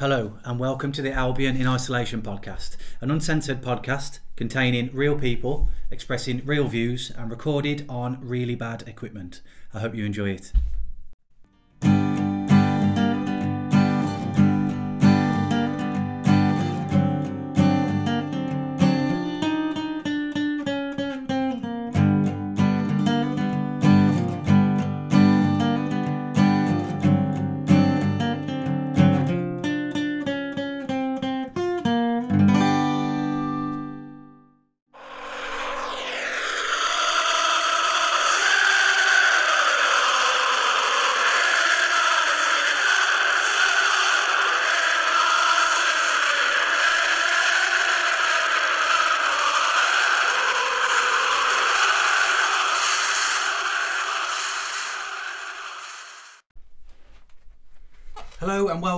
Hello, and welcome to the Albion in Isolation podcast, an uncensored podcast containing real people expressing real views and recorded on really bad equipment. I hope you enjoy it.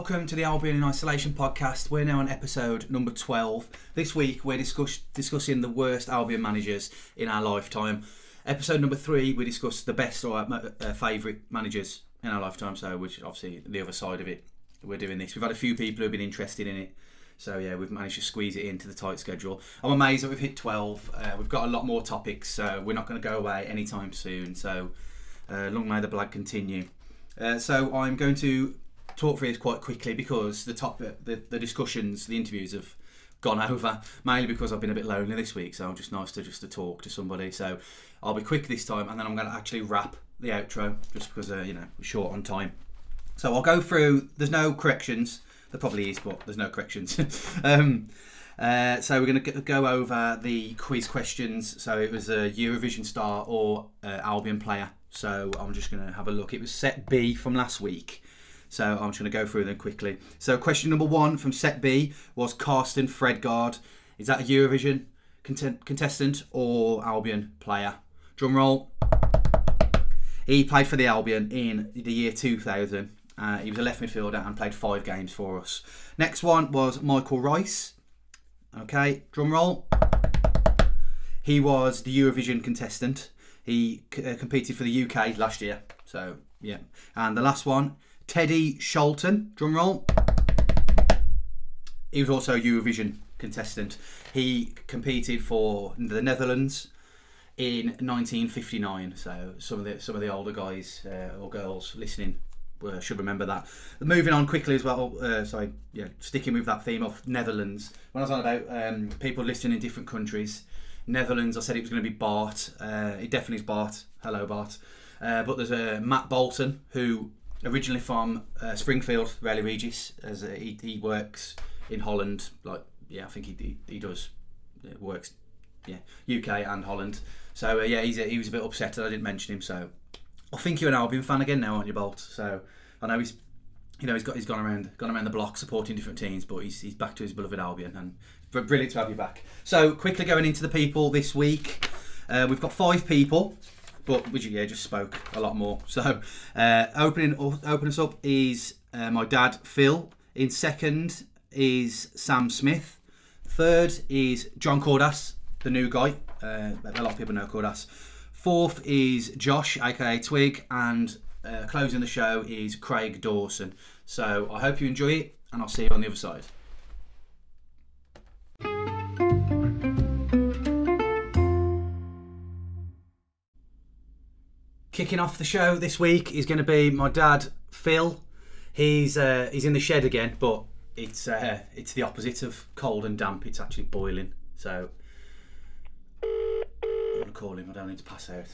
Welcome to the Albion in Isolation podcast. We're now on episode number 12. This week we're discuss- discussing the worst Albion managers in our lifetime. Episode number 3 we discussed the best or uh, uh, favourite managers in our lifetime, so which is obviously the other side of it. We're doing this. We've had a few people who've been interested in it. So yeah, we've managed to squeeze it into the tight schedule. I'm amazed that we've hit 12. Uh, we've got a lot more topics, so we're not going to go away anytime soon. So uh, long may the blood continue. Uh, so I'm going to talk through this quite quickly because the top the, the discussions, the interviews have gone over mainly because I've been a bit lonely this week. So I'm just nice to just to talk to somebody. So I'll be quick this time, and then I'm going to actually wrap the outro just because uh, you know we're short on time. So I'll go through. There's no corrections. There probably is, but there's no corrections. um, uh, so we're going to go over the quiz questions. So it was a Eurovision star or uh, Albion player. So I'm just going to have a look. It was set B from last week. So I'm just going to go through them quickly. So question number one from set B was Carsten Fredgaard. Is that a Eurovision cont- contestant or Albion player? Drum roll. He played for the Albion in the year 2000. Uh, he was a left midfielder and played five games for us. Next one was Michael Rice. Okay, drum roll. He was the Eurovision contestant. He c- uh, competed for the UK last year. So, yeah. And the last one, Teddy Scholten. Drum roll. He was also a Eurovision contestant. He competed for the Netherlands in 1959. So some of the some of the older guys uh, or girls listening uh, should remember that. Moving on quickly as well. Uh, sorry, yeah, sticking with that theme of Netherlands. When I was on about um, people listening in different countries, Netherlands, I said it was going to be Bart. Uh, it definitely is Bart. Hello, Bart. Uh, but there's a Matt Bolton who originally from uh, Springfield, Rowley Regis, as a, he, he works in Holland. Like, yeah, I think he he, he does yeah, works, yeah, UK and Holland. So uh, yeah, he's a, he was a bit upset that I didn't mention him. So I think you're an Albion fan again now, aren't you, Bolt? So I know he's, you know, he's got he's gone around gone around the block supporting different teams, but he's he's back to his beloved Albion, and brilliant to have you back. So quickly going into the people this week, uh, we've got five people but yeah just spoke a lot more. So uh, opening open us up is uh, my dad Phil. In second is Sam Smith. Third is John Cordas, the new guy. Uh, a lot of people know Cordas. Fourth is Josh, aka Twig, and uh, closing the show is Craig Dawson. So I hope you enjoy it, and I'll see you on the other side. Kicking off the show this week is going to be my dad Phil. He's uh, he's in the shed again, but it's uh, it's the opposite of cold and damp. It's actually boiling. So I'm gonna call him. I don't need to pass out.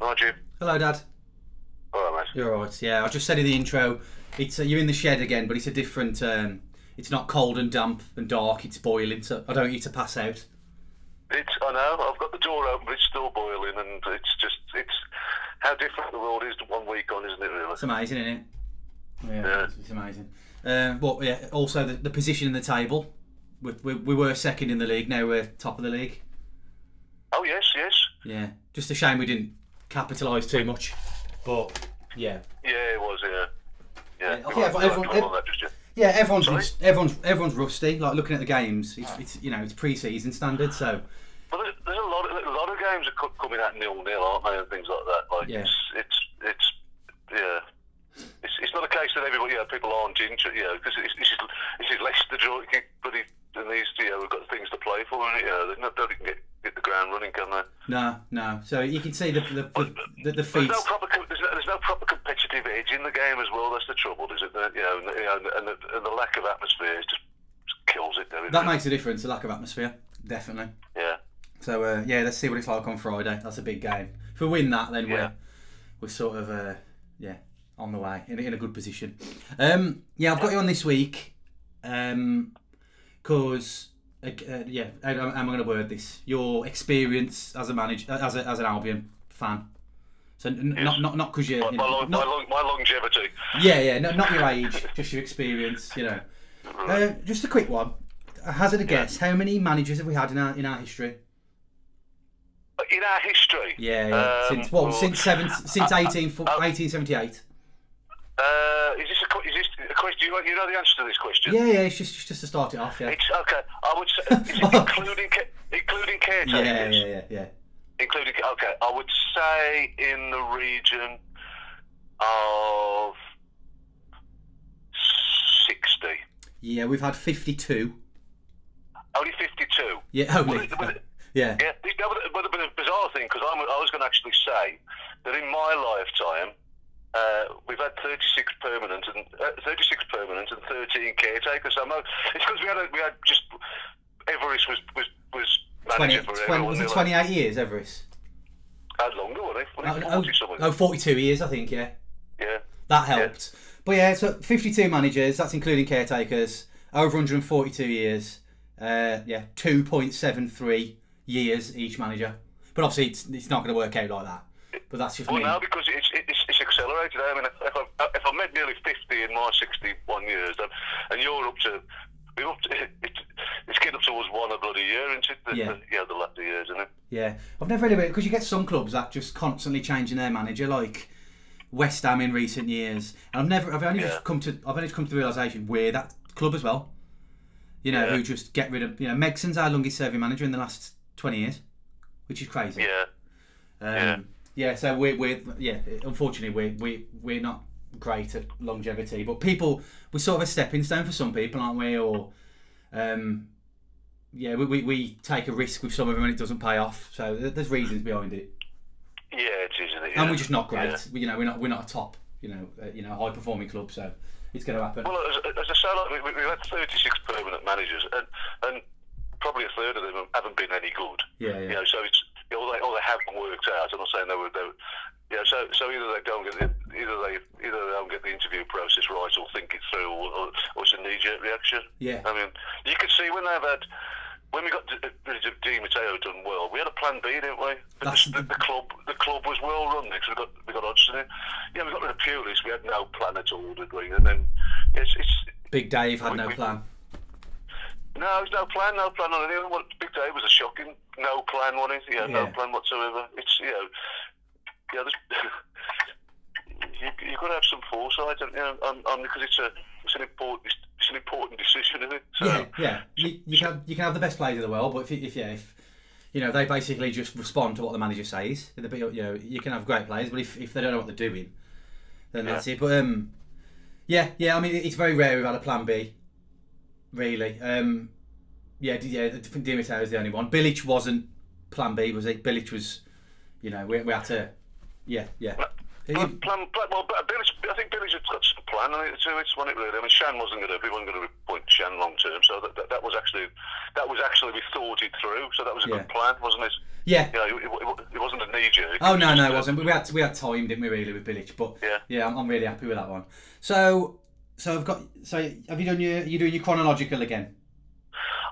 Hi, Jim. Hello, Dad. All right, mate. You're all right. Yeah, I just said in the intro. It's uh, you're in the shed again, but it's a different. Um, it's not cold and damp and dark. It's boiling. So I don't need to pass out. It's, I know, I've got the door open, but it's still boiling, and it's just, it's how different the world is one week on, isn't it, really? It's amazing, isn't it? Yeah, Yeah. It's, it's amazing. Um, but yeah, also the, the position in the table. We, we, we were second in the league. Now we're top of the league. Oh, yes, yes. Yeah, just a shame we didn't capitalise too much. But yeah, Yeah, it was, yeah. Yeah, Yeah, I think everyone- everyone- dwell on that just yet. yeah. Everyone's Sorry? everyone's everyone's rusty. Like looking at the games, it's, it's you know it's pre-season standard. So But there- there's a lot, of, a lot of games are coming out nil nil, aren't they, and things like that. Like Yeah. it's, it's, it's, yeah, it's, it's not a case that everybody, you know, people aren't interested, you know, because it's is this is Leicester, but and these, you know, we've got things to play for, and you know, they nobody can get hit the ground running, can they? No, no. So you can see the the the, the, the feet. There's no proper there's no, there's no proper competitive edge in the game as well. That's the trouble, is it? You know, and, you know, and, the, and the lack of atmosphere is just kills it. There, that makes a difference. The lack of atmosphere, definitely. Yeah. So uh, yeah, let's see what it's like on Friday. That's a big game. If we win that, then yeah. we're we're sort of uh, yeah on the way in, in a good position. Um, yeah, I've got you on this week because. Um, uh, yeah, how am I going to word this? Your experience as a manager, as a, as an Albion fan. So n- Yes. not not not because you, My, you my, long, not, my, long, my longevity. yeah yeah no, not your age, just your experience. You know. Uh, just a quick one. Hazard a guess. How many managers have we had in our in our history? In our history. Yeah, yeah. Um, since well, well, since seven since uh, 18, uh, 1878. Uh, is this a is this question? You, you know the answer to this question. Yeah, yeah. It's just it's just to start it off. Yeah. It's okay. I would say, is it including including caretakers? Yeah, yeah, yeah, yeah. Including okay, I would say in the region of sixty, Yeah, we've had 52. only fifty-two. Yeah, only. Yeah. Yeah, that was, a bizarre thing because I was going to actually say that in my lifetime uh, we've had 36 permanent and uh, 36 permanent and 13 caretakers. So mo- it's because we had a, we had just Everiss was was was 20, 20 was it were- 28 years, Everiss? Had longer, it? Oh, Wasn't it oh, 40 something? oh, 42 years, I think, yeah. Yeah. That helped. But yeah, so 52 managers, that's including caretakers, over 142 years. Uh, yeah, 2.73 years each manager. But obviously, it's, it's not going to work out like that. But that's just Well, me. now because it's it's accelerated. I mean, if, I've if I've made nearly 50 in my 61 years, and you're up to. We're up to, it's, it's getting up towards one a bloody year, isn't it? The, Yeah. The, yeah, the latter years, isn't it? Yeah, I've never really because you get some clubs that just constantly changing their manager, like West Ham in recent years. And I've never, I've only Yeah. just come to, I've only just come to the realization we're that club as well. You know, Yeah. who just get rid of, you know, Megson's our longest serving manager in the last twenty years, which is crazy. Yeah. Um, Yeah. Yeah. So we're, we're yeah. Unfortunately, we we we're not great at longevity, but people we're sort of a stepping stone for some people, aren't we? Or um, yeah, we, we, we take a risk with some of them and it doesn't pay off. So there's reasons behind it, Yeah, it is, isn't it? and we're just not great. Yeah. We, you know, we're not we're not a top, you know, uh, you know, high performing club. So it's going to happen. Well, as, as I say, like, we, we- we've had 36 permanent managers, and, and probably a third of them haven't been any good. Yeah, You yeah, know, so it's know, they, or they haven't worked out. I'm not saying they were, they were know, so so either they don't get the, either they either they don't get the interview process right or think it through, or, or, or it's a knee jerk reaction. yeah, I mean, you could see when they've had. When we got Di Matteo done well, we had a plan B, didn't we? But the, the club, the club was well run because we got we got Hodgson in. Yeah, we got rid of Pulis. We had no plan at all, did we? And then it's it's Big Dave had We- no we- plan. No, there's no plan, no plan on anything. What Big Day was a shocking no plan, wasn't it? Yeah, Yeah. no plan whatsoever. It's you know, yeah, you you got to have some foresight, and you know, on, on because it's a it's an important it's an important decision, isn't it? So, Yeah, yeah. You, you can have, you can have the best players in the world, but if, if yeah, if you know they basically just respond to what the manager says, you know you can have great players, but if, if they don't know what they're doing, then that's it. But um, yeah, yeah. I mean, it's very rare we've had a plan B. Really, um, yeah, yeah. Di Matteo was the only one. Bilic wasn't plan B, was it? Bilic was, you know, we, we had to, yeah, yeah. Plan, plan, plan, well, Billy's, I think Billy's got some plan, and it's, it's one it really. I mean, Shan wasn't going to, we weren't going to appoint Shan long term, so that, that, that was actually, that was actually we thought it through, so that was a Yeah. good plan, wasn't it? Yeah. You know, it, it, it wasn't a knee jerk. Oh no, no, it wasn't. We had we had time, didn't we? Really with Bilic, but Yeah. yeah, I'm, I'm really happy with that one. So, so I've got. So have you done your? You doing your chronological again?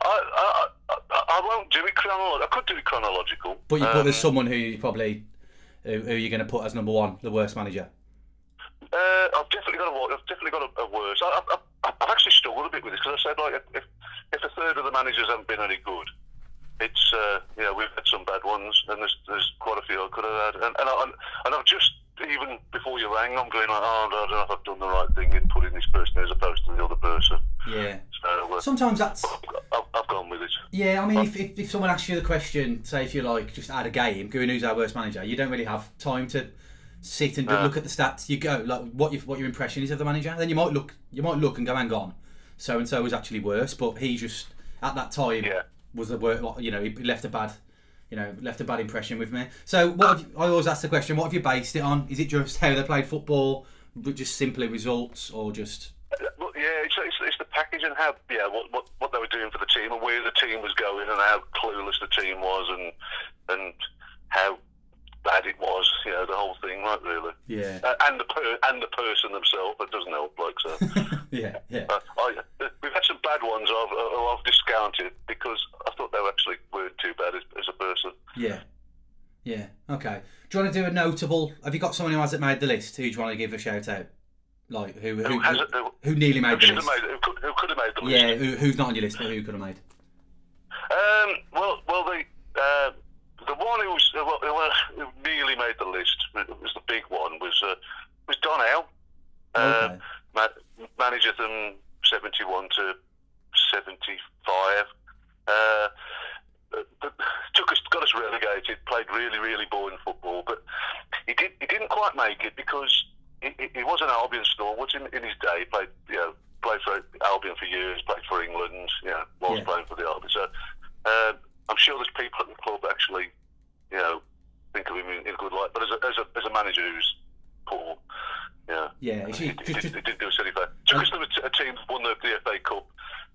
I, I, I, I won't do it chronological. I could do it chronological. But you, but Um, there's someone who you probably who, who you're going to put as number one, the worst manager. Uh, I've definitely got a, I've definitely got a, a worse. I, I, I, I've actually struggled a bit with this because I said like if, if a third of the managers haven't been any good, it's uh, you know we've had some bad ones and there's there's quite a few I could have had and and, I, and I've just even before you rang I'm going like oh I don't know if I've done the right thing in putting this person as opposed to the other person. Yeah. So uh, Sometimes that's I've, I've gone with it. yeah. I mean, if, if, if someone asks you the question, say if you like just add a game, going who's our worst manager, you don't really have time to sit and No. look at the stats. You go like what your what your impression is of the manager. Then you might look you might look and go, hang on, so and so was actually worse, but he just at that time Yeah. was the worst. You know, he left a bad. You know, left a bad impression with me. So, what you, I always ask the question: What have you based it on? Is it just how they played football, just simply results, or just yeah, it's, it's, it's the package and how yeah what, what what they were doing for the team and where the team was going and how clueless the team was and and how bad it was. You know, the whole thing, right? Really, yeah, uh, and the per- and the person themselves. That doesn't help, like so. yeah, yeah, Uh, I, we've had some bad ones I've, uh, I've discounted because I thought they were actually weren't too bad as, as a person. yeah, yeah? Okay. Do you want to do a notable? Have you got someone who hasn't made the list? Who do you want to give a shout out? Like who who, Who, who, hasn't, who, who nearly made the list? made, who could, who could have made the list? Yeah, who, who's not on your list, but who could have made? Um, well, well, the uh, the one who was uh, who nearly made the list was the big one was uh, was Don Howe. Uh, Okay. ma- manager them seventy one to seventy five. Uh, took us, got us relegated. Played really, really boring football, but he did. He didn't quite make it because he, he- he was an Albion stalwart in, in his day. Played, you know, played for Albion for years. Played for England. You know, whilst Yeah. playing for the Albion. So um, I'm sure there's people at the club actually, you know, think of him in, in a good light. But as a, as a, as a manager who's poor, yeah, Yeah, he, just, he, just, he didn't do us any favour. Took us to a, a team that won the, the FA Cup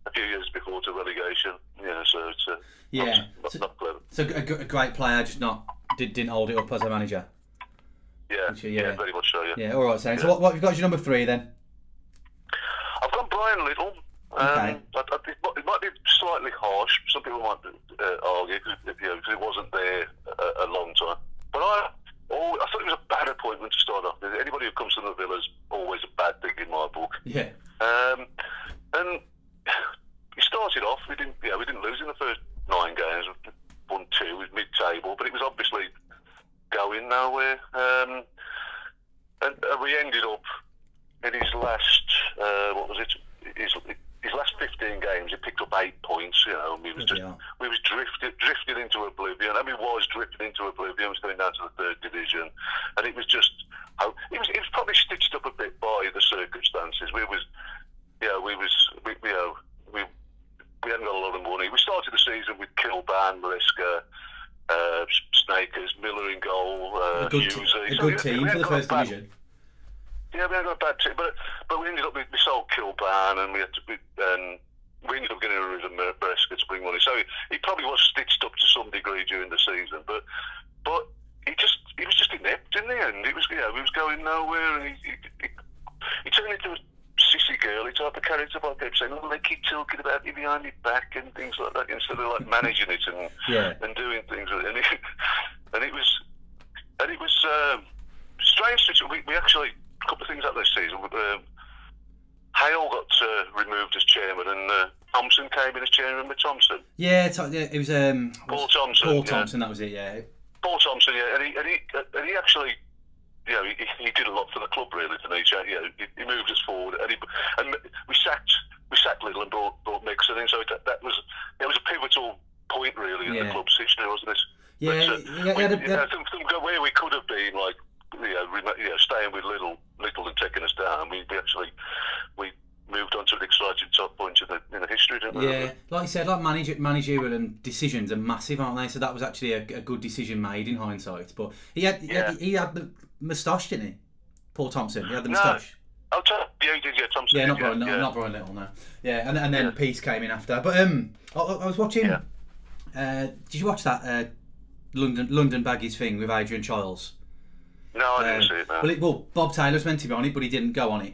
a few years before to relegation. Yeah, so it's uh, yeah. not, So, not clever. so a, g- a great player, just not did, didn't hold it up as a manager. Yeah, Which, yeah. yeah, very much so. Yeah, Yeah, all right, Sam. So what, what have you got as your number three then? I've got Brian Little. Um, Okay. I, I, it, might, be slightly harsh. Some people might uh, argue because you know, 'cause it wasn't there a, a long time. But I, oh, I thought it was a bad appointment to start off. with. Anybody who comes to the villa is always a bad thing in my book. Yeah, Um, and we started off. We didn't, yeah, we didn't lose in the first nine games. Won two, with mid-table, but it was obviously going nowhere. Um, and uh, we ended up in his last, uh, what was it? His, his last 15 games, he picked up eight points. You know, we was just we was drifted drifted into oblivion. I mean, was drifted into oblivion. He was going down to the third division, and it was just. Oh, it was. It was probably stitched up a bit by the circumstances. We was, yeah, we was, we, you know, we we hadn't got a lot of money. We started the season with Kilbane, Maresca, uh, Sneekes, Miller in goal, uh, a good, t- a So team we for the hadn't got a first bad- division. Yeah, we had a bad team, but but we ended up we, we sold Kilbane and we had to we, and we ended up getting rid of Maresca to bring money. So he, he probably was stitched up to some degree during the season, but but he just he was just inept in the end. It was know he was going nowhere and he he, he, he turned into a sissy girly type of character. But I kept saying, oh, they keep talking about you behind your back and things like that instead of like managing it and Yeah, and doing things with it. And it, and it was, and it was um, strange. We, we actually a couple of things out this season. Um, Hale got uh, removed as chairman, and uh, Thompson came in as chairman. Remember Thompson? yeah, it was um, Paul Thompson. Paul yeah. Thompson. That was it. Yeah, Paul Thompson, yeah, and he and he, and he actually. You know, he, he did a lot for the club, really, didn't he? You know, he, he moved us forward, and, he, and we sacked we sacked Little and brought, brought Megson in. So that, that was it was a pivotal point, really, in Yeah. the club's history, wasn't it? yeah, But, uh, yeah. we, a- you know, from, from where we could have been, like, you know, you know staying with Little, Little and taking us down, we, we actually we moved on to an exciting top point in the, in the history, didn't we? Yeah, like you said, like manager, managerial and decisions are massive, aren't they? So that was actually a, a good decision made in hindsight. But he had he, Yeah. had, he had the moustache, didn't he? Paul Thompson, he had the No. moustache. Oh, Tom, yeah, he did, yeah, Thompson. Yeah, not Brian, yeah, not. Brian Little, no. Yeah, and and then Yeah. Peace came in after. But um, I, I was watching. Yeah. Uh, did you watch that uh, London London Baggies thing with Adrian Chiles? No, I didn't Um, see it, no. Well, it, well, Bob Taylor's meant to be on it, but he didn't go on it.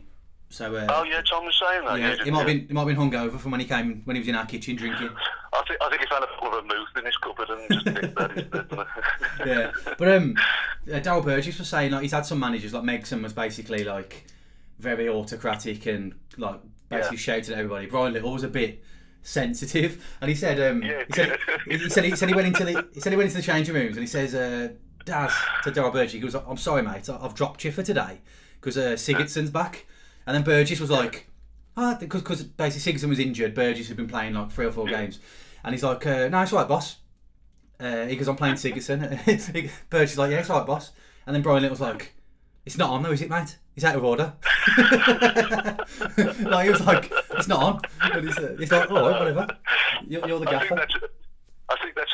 So uh, oh, yeah, Tom was saying that. yeah, Yeah, he might have been he might have been hungover from when he came when he was in our kitchen drinking. I think, I think he found a couple of vermouth in his cupboard and just picked that instead. yeah, but um, uh, Daryl Burgess was saying like he's had some managers like Megson was basically like very autocratic and like basically Yeah. shouted at everybody. Brian Little was a bit sensitive, and he said um, Yeah. he said he, he said he said he went into the he said he went into the changing rooms and he says uh, Daz to Daryl Burgess he goes I'm sorry mate I- I've dropped you for today because uh, Sigurdsson's back, and then Burgess was like. Ah, because because basically Sigurdsson was injured. Burgess had been playing like three or four games, and he's like, uh, "No, it's all right, boss." Uh, he goes, "I'm playing Sigurdsson." Burgess is like, "Yeah, it's all right, boss." And then Brian Little's like, It's not on though, is it, mate? It's out of order. like, he was like, it's not on. And he's, uh, he's like, oh, whatever. You're, you're the I think gaffer. that's. I think that's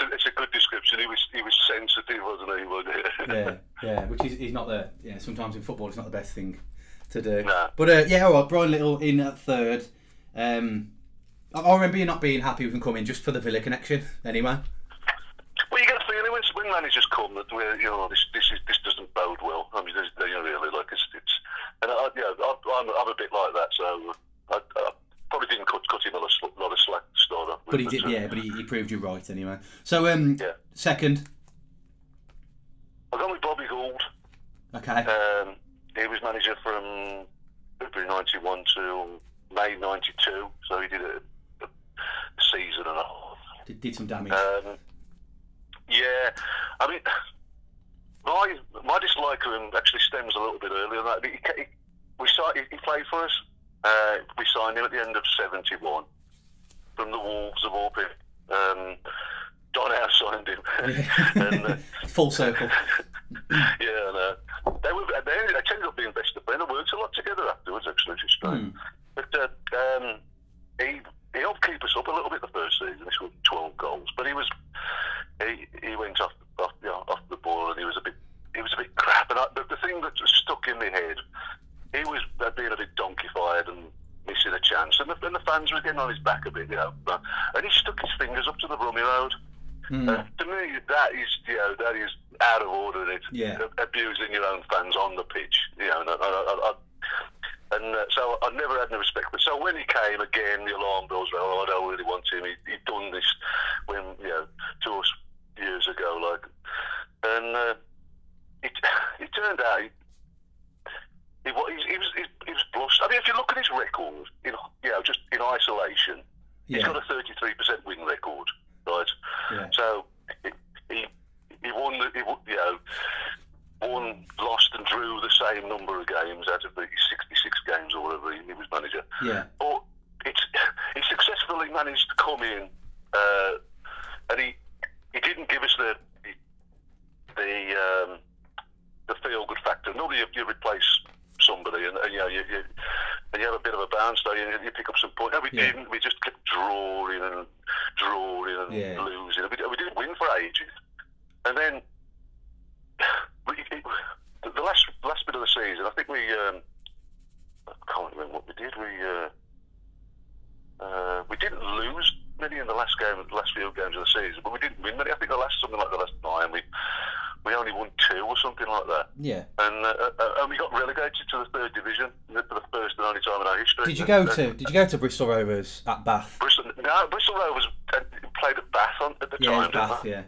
a, it's a good description. He was he was sensitive, wasn't he? Wasn't he? yeah, yeah, which is he's not the yeah. Sometimes in football, it's not the best thing to do. Nah. But uh, yeah, all right, Brian Little in at third. Um, I, remember you not being happy with him coming just for the Villa connection. Anyway, Well, you get a feeling when, when managers come that we're, you know this this is this doesn't bode well. I mean, there's, you know, really like it's, it's and I, know, I, I'm I'm a bit like that, so I, I probably didn't cut cut him a lot of, slack start but he did, uh, yeah, but he, he proved you right anyway. So um, Yeah. Second, I've gone with Bobby Gould. okay, Um, he was manager from February '91 to May '92, so he did a, a season and a half. did, did some damage. Um, yeah, I mean, my my dislike of him actually stems a little bit earlier than that. He, he, we signed, he, played for us. Uh, we signed him at the end of '71 from the Wolves of all. Um, Don signed him, and uh, Full circle. yeah, and, uh, they were they, ended, they ended up being best of friends. They worked a lot together afterwards, actually, which is strange. Hmm. But uh, um, he he helped keep us up a little bit the first season. He scored twelve goals, but he was he he went off off, you know, off the ball and he was a bit he was a bit crap. And I, the, the thing that stuck in my head, he was uh, being a bit donkeyfied and missing a chance, and the, and the fans were getting on his back a bit, you know. But, and he stuck his fingers up to the rummy road. Hmm. Uh, to me, that is you know that is out of order. It's Yeah. abusing your own fans on the pitch. You know, and, I, I, I, and uh, so I never had any respect. But so when he came again, the alarm bells went. Oh, I don't really want him. He, he'd done this when you know us years ago, like, and uh, it it turned out. He, he, he, he was he, he was blushed. I mean, if you look at his record, in, you know, just in isolation, he's got a 33% win record, right? yeah, So he he, he won, the, he, won- you know, won, lost, and drew the same number of games out of the 66 games or whatever he, he was manager. yeah, But it's, he successfully managed to come in, uh, and he he didn't give us the the um, the feel good factor. Normally, you, you replace somebody, and, and you know you, you and you have a bit of a bounce, though, and you pick up some points. No, we Yeah. didn't. We just kept drawing and drawing and Yeah. losing. We, we didn't win for ages, and then we, it, the the last last bit of the season, I think we. Um, I can't remember what we did. We uh, uh, we didn't lose many in the last game, the last few games of the season, but we didn't win many. I think the last something like the last nine, we we only won two or something like that, yeah. and uh, uh, and we got relegated to the third division for the first and only time in our history. Did you go And, uh, to Did you go to Bristol Rovers at Bath? Bristol? No, Bristol Rovers uh, played at Bath on, at the Yeah, time, at Bath. Yeah,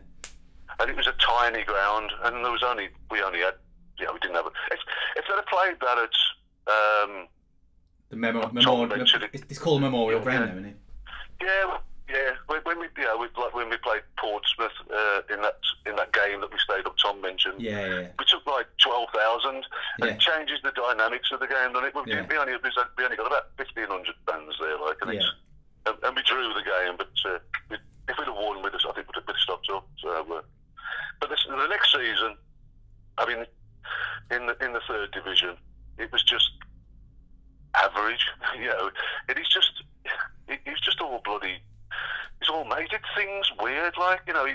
and it was a tiny ground, and there was only we only had. Yeah, we didn't have. it. if, if they'd have played that at um, the memo- memorial. It's it's called Memorial Yeah. Ground, now, isn't it? Yeah, yeah. When, when we, yeah, we, like when we played Portsmouth uh, in that in that game that we stayed up, Tom mentioned. Yeah, yeah, We took like twelve thousand. Yeah. It changes the dynamics of the game, doesn't it? We, Yeah. we only we only got about fifteen hundred fans there, like, and, yeah. and, and we drew the game. But uh, we, if we'd have won with us, I think we'd have, we'd have stopped up. So, uh, but this, the next season, I mean, in the in the third division, it was just average. You know, it is just it, it's just all bloody. It's all made. He did things weird, like you know. He,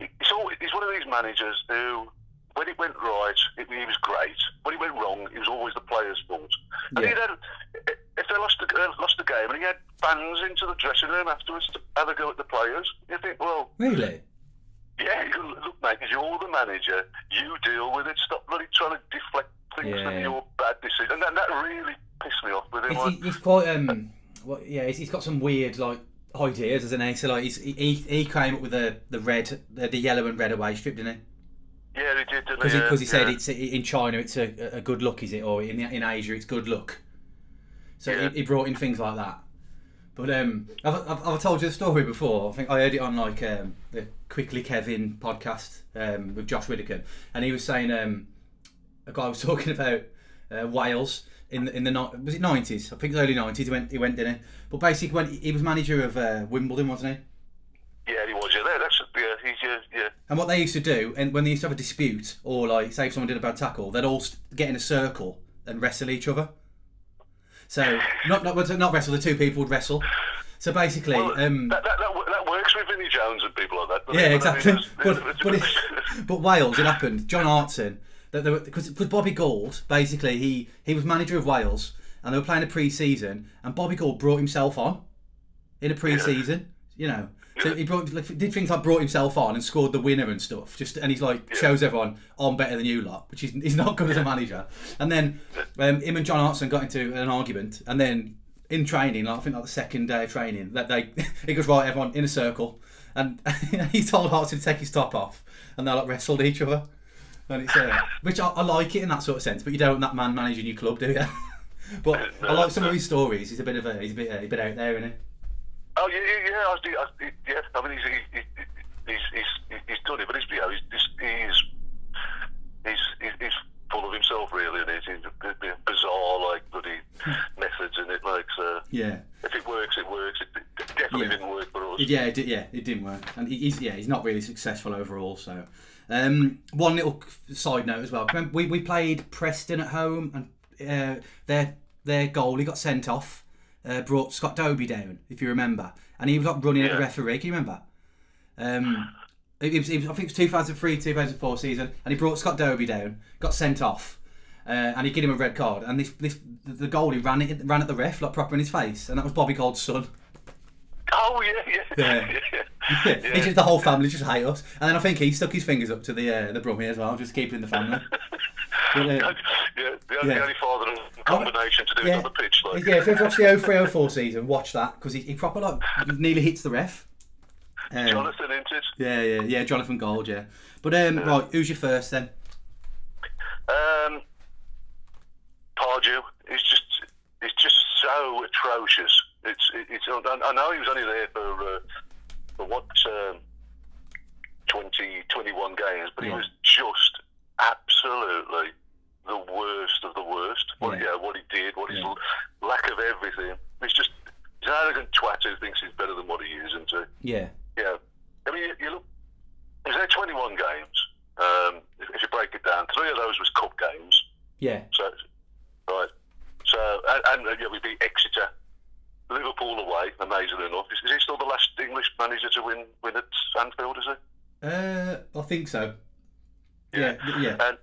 he, he's all, he's one of these managers who, when it went right, it, he was great. When it went wrong, it was always the players' fault. And Yeah. he'd had, if they lost the uh, lost the game, and he had fans into the dressing room afterwards to have a go at the players, you think, well, Really? yeah, look, mate, you're the manager. You deal with it. Stop bloody trying to deflect things Yeah. from your bad decision. And that, that really pissed me off with him. He's, he- he's quite um. What, yeah, he's got some weird like ideas, isn't he? So like he's, he he came up with the the red, the, the yellow and red away strip, didn't he? yeah, he did. Because he, 'cause he said yeah. it's in China it's a, a good look, is it? Or in in Asia it's good luck. So Yeah. he, he brought in things like that. But um, I've, I've, I've told you the story before. I think I heard it on like um, the Quickly Kevin podcast um, with Josh Widdicombe, and he was saying um, a guy was talking about uh, Wales in the, in the was it nineties? I think the early nineties. He went he went didn't he? But basically, when he was manager of uh, Wimbledon, wasn't he? Yeah, he was. Yeah, That- that's yeah. He's yeah, yeah. And what they used to do, and when they used to have a dispute, or like say if someone did a bad tackle, they'd all get in a circle and wrestle each other. So not not not wrestle. The two people would wrestle. So basically, Well, um, that, that, that, that works with Vinnie Jones and people like that. yeah, it? I exactly. mean, But but, it, but Wales, it happened. John Hartson, that because because Bobby Gould, basically he he was manager of Wales, and they were playing a pre-season, and Bobby Gould brought himself on in a pre-season. You know, so he brought like, did things like brought himself on and scored the winner and stuff. Just and he's like shows everyone I'm better than you lot, which he's, he's not good as a manager. And then um, him and John Hartson got into an argument, and then in training, like, I think like the second day of training, that they he goes right everyone in a circle, and he told Hartson to take his top off, and they like wrestled each other. And it's uh, which I, I like it in that sort of sense, but you don't want that man managing your club, do you? but I like some of his stories. He's a bit of a he's a bit, uh, a bit out there, isn't he? Oh yeah, yeah, yeah. I, I, yeah. I mean, he's he, he, he's, he's he's done it, but he's you know, he's he's he's he's, he's full of himself, really, and he's, he's a bit, bit bizarre, like bloody methods in it. Like, so Yeah. if it works, it works. It, it definitely Yeah. didn't work for us. Yeah, it did, yeah, it didn't work, and he's yeah, he's not really successful overall. So, um, one little side note as well. Remember, we, we played Preston at home, and uh, their their goalie got sent off, uh, brought Scott Dobie down, if you remember, and he was like running at the referee. Can you remember? Um, it was, it was, I think it was 2003, 2004 season, and he brought Scott Dobie down, got sent off, uh, and he gave him a red card. And this, this the goalie ran it ran at the ref like proper in his face, and that was Bobby Gould's son. Oh yeah, yeah, Yeah. yeah. It's just the whole family just hate us, and then I think he stuck his fingers up to the uh, the Brummie as well, just keeping the family. But, uh, yeah, the only, Yeah. the only father and combination to do it yeah, on the pitch. Like, yeah. If you've watched the 0304 season, watch that because he, he proper like nearly hits the ref. Um, Jonathan, isn't it? yeah, yeah, yeah. Jonathan Gould, yeah. But um, right, who's your first then? Um, Pardew is just it's just so atrocious. It's it's. I know he was only there for uh, for what um, 20, 21 games, but he was just absolutely the worst of the worst. What, Yeah. yeah. what he did, what his Yeah. lack of everything. He's just he's an arrogant twat who thinks he's better than what he is, and to Yeah, yeah. I mean, you, you look. He was there 21 games. Um, if, if you break it down, three of those was cup games. yeah, So, right. So, and, and yeah, we beat Exeter, Liverpool away. amazing enough, is, is he still the last English manager to win win at Anfield? Is he? uh, I think so. Yeah, yeah, And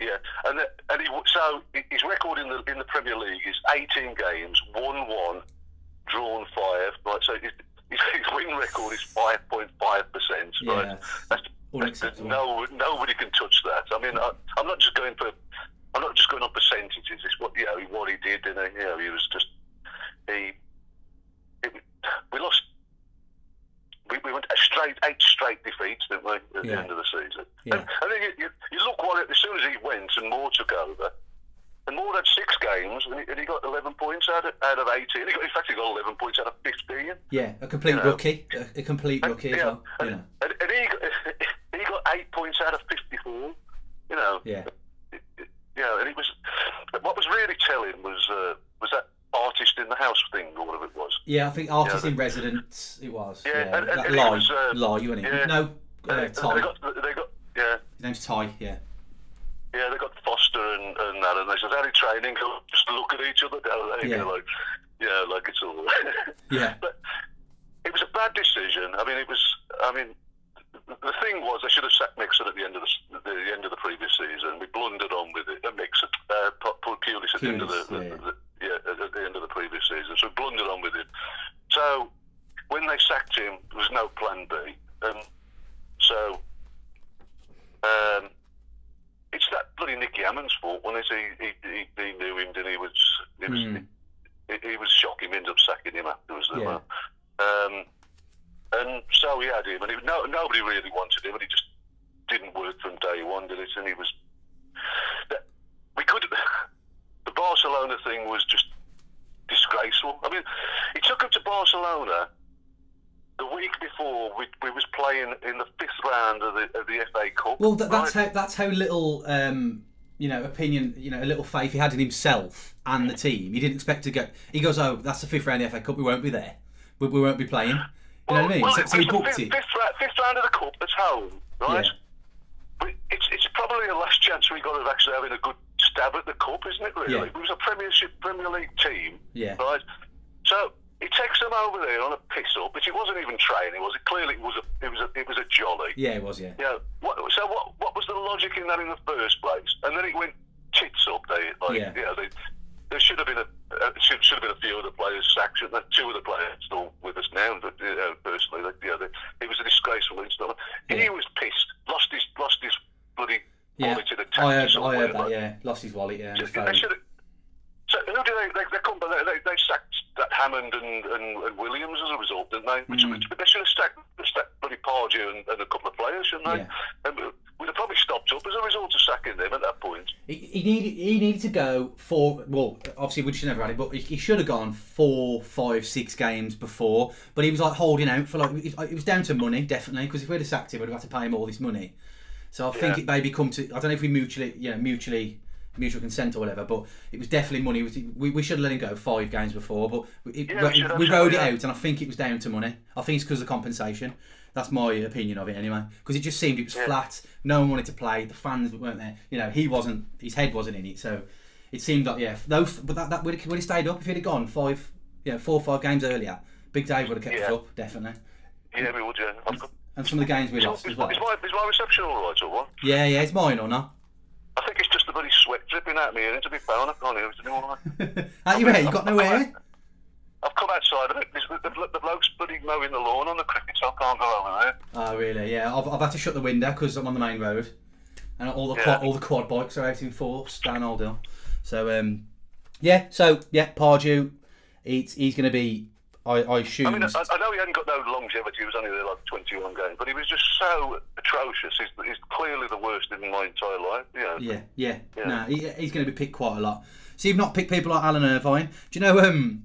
yeah, and and he, so his record in the in the Premier League is 18 games, one one, drawn five. Right. So his, his win record is 5.5 percent. yeah. Right. That's, no, nobody can touch that. I mean, I, I'm not just going for, I'm not just going on percentages. It's what you know, what he did, and uh, you know, he was just he. It, we lost. We, eight straight defeats, didn't we, at Yeah. the end of the season? Yeah. And, and then you, you, you look what it, as soon as he went and Moore took over, and Moore had six games, and he, and he got 11 points out of, out of 18. He got, in fact, he got 11 points out of 15. Yeah, a complete You know. rookie, a, a complete rookie as yeah, well. and, You and, and he, got, he got eight points out of 54. You know, yeah, yeah, and it was what was really telling was uh, was that artist in the house thing or whatever it was. yeah. I think artist Yeah, in residence it was. Yeah, Yeah, and- and- and was, uh, ain't it? yeah. No, uh, they, Ty. they got they got yeah His name's Ty. Yeah, yeah they got Foster and, and that and they said did training? Just look at each other down there, Yeah. you know, like yeah, like it's all. yeah, but it was a bad decision. I mean, it was. I mean, the thing was they should have sacked Megson at the end of the, the end of the previous season. We blundered on with it. Megson, uh, Pu- Pu- Pulis at the end of the, the, the, yeah, at at the end of the previous season. So blundered on with it. So when they sacked him, there was no plan B. Um, so um, it's that bloody Nicky Hammond's fault. When he, he, he, he knew him, and he was he was Mm. he, he was shocking. Ended up sacking him afterwards. Yeah. Um, and so he had him, and he, no, nobody really wanted him, and he just didn't work from day one, did it? And he was. We could. The Barcelona thing was just disgraceful. I mean, he took him to Barcelona the week before we, we was playing in the fifth round of the, of the FA Cup. Well, th- that's right? how that's how little um, you know opinion, you know, a little faith he had in himself and the team. He didn't expect to get. He goes, "Oh, that's the fifth round of the FA Cup. We won't be there. We, we won't be playing." You know what I mean? Well, so, so he booked fifth, it. Fifth, fifth round of the cup at home, right? Yeah. It's it's probably the last chance we got of actually having a good stab at the cup, isn't it? Really, Yeah. it was a Premiership Premier League team, Yeah. right? So he takes them over there on a piss up, which it wasn't even training, was it? Clearly, it was a it was a it was a jolly. Yeah, it was. Yeah. Yeah. What, so what what was the logic in that in the first place? And then it went tits up. They like Yeah. yeah. they, there should have been a uh, should, should have been a few of the players sacked. shouldn't? Two of the players still with us now. But, uh, personally, they, yeah, they, it was a disgraceful incident. He was pissed. Lost his lost his bloody Yeah. in a I heard. I heard that. Yeah. Lost his wallet. Yeah. and They should have. So who did they? They, they come, they, they, they sacked that Hammond and, and, and Williams as a result, didn't they? Which, Mm. which they should have stacked, stacked bloody Pardew and, and a couple of players, shouldn't they? Yeah. And we- we'd have probably stopped up as a result of sacking them at that point. He, he needed he needed to go four. Well, obviously we should never had it, but he, he should have gone four, five, six games before. But he was like holding out for like it, it was down to money definitely because if we'd have sacked him, we'd have had to pay him all this money. So I think Yeah. it maybe come to I don't know if we mutually you know mutually mutual consent or whatever, but it was definitely money. We, we should have let him go five games before, but it, Yeah, we we rode it out, and I think it was down to money. I think it's because of compensation. That's my opinion of it anyway. Because it just seemed it was Yeah. flat. No one wanted to play. The fans weren't there. You know, he wasn't. His head wasn't in it. So it seemed like yeah. Those, but that that would have, stayed up if he'd have gone five, yeah, four or five games earlier. Big Dave would have kept us Yeah. up definitely. Yeah, we would, yeah. And some of the games we lost is, as well. is my, is my reception all right or what? Yeah, yeah, it's mine or not. I think it's just the bloody sweat dripping out me, and to be fair, I can't hear it anymore. How you ready? You got no hair? I've come outside of it. The, the, the bloke's bloody mowing the lawn on the cricket, so I can't go over there. Oh really? Yeah, I've, I've had to shut the window because I'm on the main road, and all the Yeah. quad, all the quad bikes are out in force down Old Hill. So um, yeah, so yeah, Pardew, he's he's going to be. I, I assume. I mean, I, I know he hadn't got no longevity. He was only there like 21 games, but he was just so atrocious. He's, he's clearly the worst in my entire life. You know. yeah, yeah, Yeah. No, he, he's going to be picked quite a lot. So you've not picked people like Alan Irvine. Do you know? Um,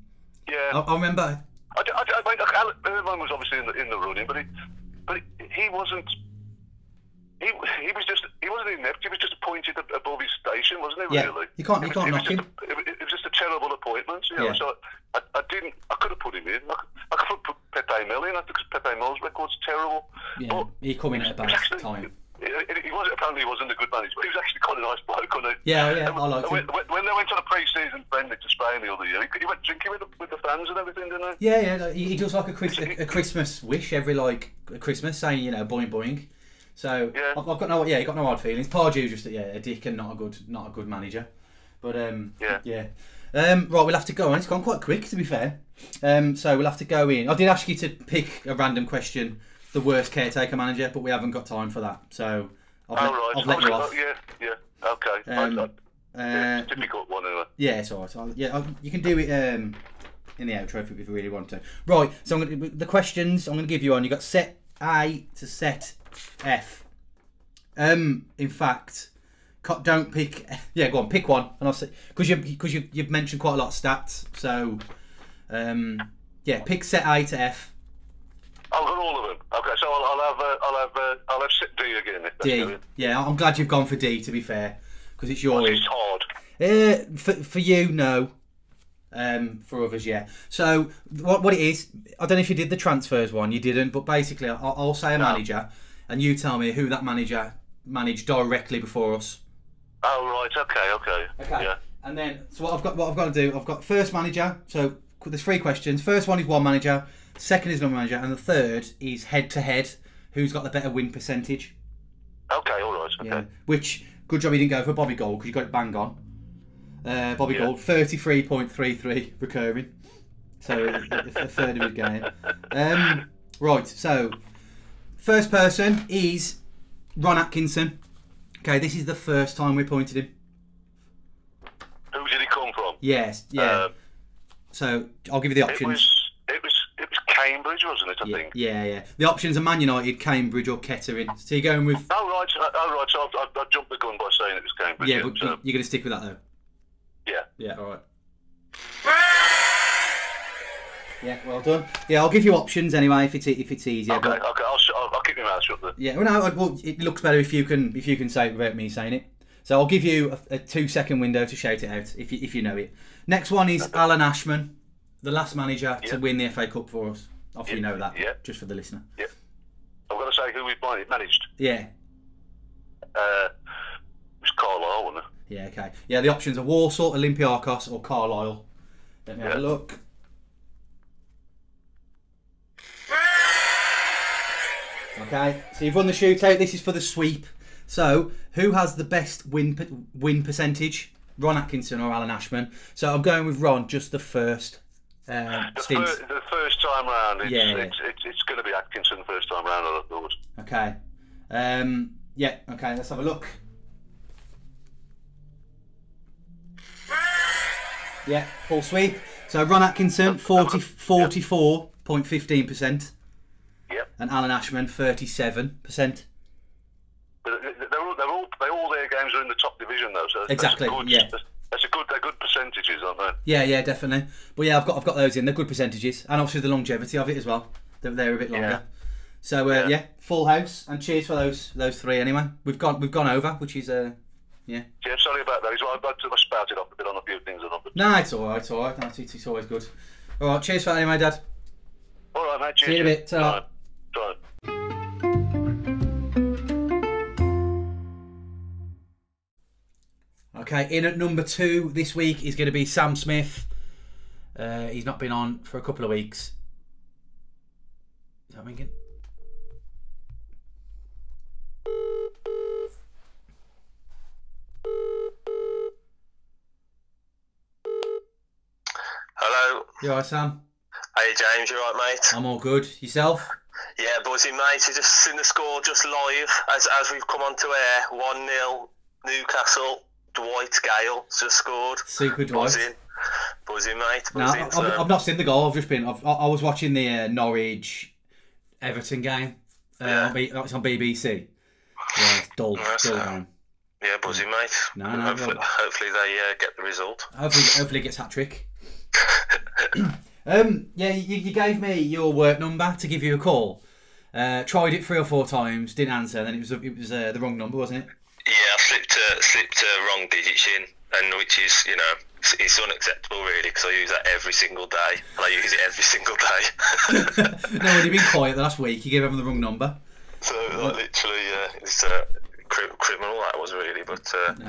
Yeah. I, I remember. I, I, I mean, Alan Irvine was obviously in the, in the running, but he, but he, he wasn't. He, he was just he wasn't inept. He was just appointed above his station, wasn't he? Yeah, Really, you can't- you can't knock him. A, it, was- just a terrible appointment. You know, Yeah. so I, I didn't. I could have put him in. I could, I could have put Pepe Mel in because Pepe Mel's record's terrible. Yeah, But he come in at a bad actually- time. He, he- was apparently he wasn't a good manager, but he was actually quite a nice bloke, wasn't he? Yeah, yeah, And I liked when, him. when, they went on a pre-season friendly to Spain the other year, he, he went drinking with the, with the fans and everything, didn't he? Yeah, yeah. like, He, he does like a, a, a Christmas wish every like Christmas, saying you know boing boing. So Yeah. I've, I've got no yeah, he got no hard feelings. Pardew's just yeah a dick and not a good not a good manager. But um Yeah. yeah. Um, right, we'll have to go on. It's gone quite quick, to be fair. Um, so we'll have to go in. I did ask you to pick a random question, the worst caretaker manager, but we haven't got time for that. So I've let, right. I've let you off. Yeah, yeah. Okay. Um, I, I, yeah, Uh, difficult one, anyway. yeah, it's alright. I'll- Yeah, I'll, you can do it um, in the outro if you really want to. Right. So I'm gonna, the questions I'm going to give you on. You've got set A to set F. Um, in fact, don't pick. Yeah, go on, pick one, and I'll say because you because you you've mentioned quite a lot of stats. So, um, yeah, pick set A to F. I've got all of them. Okay, so I'll, I'll have uh, I'll have uh, I'll have sit D again. D. good. Yeah, I'm glad you've gone for D. To be fair, because it's your. It's hard. Uh, for, for you, no. Um, for others, yeah. So what what it is, I don't know if you did the transfers one. You didn't, but basically, I'll, I'll say a No. manager, and you tell me who that manager managed directly before us. Oh right. Okay. Okay. Okay. Yeah. And then, so what I've got, what I've got to do, I've got first manager. So there's three questions. First one is one manager. Second is another manager, and the third is head to head. Who's got the better win percentage? Okay. All right. Okay. Yeah. Which good job you didn't go for Bobby Gould because you got it bang on. Uh, Bobby Yeah. Gold, thirty-three point three three recurring. So a, a third of his game. Um, right. So first person is Ron Atkinson. Okay, this is the first time we pointed him. Who did he come from? Yes. Yeah. Um, so I'll give you the it options. was it was it was Cambridge, wasn't it? I yeah, think. yeah, yeah. The options are Man United, Cambridge, or Kettering. So you're going with Oh right. so- Oh right. So I, I, I jumped the gun by saying it was Cambridge. yeah, but so, you're going to stick with that though. yeah. Yeah, all right. Yeah, well done. Yeah, I'll give you options anyway if it's if it's easier. Okay. But Okay. I'll, I'll, I'll keep my mouth shut then. yeah, well, no, I- well, it looks better if you can if you can say it without me saying it. So I'll give you a, a two second window to shout it out if you if you know it. Next one is Alan Ashman, the last manager to win the FA Cup for us. If you know that, yeah. just for the listener. Yeah, I've got to managed. managed. Yeah. Uh, it was Carlisle, wasn't it? Yeah, okay. Yeah, the options are Warsaw, Olympiacos, or Carlisle. Let me have a look. Okay, so you've won the shootout. This is for the sweep. So, who has the best win per- win percentage? Ron Atkinson or Alan Ashman? So I'm going with Ron, just the first um, The, stint. fir- the first time round, it's, Yeah, yeah. it's, it's, it's going to be Atkinson the first time round, I thought. Okay. Um, yeah, okay, let's have a look. Yeah, full sweep. So Ron Atkinson, 40, 44.15%, Yep. and Alan Ashman, 37%. But they're all, they're all, they all their games are in the top division though. So Exactly, good, yeah. That's, a good. They're good percentages, aren't they? Yeah, yeah, definitely. But yeah, I've got I've got those in. They're good percentages, and obviously the longevity of it as well. They're, they're a bit longer. Yeah. So uh, yeah. Yeah. full house, and cheers for those those three anyway. We've gone we've gone over, which is uh, yeah. Yeah, sorry about that. I've got to spouted off a bit on a few things. But, No, it's all right. It's all right. It's, it's always good. All right, cheers for that anyway, Dad. all right, mate. See you in a bit. Okay, in at number two this week is going to be Sam Smith. Uh, he's not been on for a couple of weeks. Is that ringing? Hello. You alright, Sam? Hey James, you right, mate? I'm all good. Yourself? Yeah, buzzing, mate. You just seen the score just live as as we've come onto air. One 0 Newcastle. Dwight Gayle just scored. Super Dwight. Buzzing, buzzing, mate. No, Buzzing. I've, so- I've not seen the goal. I've just been. I've, I I was watching the uh, Norwich Everton game. Uh, Yeah. on B, it's on BBC. Yeah, it's dull, dull uh, game. yeah, buzzing, mate. No, no, hopefully, no. hopefully they uh, get the result. Hopefully, hopefully it gets hat trick. um, yeah, you, you gave me your work number to give you a call. Uh, tried it three or four times, didn't answer. Then it was it was uh, the wrong number, wasn't it? Yeah, I slipped uh, slipped uh, wrong digits in, and which is you know it's, it's unacceptable really because I use that every single day, and I use it every single day. no, when you've been quiet the last week, you gave everyone the wrong number. So like, literally, uh, it's uh, cri- criminal that was really. But uh, No.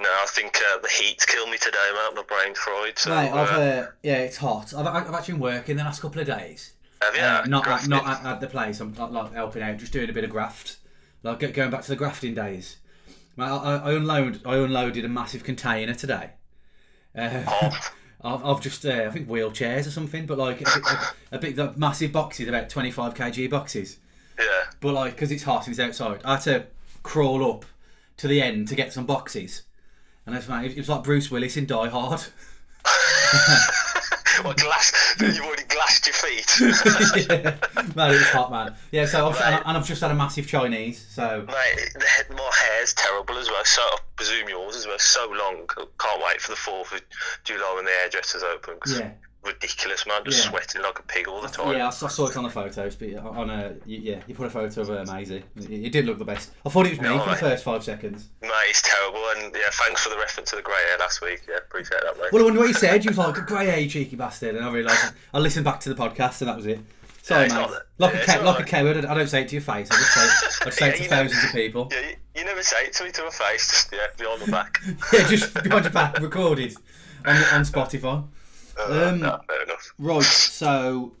no, I think uh, the heat killed me today, mate. My brain's fried. So I've uh, uh, yeah, it's hot. I've, I've actually been working the last couple of days. have you? Uh, not at, not at, at the place. I'm not like helping out, just doing a bit of graft, like going back to the grafting days. I, I, I unload I unloaded a massive container today. Uh, Oh. I've, I've just uh, I think wheelchairs or something, but like a, big- a, a big like, massive boxes, about 25 kg boxes. Yeah. But like because it's hot and it's outside, I had to crawl up to the end to get some boxes. And it's, mate, it was like Bruce Willis in Die Hard. What glass? You've already glassed your feet. yeah. Man, it was hot, man. Yeah, so I've, and, I've just had a massive Chinese. So Mate, the my hair's terrible as well. So I presume yours as well. So long. Can't wait for the fourth of July when the hairdressers open. 'cause yeah, ridiculous, man. Just Yeah. sweating like a pig all the time. yeah, I saw, I saw it on the photos, but on a yeah, you put a photo of uh, Maisie. It, did look the best. I thought it was me No, for the first five seconds. Mate, it's terrible. And yeah, thanks for the reference to the grey hair last week. Yeah, appreciate that, mate. Well, I wonder what you said. You was like, "Grey hair, cheeky bastard," and I realised I listened back to the podcast, and that was it. Sorry, Yeah, mate. Like yeah, a ca- like a coward. I don't say it to your face. I just say, I just say it to know- thousands of people. Yeah, you, you never say it to me to my face. Just yeah, behind my back. Yeah, just behind your back, recorded on on Spotify. Uh, Um, no, fair enough. Right, so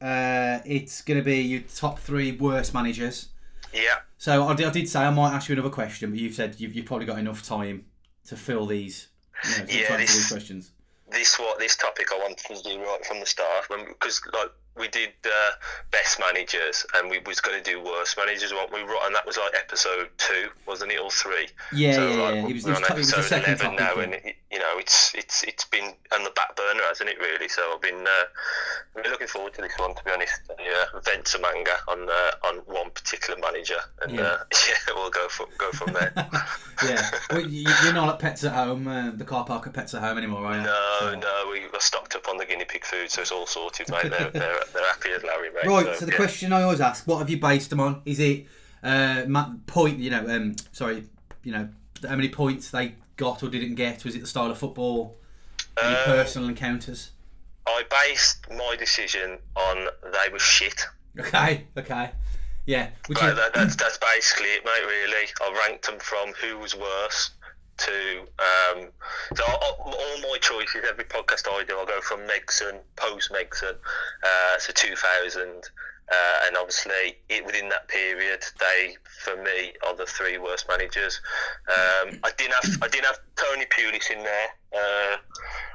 uh, it's going to be your top three worst managers. Yeah. So I did, I did say I might ask you another question, but you've said you've, you've probably got enough time to fill these. You know, Yeah, try and fill this- these questions. this what this topic I wanted to do right from the start because like we did uh, best managers and we was going to do worst managers weren't we right and that was like episode two wasn't it or three Yeah, so yeah, like, yeah. It was, was, on it was the episode second 11 topic. now and it, you know it's it's it's been on the back burner hasn't it really so I've been uh, looking forward to this one to be honest yeah vent some anger on uh, on one particular manager and Yeah. uh, yeah we'll go from go from there yeah. Well, you, you're not at Pets at Home, uh, the car park at Pets at Home anymore, are you? No, So- no, we were stocked up on the guinea pig food, so it's all sorted, mate. They're, they're, they're happy as Larry, mate. Right, so the yeah. question I always ask, what have you based them on? Is it uh, point, you know, um, sorry, you know, how many points they got or didn't get? Was it the style of football? Any Um, personal encounters? I based my decision on they were shit. Okay, okay. Yeah, which Right, that, that's that's basically it, mate. Really, I ranked them from who was worse to um, so all, all my choices. Every podcast I do, I go from Megson, post Megson, uh, to 2000, uh, and obviously it, within that period, they for me are the three worst managers. Um, I didn't have I didn't have Tony Pulis in there. Uh,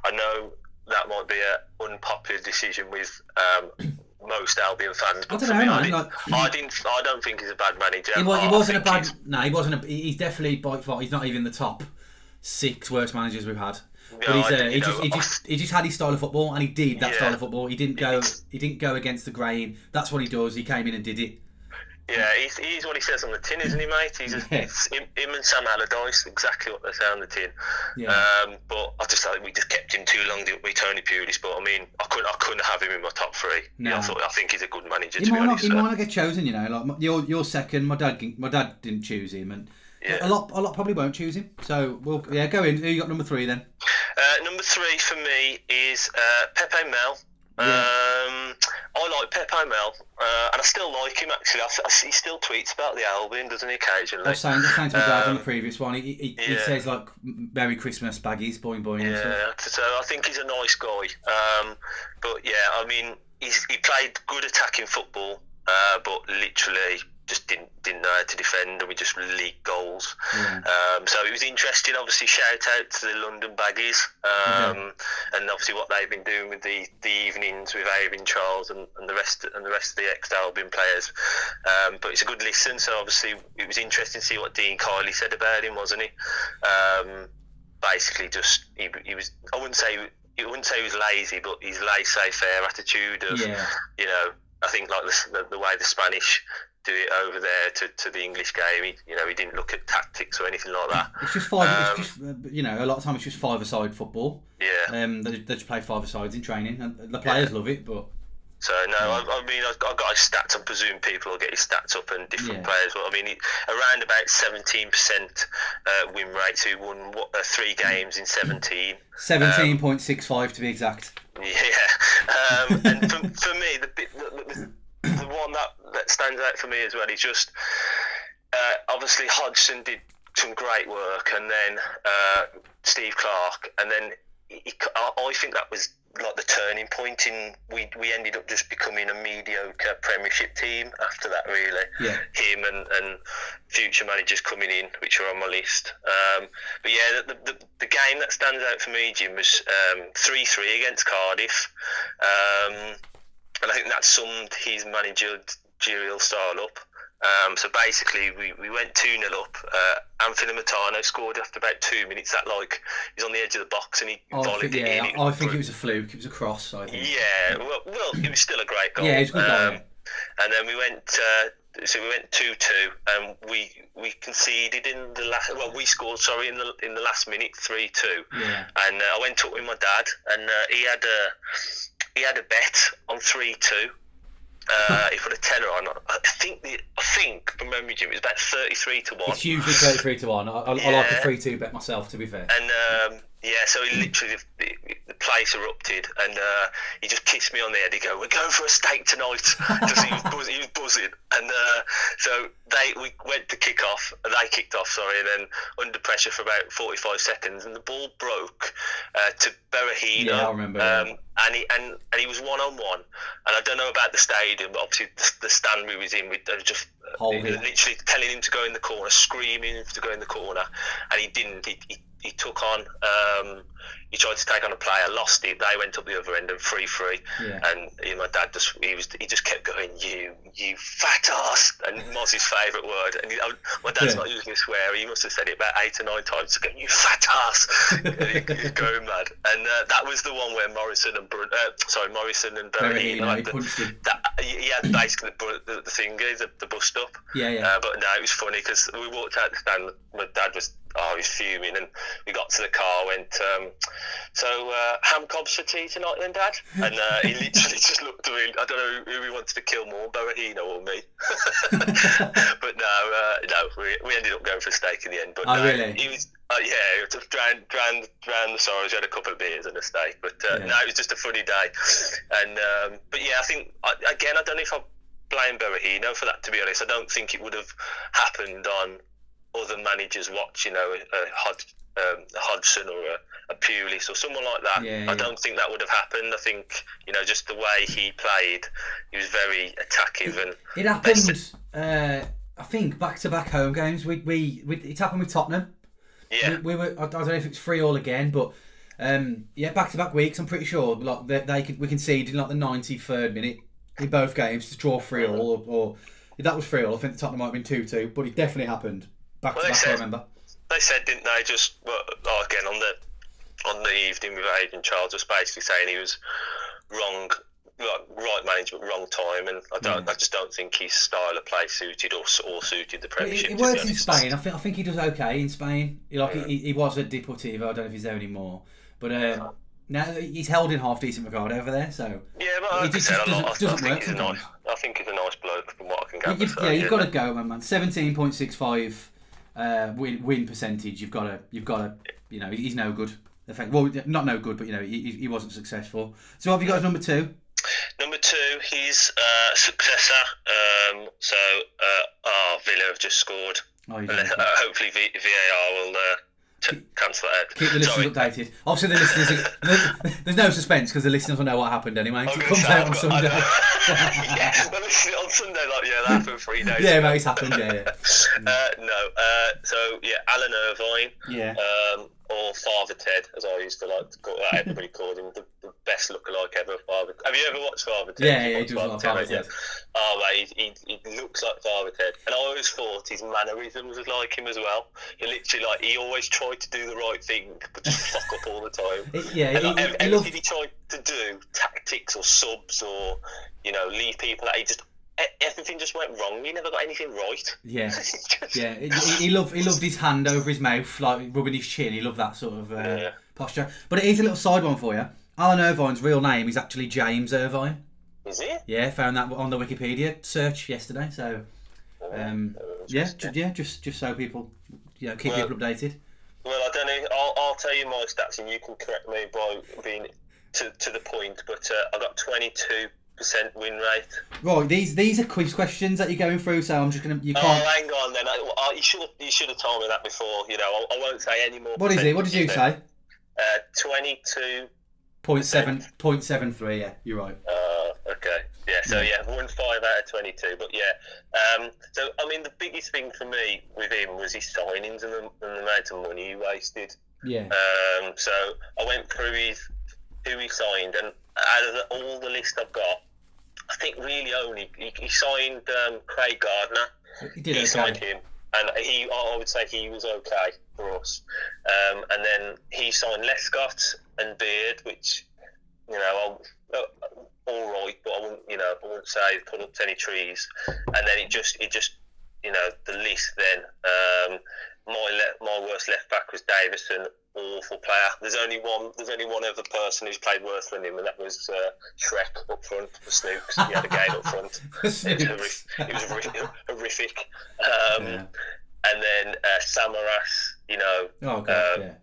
I know that might be an unpopular decision with. Um, most Albion fans, I don't know, me, man, I didn't, like- I didn't. I don't think he's a bad manager. he, wa- he wasn't a bad. he's- No, he wasn't. A, he's definitely by far. He's not even the top six worst managers we've had. But he's, uh, he know, just he just he just had his style of football, and he did that Yeah. style of football. He didn't go he didn't go against the grain. That's what he does. He came in and did it. Yeah, he's, he's what he says on the tin, isn't he, mate? He's a, Yeah. it's him, him and Sam Allardyce, exactly what they say on the tin. Yeah. Um, but I just thought we just kept him too long, didn't we, Tony Pulis? But I mean, I couldn't, I couldn't have him in my top three. No. Yeah, I thought, I think he's a good manager. He to be might not. honest. He so- might not get chosen. You know, like my- you're you're second. My dad my dad didn't choose him, and Yeah. a lot a lot probably won't choose him. So we'll yeah go in. Who you got number three then? Uh, number three for me is uh, Pepe Mel. Yeah. Um, I like Pepe Mel, uh, and I still like him actually. I, I, he still tweets about the Albion, doesn't he, occasionally? I was saying, I was saying to my dad on the Um, previous one. He, he, he says like "Merry Christmas, baggies, boing boing." and stuff. Yeah, so I think he's a nice guy. Um, but yeah, I mean, he's, he played good attacking football, uh, but literally just didn't didn't know how to defend, and we just leaked goals. Yeah. Um, so it was interesting. Obviously, shout out to the London Baggies, um, and obviously what they've been doing with the, the evenings with Adrian Chiles and, and the rest and the rest of the ex Albion players. Um, but it's a good listen. So obviously it was interesting to see what Dean Kiely said about him, wasn't he? Um, basically, just he, he was. I wouldn't say. I wouldn't say he was lazy, but his laissez-faire attitude of, Yeah. you know, I think like the, the, the way the Spanish do it over there to, to the English game, he, you know, he didn't look at tactics or anything like that. It's just five. Um, it's just uh, you know a lot of time it's just five-a-side football. Yeah. Um, they, they just play five-a-sides in training, and the players love it. But So no, I, I mean I've got, I've got his stats. I presume people will get his stats up and different Yeah. players. But I mean, around about seventeen percent uh, win rate. So he won what, uh, three games in seventeen. seventeen point six five to be exact. Yeah, um, and for, for me, the, the, the, the one that, that stands out for me as well is just uh, obviously Hodgson did some great work, and then uh, Steve Clarke, and then he, he- I think that was like the turning point in we we ended up just becoming a mediocre Premiership team after that really Yeah. him and, and future managers coming in, which are on my list. Um, but yeah, the, the, the game that stands out for me, Jim, was um, 3 3 against Cardiff. Um, and I think that summed his managerial style up. Um, so basically, we, we went 2 0 up. Uh, Anthony Matano scored after about two minutes. That, like, he's on the edge of the box and he I volleyed think, it yeah, in. I think it was a fluke. It was a cross. I think. Yeah, well, well, it was still a great goal. Yeah, it was good goal, Um, yeah. And then we went, uh, so we went two two, and we we conceded in the last. Well, we scored, sorry, in the in the last minute, three two. Yeah. And uh, I went up with my dad, and uh, he had a he had a bet on three two. Uh, he put a tenner on. I think the I think from memory, Jim, it was about thirty three to one. It's usually thirty-three to one. I, I, I like a Yeah. three-two bet myself. To be fair. And um, yeah, so he literally the, the place erupted, and uh, he just kissed me on the head. He go, "We're going for a steak tonight." Just he was buzzing, he was buzzing, and uh, so they we went to kick off. They kicked off, sorry, and then under pressure for about forty-five seconds, and the ball broke uh, to Berahino. Yeah, I remember. Um, and he and, and he was one on one, and I don't know about the stadium, but obviously the, the stand we was in, we were just uh, Holding. literally telling him to go in the corner, screaming to go in the corner, and he didn't. He, he, he took on. Um, he tried to take on a player, lost it. They went up the other end and free free. Yeah. And he, my dad just he was he just kept going, you you fat ass, and was his favourite word. And he, I- my dad's Yeah. not using a swear. He must have said it about eight or nine times. Going, you fat ass. and he, he's going mad. And uh, that was the one where Morrison and Brun- uh, sorry Morrison and Bernie, Berahino he had the, that, he had basically the, the, the finger, the, the bus stop. Yeah, yeah. Uh, but no, it was funny because we walked out the stand. My dad was oh, he was fuming, and we got to the car. Went um, so uh, ham cobs for tea tonight, then, Dad. And uh, he literally just looked at me. I don't know who he wanted to kill more, Berahino or me. but no, uh, no, we, we ended up going for a steak in the end. But Oh, no, really? He was. Uh, yeah, it was drowned, drowned, drowned the sorrows. We had a couple of beers and a steak, but uh, Yeah. no, it was just a funny day. And um, but yeah, I think again, I don't know if I blame Berahino for that. To be honest, I don't think it would have happened on other managers' watch. You know, a, Hod, um, a Hodgson or a, a Pulis or someone like that. Yeah, I yeah. don't think that would have happened. I think you know just the way he played, he was very attacking and It happened. Uh, I think back to back home games. We, we we it happened with Tottenham. yeah. We, we were. I I don't know if it's three all again, but um, yeah, back to back weeks. I'm pretty sure. Like they, they could we conceded in like the 93rd minute in both games to draw three all, or, or that was three all. I think the Tottenham might have been two two, but it definitely happened back Well, to they back. I said- remember. they said, didn't they? Just well, oh, again on the on the evening with Adrian Chiles, just basically saying he was wrong, right, right management, wrong time, and I don't, I just don't think his style of play suited or, or suited the Premiership. it to be works in. Spain. I think I think he does okay in Spain. He, like he, he was at Deportivo. I don't know if he's there anymore, but um, now he's held in half decent regard over there. So Yeah, but like I just doesn't- I, I doesn't think work he's a nice. I think he's a nice bloke from what I can gather. so, yeah, you've got to go, man. man. Seventeen point six five uh, win win percentage. You've got to, you've got to, you know, he's no good. In fact, well, not no good, but you know, he, he- wasn't successful. So have you got as number two? Number two, his uh, successor. Um, so, uh, oh, Villa have just scored. Oh, Uh, hopefully, v- VAR will uh, t- cancel that. Keep the listeners Sorry. updated. Obviously, the listeners. Are, there's no suspense because the listeners will know what happened anyway. It comes say, out I've on got- Sunday. Yeah, well, listen, on Sunday, like yeah, that happened three days. yeah, ago. mate, it's happened. Yeah, yeah. Uh, no, uh, so yeah, Alan Irvine, Yeah. um, or Father Ted, as I used to like to call uh, everybody called him, the, the best lookalike ever. Father. Have you ever watched Father Ted? Yeah, yeah, he does like Father Ted. Oh, mate, he, he, he looks like Father Ted, and I always thought his mannerisms was like him as well. He literally like he always tried to do the right thing, but just fuck up all the time. It- yeah, And, he, like, he, ev- he everything loved, he tried to do, tactics or subs or you know leave people out, he just everything just went wrong. He never got anything right. yeah, Just- yeah. He, he he loved, he loved his hand over his mouth, like rubbing his chin. He loved that sort of uh, Yeah. posture. But it is a little side one for you. Alan Irvine's real name is actually James Irvine. Is it? Yeah, found that on the Wikipedia search yesterday. So, um, yeah, ju- yeah, just just so people, you know, keep Well- people updated. Well, I don't know. I'll, I'll tell you my stats, and you can correct me by being to, to the point. But uh, I got twenty two percent win rate. Right, these these are quiz questions that you're going through. So I'm just gonna, you Oh, can't. hang on then. I, I, you should have you should have told me that before. You know, I, I won't say any more. What is it? What did you say? Uh, twenty two. Point seven, point seven three. Yeah, you're right. Uh, okay. Yeah. So yeah, won five out of twenty two. But yeah. Um, so I mean, the biggest thing for me with him was his signings and the, and the amount of money he wasted. Yeah, Um, so I went through his who he signed, and out of the, all the list I've got, I think really only he, he signed um, Craig Gardner. he did he signed him, and he I would say he was okay for us. Um, and then he signed Lescott and Baird, which you know, I, uh, all right, but I wouldn't you know I wouldn't say put up any trees. And then it just it just you know the list then. Um, my le- my worst left back was Davidson, awful player. There's only one. There's only one other person who's played worse than him, and that was uh, Shrek up front for Sneekes. He had a game up front. It was, horrific. It was horrific. horrific. Um, Yeah. And then uh, Samaras, you know, Oh god, uh, yeah,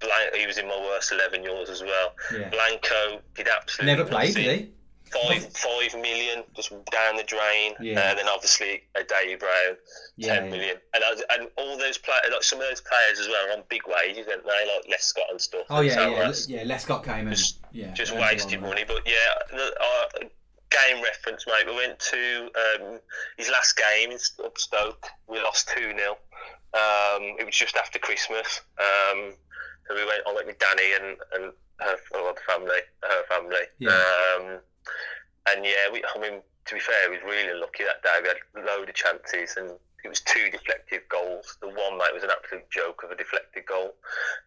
Blank, he was in my worst eleven yours as well. yeah. Blanco did absolutely Never played, did he? Five five million just down the drain. Yeah. And then obviously a Davy Brown, Yeah, ten yeah. million. And I, and all those players, like some of those players as well, are on big wages, aren't they? Like Lescott and stuff. Oh yeah, So yeah, yeah. Lescott came and Just- yeah, just earned a lot wasted money. But yeah, the, uh, game reference, mate. We went to um, his last game in Stoke. We lost two 0 um, It was just after Christmas. Um, so we went. I went with Danny and and her well, the family, her family. Yeah. And yeah, we. I mean, to be fair, we was really lucky that day. We had a load of chances and. It was two deflected goals. The one, mate, was an absolute joke of a deflected goal.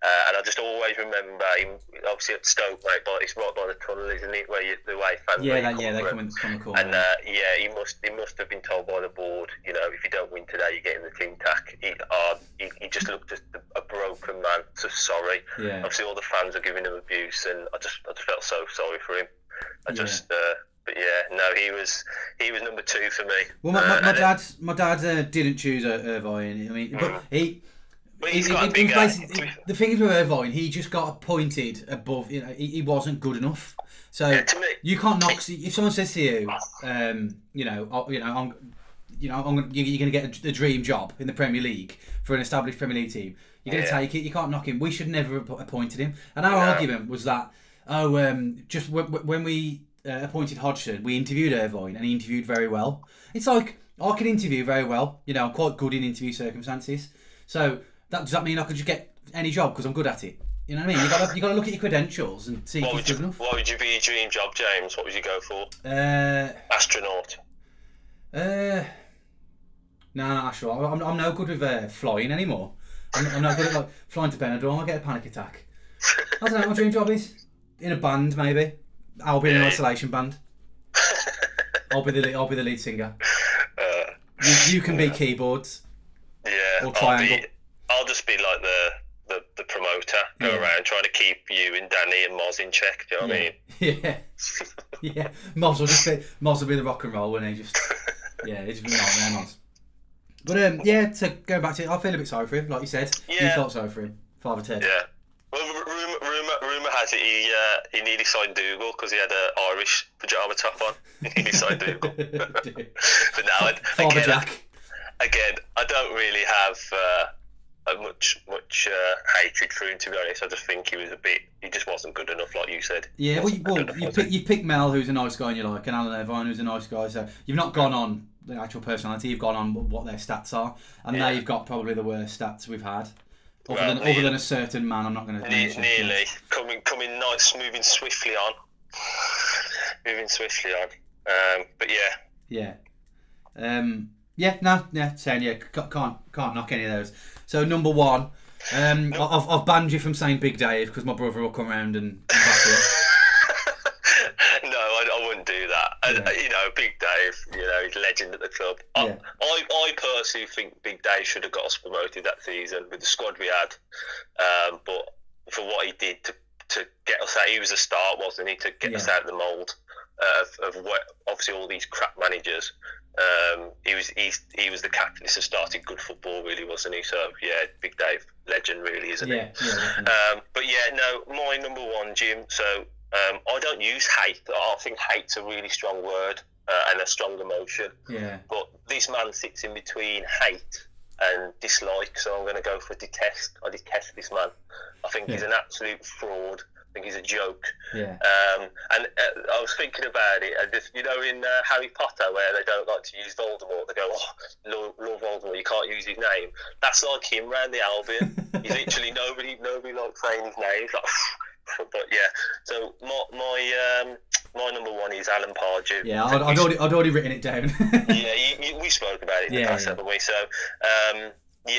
Uh, and I just always remember him, obviously at Stoke, mate, but it's right by the tunnel, isn't it? Where you, the way fans Yeah, that, yeah, they come in from the corner. And uh, yeah, he must he must have been told by the board, you know, if you don't win today, you're getting the team tack. He, uh, he, he just looked just a, a broken man. So sorry. yeah, Obviously, all the fans are giving him abuse, and I just I just felt so sorry for him. I Yeah. just, uh, but yeah, no, he was he was number two for me. Well, my, my, Uh, my dad, my dad uh, didn't choose Ir- Irvine. I mean, but Mm. he. But he- he's he- got a big guy. the thing is with Irvine, he just got appointed above. You know, he, he wasn't good enough. So Yeah, me, You can't knock. If someone says to you, um, you know, oh, you know, I'm, you know, I'm, you're going to get a, a dream job in the Premier League for an established Premier League team. You're going to Yeah. take it. You can't knock him. We should never have appointed him. And our argument was that, oh, um, just w- w- when we uh, appointed Hodgson, we interviewed Irvine, and he interviewed very well. It's like I can interview very well. You know, I'm quite good in interview circumstances. So that does that mean I could just get any job because I'm good at it? You know what I mean? You got to you got to look at your credentials and see if What would good you enough. What would you be your dream job, James? What would you go for? Uh, Astronaut. Uh, no, no, sure. I'm, I'm no good with uh, flying anymore. I'm, I'm no good at like flying to Benidorm. I get a panic attack. I don't know what my dream job is. In a band, maybe. I'll be in an Yeah. isolation band. I'll be the lead, I'll be the lead singer. Uh, You, you can be keyboards. yeah. Or I'll triangle. be. I'll just be like the the, the promoter, go Yeah. around trying to keep you and Danny and Moz in check. Do you know what I mean? yeah, yeah. Moz will just be Moz will be the rock and roll when he just yeah, it's not there, Moz. But um, yeah, to go back to it, I feel a bit sorry for him. Like you said, you Yeah. felt sorry for him, Father Ted. Yeah. Well, r- rumor, rumor, rumor has it he uh, he nearly signed Dougal because he had an Irish pajama top on. He nearly signed Dougal. but now, again, Jack. again, I don't really have uh, much much uh, hatred for him. To be honest, I just think he was a bit. He just wasn't good enough, like you said. Yeah, well, you, well enough, you, pick, you picked Mel, who's a nice guy, and you like, and Alan Irvine, who's a nice guy. So you've not gone on the actual personality. You've gone on what their stats are, and now you've got probably the worst stats we've had, other Well, than other than a certain man. I'm not going to Ne- nearly coming coming nice, moving swiftly on, moving swiftly on. Um, but yeah, Yeah. Um. Yeah. No. Yeah. Saying yeah. ca- Can't can't knock any of those. So number one. Um, I've, I've banned you from saying Big Dave because my brother will come round and. and back you. no, I, I wouldn't do that. And, Yeah. You know, Big Dave, you know, he's a legend at the club. I, Yeah. I, I personally think Big Dave should have got us promoted that season with the squad we had. Um, but for what he did to, to get us out, he was a start, wasn't he, to get us out of the mould uh, of, of what, obviously all these crap managers. Um, he was he's, he was the captain. He started good football, really, wasn't he? So yeah, Big Dave, legend, really, isn't he? Yeah. Yeah. Um, but yeah, no, my number one, Jim. So um, I don't use hate. I think hate's a really strong word uh, and a strong emotion. Yeah. But this man sits in between hate and dislike. So I'm going to go for detest. I detest this man. I think he's an absolute fraud. I think he's a joke. Yeah. Um, and uh, I was thinking about it, and just you know, in uh, Harry Potter, where they don't like to use Voldemort, they go, "Oh, Lord, Lord Voldemort, you can't use his name." That's like him the Albion. He's literally nobody, nobody likes saying his name. He's like, but yeah. So my my um, my number one is Alan Pardew. Yeah. I'd, I'd already I'd already written it down. yeah, you, you, we spoke about it in Yeah, the past, yeah. haven't we? So, um, yeah,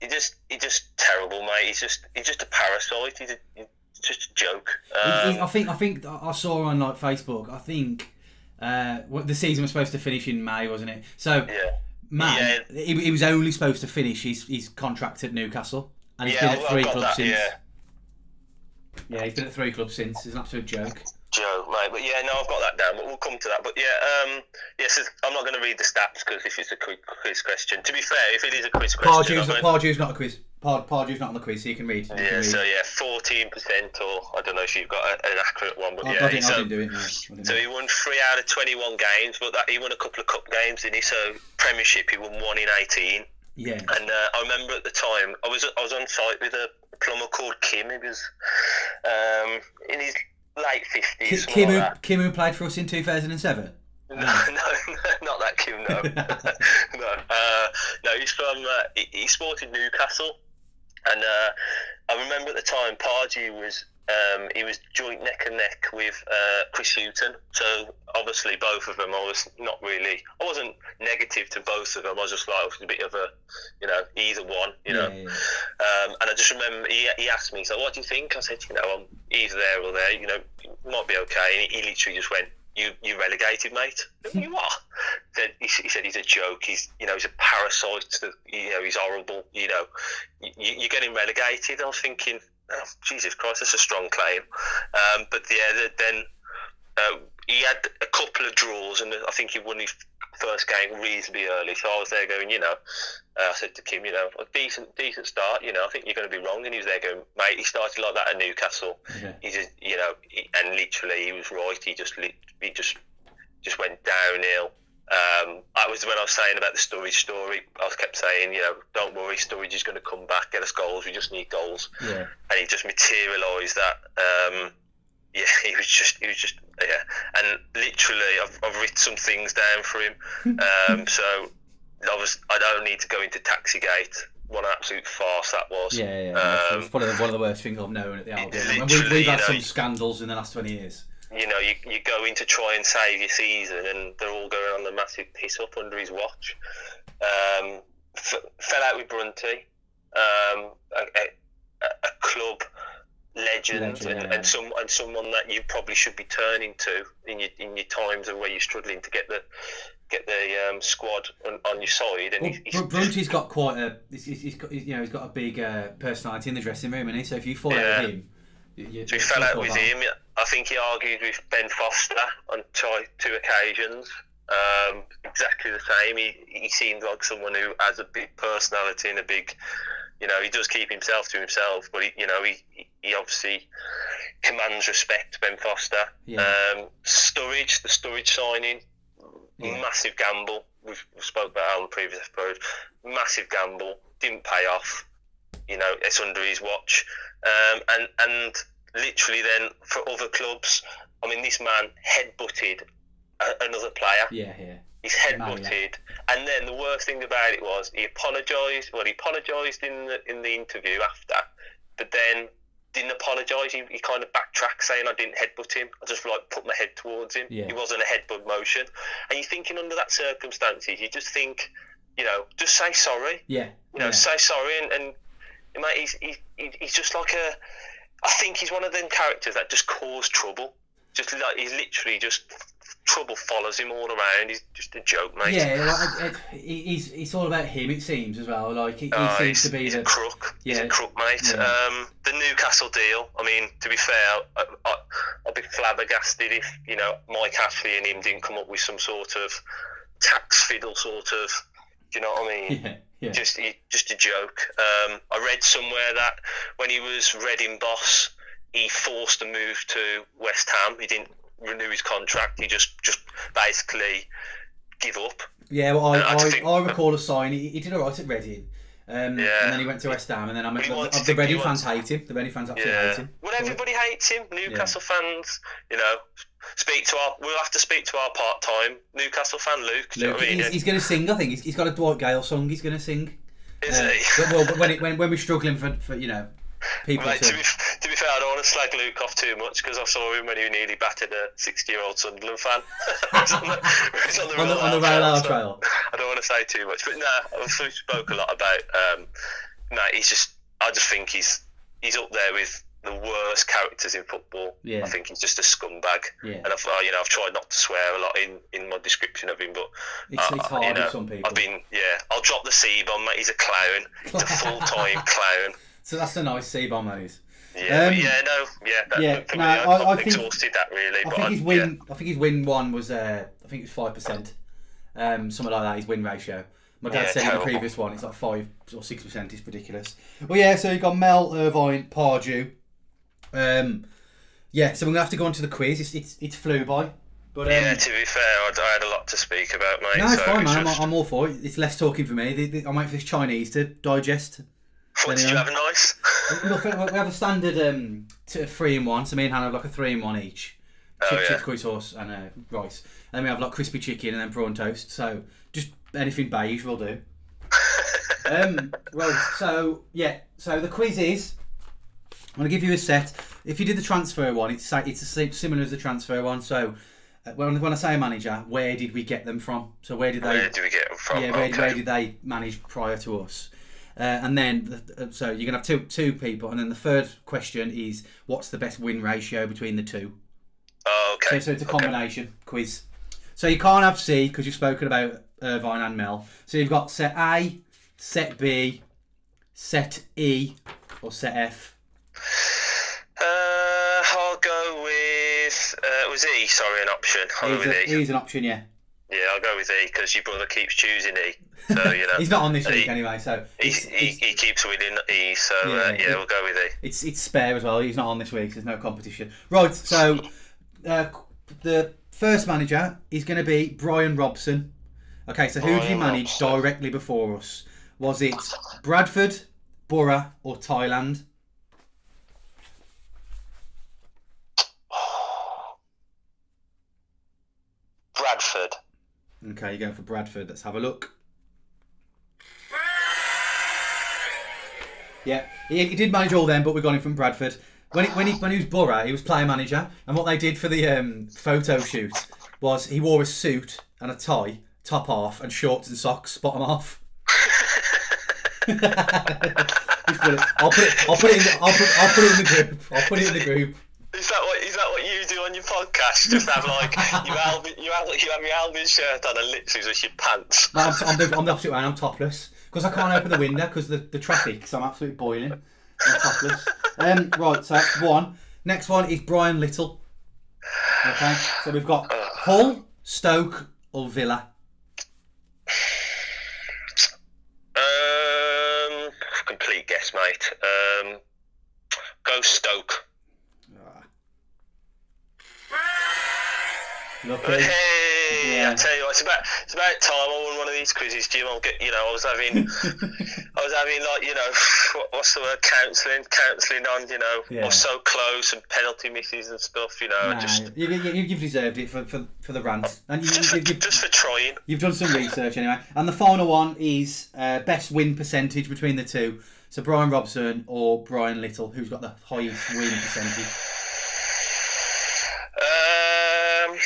he just he just terrible, mate. He's just he's just a parasite. He's, a, he's just a joke. He- he- Um, I think I think I saw on like Facebook. I think uh, the season was supposed to finish in May, wasn't it? So yeah. man, he, he was only supposed to finish his, his contract at Newcastle, and he's Yeah, been at well, three clubs that, since. yeah. Yeah, he's been at three clubs since. It's an absolute joke. Joe, mate. But yeah, no, I've got that down. But we'll come to that. But yeah, um, yes, I'm not going to read the stats because if it's a quiz question, to be fair, if it is a quiz question, Pardew's, gonna- Pardew's not a quiz. Pard, Pardew's not on the quiz, so you can read. You yeah, can read. so yeah, fourteen percent, or I don't know if you've got a, an accurate one, but I, yeah, I, didn't, I so, didn't do it. No, so he won three out of twenty-one games, but that he won a couple of cup games, didn't he? So Premiership, he won one in eighteen. Yeah. And uh, I remember at the time, I was I was on site with a plumber called Kim. He was um, in his late fifties. Kim, who, Kim, who played for us in 2007. No, no, not that Kim. No, no, uh, no. He's from. Uh, he, he sported Newcastle, and uh, I remember at the time Pardew was. Um, he was joint neck and neck with uh, Chris Hughton. So obviously both of them, I was not really. I wasn't negative to both of them. I was just like it was a bit of a, you know, either one. You know. yeah, yeah. Um, and I just remember he, he asked me, so what do you think? I said, you know, I'm either there or there, you know, might be okay. And he, he literally just went, you you relegated, mate. you are. Said, he, he said he's a joke. He's you know he's a parasite. You know he's horrible. You know you, you're getting relegated. I was thinking, oh, Jesus Christ, that's a strong claim. Um, but yeah, then uh, he had a couple of draws, and I think he won his first game reasonably early. So I was there going, you know, uh, I said to Kim, you know, a decent decent start. You know, I think you're going to be wrong. And he was there going, mate, he started like that at Newcastle. Yeah. He just, you know, he, and literally he was right. He just he just just went downhill. Um, that was when I was saying about the Sturridge story. I was kept saying, you know, don't worry, Sturridge is going to come back, get us goals. We just need goals Yeah. and he just materialised that. Um, yeah, he was just, he was just, yeah. And literally, I've, I've written some things down for him. Um, so I was, I don't need to go into Taxigate. What an absolute farce that was. Yeah, yeah. Um, it's probably one of the worst things I've known at the Albion. Literally, we've had know, some scandals in the last 20 years. You know, you, you go in to try and save your season, and they're all going on the massive piss up under his watch. Um, f- fell out with Brunty, um, a, a, a club legend, Legend, and, yeah. and some and someone that you probably should be turning to in your in your times of where you're struggling to get the get the um, squad on, on your side. And Well, he's, he's Br- Brunty's got quite a, he's, he's got, he's, you know, he's got a big uh, personality in the dressing room, and he. So if you fall out Yeah. with him, you, So he fell out with bad. him. I think he argued with Ben Foster on two, two occasions. Um, exactly the same. He, he seemed like someone who has a big personality and a big, you know, he does keep himself to himself, but he, you know, he, he obviously commands respect. Ben Foster. Yeah. Um, Sturridge, the Sturridge signing, Yeah. massive gamble. We've, we've spoke about on the previous episode. Massive gamble, didn't pay off. You know, it's under his watch, um, and and literally then for other clubs, I mean, this man headbutted a, another player. Yeah, yeah. He's headbutted, and then the worst thing about it was he apologised. Well, he apologised in the in the interview after, but then didn't apologise. He, he kind of backtracked, saying I didn't headbutt him. I just like put my head towards him. Yeah. It wasn't a headbutt motion. And you're thinking under that circumstances, you just think, you know, just say sorry. Yeah. You know, yeah. say sorry, and, and mate, he's, he's he's just like a. I think he's one of them characters that just cause trouble. Just like he's literally just trouble follows him all around. He's just a joke, mate. Yeah, like, he's, it's all about him, it seems, as well. Like, he, he Oh, seems he's, to be he's the. a crook. He's Yeah. a crook, mate. Yeah. Um, the Newcastle deal. I mean, to be fair, I, I, I'd be flabbergasted if you know Mike Ashley and him didn't come up with some sort of tax fiddle, sort of. Do you know what I mean? Yeah, yeah. just just a joke. Um, I read somewhere that when he was Reading boss, he forced a move to West Ham. He didn't renew his contract. He just just basically give up. Yeah, well, I, I I, think- I recall a sign. He, he did all right at Reading. Um, Yeah. And then he went to West Ham, and then I mean, He the, the Reading fans hate him. The Reading fans absolutely Yeah. hate him. Well, everybody hates him. Newcastle fans, you know. Speak to our. We'll have to speak to our part-time Newcastle fan, Luke. Do you know Luke, I mean? he's, he's going to sing. I think he's, he's got a Dwight Gayle song. He's going to sing. Is Uh, he? but, well, but when, it, when when we're struggling for, for you know people Mate, to, to, be, to be fair, I don't want to slag Luke off too much because I saw him when he nearly battered a 60-year-old Sunderland fan. On the, he on the on the, Rail on the Trail, rail so trail. I don't want to say too much, but no, I've spoke a lot about. Um, no, he's just. I just think he's he's up there with the worst characters in football. Yeah. I think he's just a scumbag. Yeah. And I've, uh, you know, I've tried not to swear a lot in, in my description of him, but It's, uh, it's hard you know, some people. I've been, yeah, I'll drop the C bomb, mate. He's a clown. He's a full time clown. So that's a nice C bomb, that is. Yeah, Um, yeah, no, yeah, that, yeah, no, me, I've, I- I think- exhausted that really. I think I- his win. I think his win one was. Uh, I think it was five percent. Um, something like that. His win ratio. My dad Yeah, said in the previous one it's like five or six percent. It's ridiculous. Well, yeah. So you have got Mel Irvine, Pardew. Um, yeah. So we're gonna have to go on to the quiz. It's it's, it's flew by. But um, Yeah, to be fair, I, I had a lot to speak about, mate. no, it's so fine, man. I'm, just- I'm all for it. It's less talking for me. The- the- I'm waiting for this Chinese to digest. what did you have a nice? Look, we have a standard um, t- three in one. So me and Hannah have like a three in one each. Oh, Chip, yeah. chips, curry sauce, and uh, rice. And then we have like crispy chicken and then prawn toast. So just anything beige will do. um, right. So yeah. So the quiz is. I'm going to give you a set. If you did the transfer one, it's it's similar as the transfer one. So uh, when, when I say a manager, where did we get them from? So where did they? Where do we get them from? yeah, where, okay. where did they manage prior to us? Uh, and then, the, so you're gonna have two two people, and then the third question is, what's the best win ratio between the two? Oh, So, okay. so it's a Okay. combination quiz. So you can't have C because you've spoken about Irvine and Mel. So you've got set A, set B, set E, or set F. Uh, I'll go with. Uh, was E, sorry, an option. I'll go with a, E. E's an option, yeah. Yeah, I'll go with E because your brother keeps choosing E. So you know He's not on this week anyway, so he, it's, he, it's, he keeps winning E. So Yeah, uh, yeah, we'll go with E. it's it's spare as well. He's not on this week. So there's no competition. Right. So uh, the first manager is going to be Brian Robson. Okay. So who did he Brian manage Robson. directly before us? Was it Bradford, Borough, or Thailand? Bradford. Okay, you're going for Bradford. Let's have a look. Yeah, he, he did manage all them, but we got him from Bradford. When, he, when, he, when he was Borough, he was player manager, and what they did for the um, photo shoot was he wore a suit and a tie, top off, and shorts and socks, bottom brilliant. I'll put it. I'll put it. In the, I'll put. I'll put it in the group. I'll put it in the group. Is that what is that you do on your podcast? Just have like you have you have your Albion shirt on and literally just your pants. I'm, I'm, the, I'm the opposite way. I'm topless because I can't open the window because the, the traffic. So I'm absolutely boiling. I'm topless. Um, right, so that's one. Next one is Brian Little. Okay, so we've got Hull, Stoke, or Villa. Um, complete guess, mate. Um, go Stoke. Lucky. Hey, Yeah. I tell you what, it's about it's about time I won one of these quizzes, Jim. I'm get, you know, I was having I was having like you know what, what's the word counselling, counselling on you know, Yeah. Was so close and penalty misses and stuff. You know, Nah, just you, you, you've deserved it for, for, for the rant. And you, just for, you, you've, just for trying. you've done some research anyway. And the final one is uh, best win percentage between the two. So Brian Robson or Brian Little, who's got the highest win percentage? Um,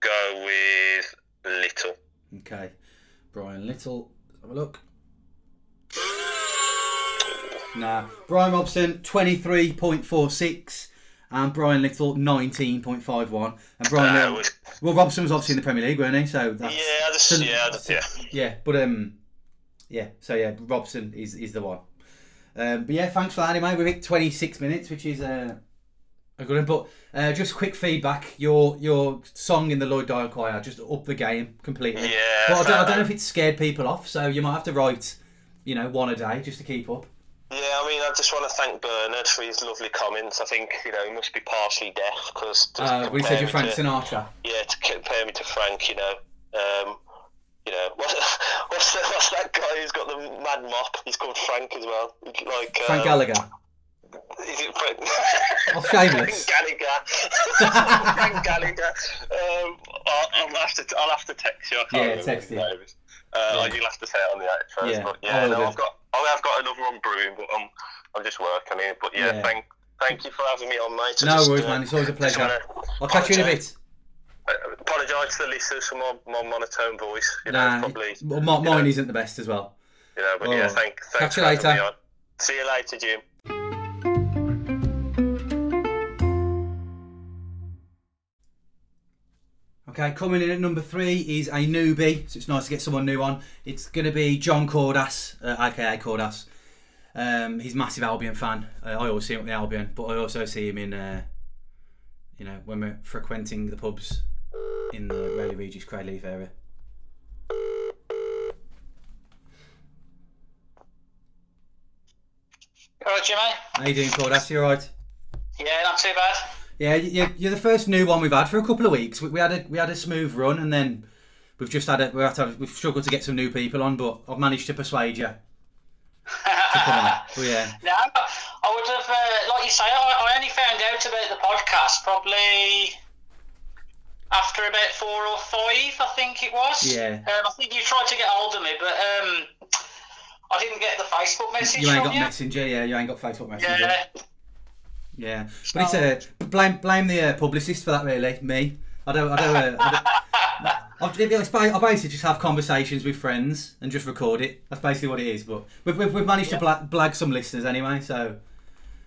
go with Little. Okay, Brian Little. Let's have a look. Nah, Brian Robson twenty three point four six, and Brian Little nineteen point five one. And Brian Uh, Little, was, well, Robson was obviously in the Premier League, weren't he? So that's, yeah, I just, so- yeah, just, yeah. yeah, but um, yeah. So yeah, Robson is is the one. Um, but yeah, thanks for that anyway. We've hit twenty six minutes, which is uh, a good one. But uh, just quick feedback: your your song in the Lloyd Dial Choir just up the game completely. Yeah, But I don't, I don't know if it scared people off, so you might have to write, you know, one a day just to keep up. Yeah, I mean, I just want to thank Bernard for his lovely comments. I think you know he must be partially deaf because Uh, we said you're Frank Sinatra. Yeah, to compare me to Frank, you know, um, you know, what, what's that, what's that guy who's got the mad mop? He's called Frank as well. Like Frank um, Gallagher. Is it? Oh, shameless. Gallagher. Frank Gallagher. Um, I'll, I'll have to. I'll have to text you. I can't Yeah, text you. Uh, Yeah. You'll have to say it on the first. Yeah, but yeah, will no. I've got. I have got another one brewing, but I'm. I'm just working it. But yeah, Yeah. thank. Thank you for having me on, mate. I No just, worries, uh, man. It's always a pleasure. I'll catch you in a bit. Apologise to the listeners for my, my monotone voice. You know, Nah, probably. well, mi- mine know. isn't the best as well. You know, but Oh. yeah, thank. Catch you later. See you later, Jim. Okay, coming in at number three is a newbie, so it's nice to get someone new on. It's going to be John Cordas, uh, aka Cordas. Um, he's a massive Albion fan. Uh, I always see him at the Albion, but I also see him in, uh, you know, when we're frequenting the pubs in the Rowley Regis Cradley Heath area. All right, Jimmy. How you doing, Cordas? You alright? Yeah, not too bad. Yeah, you- you're the first new one we've had for a couple of weeks. We, we had a we had a smooth run, and then we've just had a we had to, we've struggled to get some new people on, but I've managed to persuade you to come on. But yeah, No, I would have, uh, like you say, I, I only found out about the podcast probably after about four or five, I think it was. Yeah. Um, I think you tried to get hold of me, but um, I didn't get the Facebook message you ain't got you. Messenger. Yeah, you ain't got Facebook Messenger. Yeah. Yeah, but it's a uh, blame blame the uh, publicist for that really. Me, I don't I don't. Uh, I don't ba- I basically just have conversations with friends and just record it. That's basically what it is. But we've, we've, we've managed to blag, blag some listeners anyway, so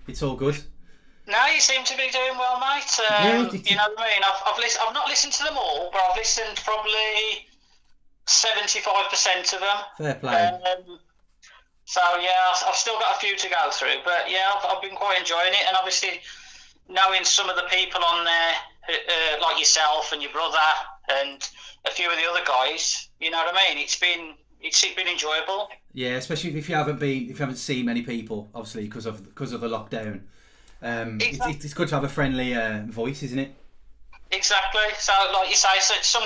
it's all good. No, you seem to be doing well, mate. Yeah, Um, it's- you know what I mean? I've, I've, listen, I've not listened to them all, but I've listened probably 75% of them. Fair play. Um, so yeah, I've- still got a few to go through, but yeah, I've, I've been quite enjoying it, and obviously knowing some of the people on there, uh, like yourself and your brother, and a few of the other guys. You know what I mean? It's been it's been enjoyable. Yeah, especially if you haven't been, if you haven't seen many people, obviously because of because of the lockdown. Um, it's, it's good to have a friendly uh, voice, isn't it? Exactly. So, like you say, so some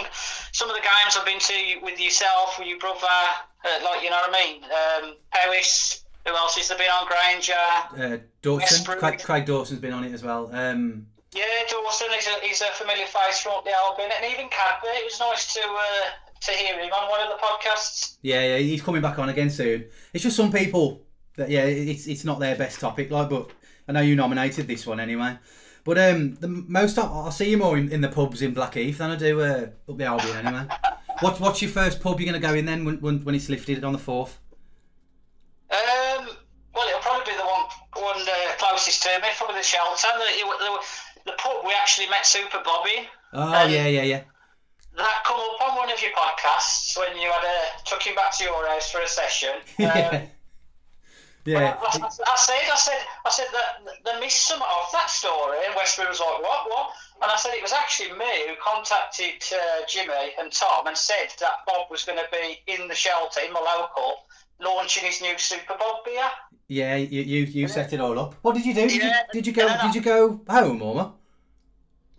some of the games I've been to with yourself, with your brother, uh, like you know what I mean. Um, Powis. Who else has there been on Granger? Uh, Dawson, Craig, Craig Dawson's been on it as well. Um, Yeah, Dawson is a, he's a familiar face from up the Albion, and even Cadbury. It was nice to uh, to hear him on one of the podcasts. yeah, yeah, he's coming back on again soon. It's just some people that yeah, it's it's not their best topic, like, but I know you nominated this one anyway. But um, the most I- I'll see you more in, in the pubs in Blackheath than I do uh, up the Albion anyway. what what's your first pub you're going to go in then when, when when it's lifted on the fourth? Um, well, it'll probably be the one one uh, closest to me, probably the Shelter. The, the, the pub we actually met Super Bobby. Oh Um, yeah, yeah, yeah. That come up on one of your podcasts when you had a took him back to your house for a session. Um, yeah. Yeah. I, I, I said, I said, I said that they missed some of that story, and Westbury was like, "What, what?" And I said it was actually me who contacted uh, Jimmy and Tom and said that Bob was going to be in the shelter in my local, launching his new Super Bob beer. Yeah, you, you you set it all up. What did you do? Did Yeah, you did you go and then I- did you go home or?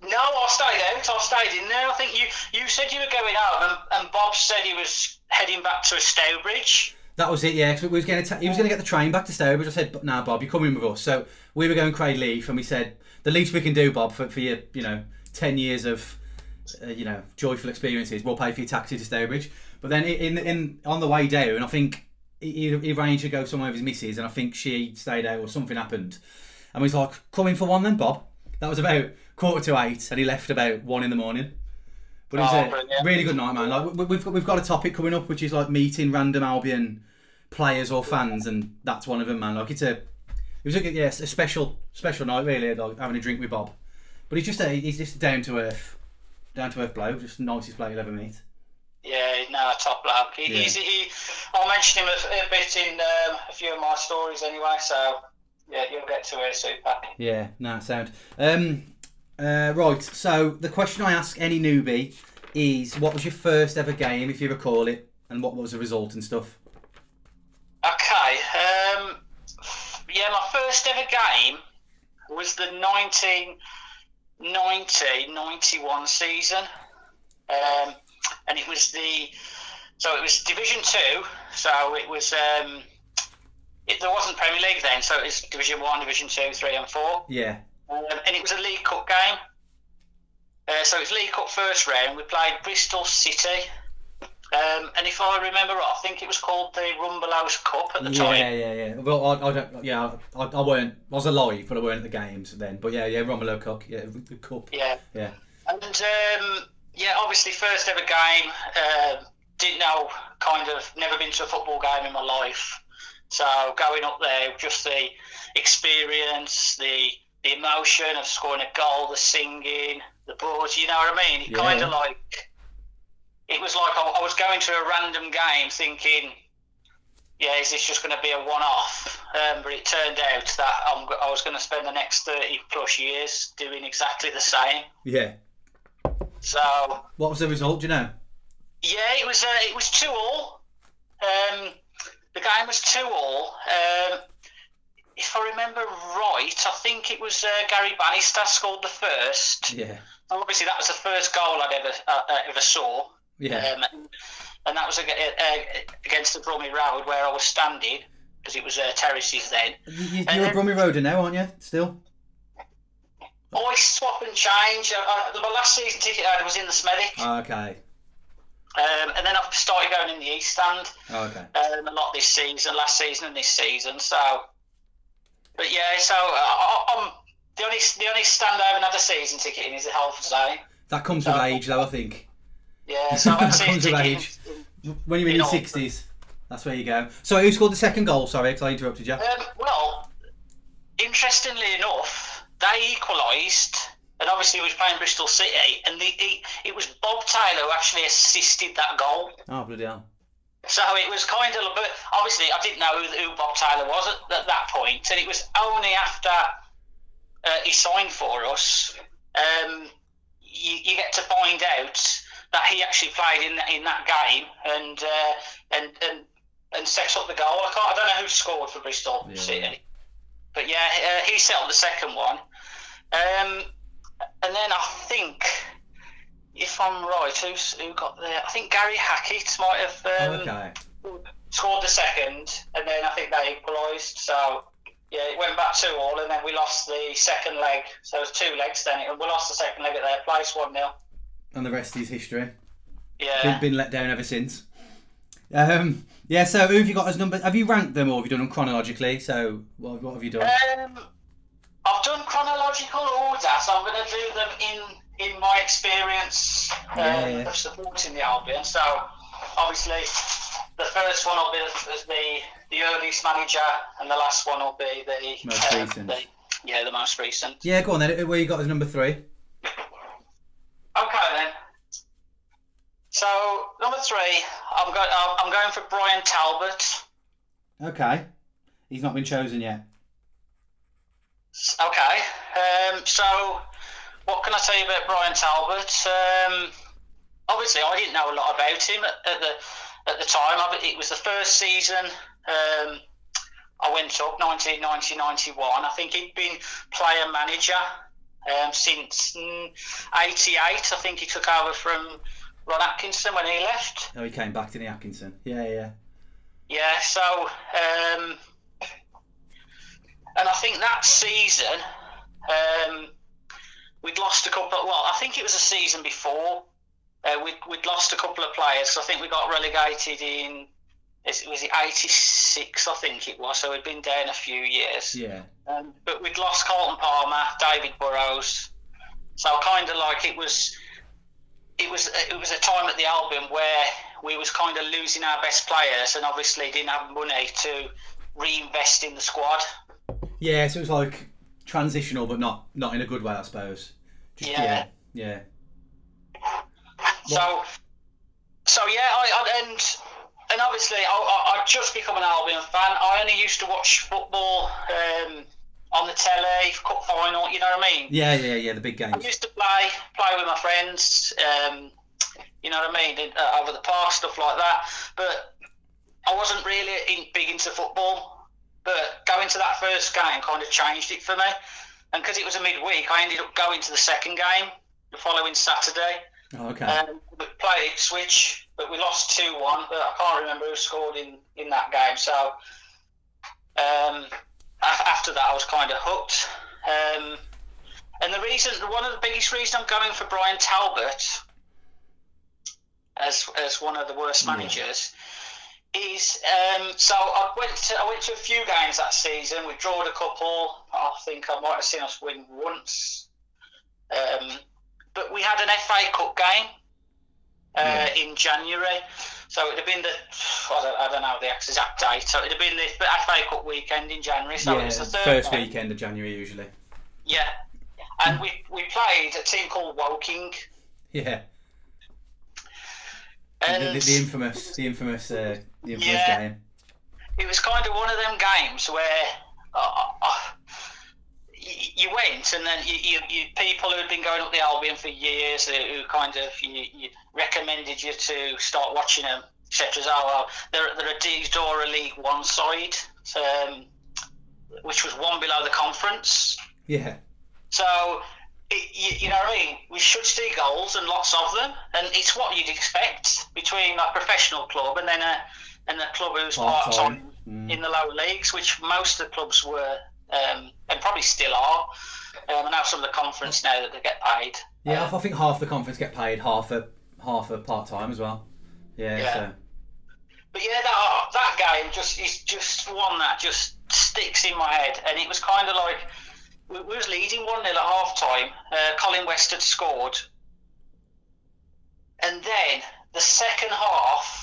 No, I stayed out. I stayed in there. I think you you said you were going home, and, and Bob said he was heading back to a Stourbridge. That was it. Yeah, we was going to he was going to get the train back to Stourbridge. I said, "But "Nah, Bob, you're coming with us." So we were going Cradley Heath, and we said the least we can do, Bob, for, for your you know ten years of uh, you know joyful experiences, we'll pay for your taxi to Stourbridge. But then in in on the way down, I think he, he arranged to go somewhere with his missus, and I think she stayed out or something happened, and we was like, "Coming for one then, Bob." That was about quarter to eight, and he left about one in the morning. But it was Oh, a really good night, man. Like we- we've got, we've got a topic coming up, which is like meeting random Albion players or fans, and that's one of them, man. Like it's a, it was a yes, a special special night, really. Like having a drink with Bob, but he's just a he's just down to earth, down to earth bloke, just the nicest bloke you'll ever meet. Yeah, no, top bloke. He, Yeah. he's, he, I'll mention him a, a bit in um, a few of my stories anyway. So yeah, you'll get to hear super. Yeah, no, sound. Um, uh, right. So the question I ask any newbie is, what was your first ever game, if you recall it, and what was the result and stuff? Okay. Um, yeah, my first ever game was the 1990-91 season, um, and it was the so it was Division Two. So it was um, it, there wasn't Premier League then, so it was Division One, Division Two, Three, and Four. Yeah. Um, and it was a League Cup game. Uh, so it was League Cup first round. We played Bristol City. Um, and if I remember right, I think it was called the Rumbelows Cup at the Yeah, time. yeah, yeah. Yeah. Well, I, I don't. Yeah, I, I weren't. I was alive, but I weren't at the games then. But yeah, yeah, Rumbelows Cup. Yeah, the cup. Yeah. Yeah. And um, yeah, obviously first ever game. Uh, didn't know, kind of, never been to a football game in my life. So going up there, just the experience, the the emotion of scoring a goal, the singing, the buzz. You know what I mean? It Yeah. kind of like it was like I, I was going to a random game, thinking, yeah, is this just going to be a one-off? Um, but it turned out that I'm, I was going to spend the next thirty plus years doing exactly the same. Yeah. So What was the result? Do you know? yeah, it was uh, it was two all. Um, the game was two all. Um, if I remember right, I think it was uh, Gary Bannister scored the first. Yeah. And obviously, that was the first goal I'd ever uh, uh, ever saw. Yeah. Um, and that was uh, against the Brummie Road where I was standing because it was uh, terraces then. You, you're a Brummie Roader now, aren't you? Still. Always swap and change. Uh, uh, my last season ticket I had was in the Smethwick, Okay. um, and then I've started going in the East Stand. Okay. um, a lot this season, last season and this season. So, but yeah, so uh, I'm the only the only stand I haven't had a season ticket in is the Halford Lane. That comes with age, though. I think. Yeah, so I've had a season Comes with age. in- When you're in You your sixties, that's where you go. So who scored the second goal? Sorry, 'cause I interrupted you. Um, well, interestingly enough, they equalised, and obviously we was playing Bristol City, and the, he, it was Bob Taylor who actually assisted that goal. Oh bloody hell! So it was kind of, but obviously I didn't know who, who Bob Taylor was at, at that point, and it was only after uh, he signed for us, um, you, you get to find out that he actually played in in that game and uh, and and and set up the goal. I can't. I don't know who scored for Bristol Yeah. City, but yeah, uh, he set up the second one. Um, and then I think, if I'm right, who's, who got there? I think Gary Hackett might have Oh, um, okay. scored the second, and then I think they equalised. So yeah, it went back two all, and then we lost the second leg. So it was two legs then, and we lost the second leg at their place one 0 And the rest is history. Yeah. Been, been let down ever since. Um, yeah. So who have you got as numbers? Have you ranked them or have you done them chronologically? So what, what have you done? Um, I've done chronological order, so I'm going to do them in in my experience um, Yeah, yeah. of supporting the Albion. So obviously, the first one will be the, the the earliest manager, and the last one will be the Most uh, recent. the- yeah, the most recent. Yeah, go on then. Where you got as number three? Okay then. So number three, I'm going. I'm going for Brian Talbot. Okay. He's not been chosen yet. Okay. Um, so, what can I tell you about Brian Talbot? Um, obviously, I didn't know a lot about him at, at the at the time. I- It was the first season um, I went up, 1990 91. I think he'd been player manager um, since mm, 88. I think he took over from Ron Atkinson when he left. Oh, he came back to the Atkinson. Yeah, yeah. Yeah, so um, and I think that season um, we'd lost a couple. Well, I think it was a season before uh, we'd, we'd lost a couple of players. I think we got relegated in is- was it '86? I think it was. So we'd been down a few years. Yeah. Um, but we'd lost Carlton Palmer, David Burrows. So kind of like it was, it was it was a time at the Albion where we was kind of losing our best players and obviously didn't have money to reinvest in the squad. Yeah, so it was like transitional, but not not in a good way, I suppose. Just, Yeah. Yeah. So, so yeah, I, I and and obviously I, I I'd just become an Albion fan. I only used to watch football um, on the telly, cup final. You know what I mean? Yeah, yeah, yeah. The big games. I used to play play with my friends. Um, you know what I mean? in- Uh, over the park, stuff like that. But I wasn't really in, big into football. But going to that first game kind of changed it for me. And because it was a midweek, I ended up going to the second game the following Saturday. Oh, okay. Um, we played Ipswich, but we lost 2 1. But I can't remember who scored in, in that game. So um, after that, I was kind of hooked. Um, and the reason, one of the biggest reasons I'm going for Brian Talbot as, as one of the worst managers is um, so I went to I went to a few games that season. We drawed a couple. I think I might have seen us win once. Um, but we had an FA Cup game uh, Yeah. in January. So it'd have been the I don't, I don't know the exact date. So it'd have been the FA Cup weekend in January. So it yeah, was the third first game. weekend of January usually. Yeah, and we we played a team called Woking. Yeah. And the, the, the infamous, the infamous, uh, the infamous Yeah. game. it was kind of one of them games where uh, uh, you went and then you, you, you people who had been going up the Albion for years who, who kind of you, you recommended you to start watching them, etc. Well, they're, they're Diadora League One side, um, which was one below the conference. Yeah. So, it, you, you know what I mean? We should see goals and lots of them, and it's what you'd expect between a professional club and then a and a club who's part Part-time. Mm. in the lower leagues, which most of the clubs were um, and probably still are. Um, and now some of the conference now that they get paid. Yeah, Uh, I think half the conference get paid, half a half a part time as well. Yeah. Yeah. So. But yeah, that that game just is just one that just sticks in my head, and it was kind of like we, we was leading one 0 at half time. Uh, Colin West had scored, and then the second half.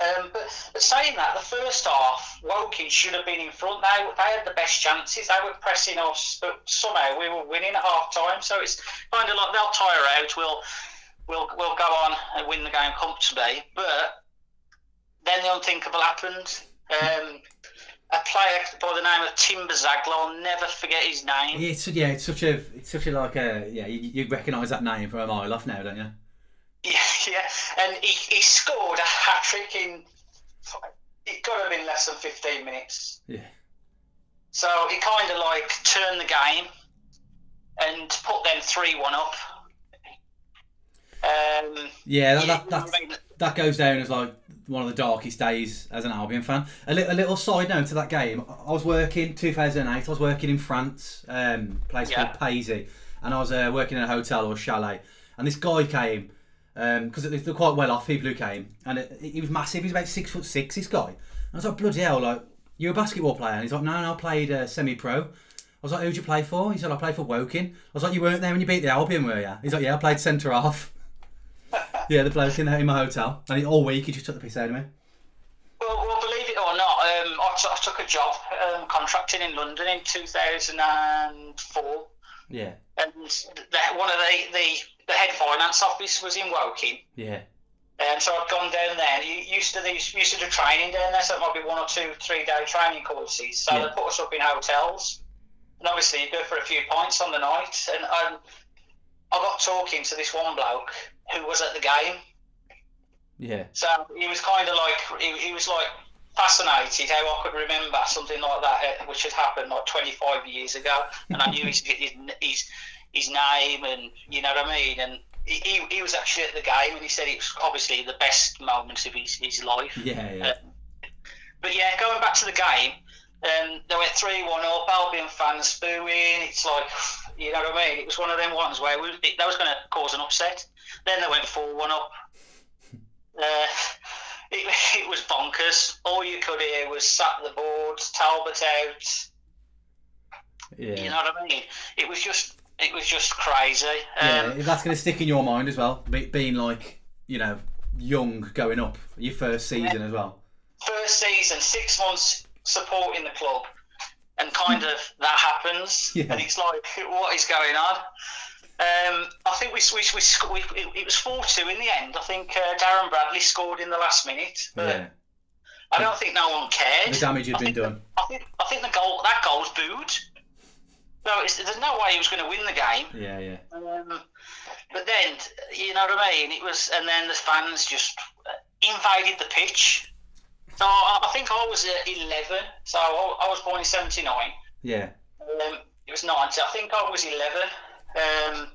Um, but, but saying that, the first half, Woking should have been in front. They, they had the best chances. They were pressing us, but somehow we were winning at half time. So it's kind of like they'll tire out. We'll we'll we'll go on and win the game comfortably. But then the unthinkable happened. Um, a player by the name of Tim Buzaglo, I'll never forget his name. Yeah, it's yeah, it's such a it's such a like a yeah, you, you recognise that name from a mile off now, don't you? Yeah, yeah, and he, he scored a hat trick in. It got to have been less than fifteen minutes. Yeah. So he kind of like turned the game and put them three one up. Um, Yeah, that, that, that, that goes down as like one of the darkest days as an Albion fan. A, li- a little side note to that game. I was working 2008. I was working in France, um, a place Yeah. called Peisey, and I was uh, working in a hotel or chalet. And this guy came because they're quite well off people who came, and it, he was massive. He's about six foot six. This guy. And I was like, bloody hell! Like you're a basketball player? And he's like, no, no, I played uh, semi-pro. I was like, who'd you play for? He said, I played for Woking. I was like, you weren't there when you beat the Albion, were you? He's like, yeah, I played centre half. Yeah, the bloke in, the, in my hotel. And he, all week he just took the piss out of me. Well, well, believe it or not, um, I, t- I took a job um, contracting in London in 2004, Yeah, and the, one of the, the the head finance office was in Woking. yeah, Um, so I'd gone down there. And you used to these used to do training down there, so it might be one or two, three day training courses. So Yeah. they put us up in hotels, and obviously you go for a few pints on the night. And um, I got talking to this one bloke who was at the game. yeah, So he was kind of like he, he was like fascinated how I could remember something like that, uh, which had happened like 25 years ago, and I knew his his his, his name and you know what I mean. And he, he, was actually at the game, and he said it was obviously the best moments of his, his life. yeah, yeah. Uh, but yeah, going back to the game, um, they went 3 1 up, Albion fans booing. It's like, you know what I mean? It was one of them ones where we, it, that was going to cause an upset. Then they went 4 1 up. Uh, it, it was bonkers. All you could hear was sat the boards, Talbot out. yeah. You know what I mean? It was just, it was just crazy. yeah, Um, that's going to stick in your mind as well. Being like, you know, young going up, your first season as well. first season, six months supporting the club, and kind of that happens, Yeah. and it's like, what is going on? Um, I think we we, we, we it, was four two in the end. I think uh, Darren Bradley scored in the last minute, Yeah, I don't think no one cared. the damage had I been done. I think I think the goal that goal's booed. No, it's, there's no way he was going to win the game. Yeah, yeah, Um, but then, you know what I mean? It was, and then the fans just uh, invaded the pitch. So I, I think I was uh, 11. So I, I was born in 79. yeah, Um, it was 90. I think I was 11. Um,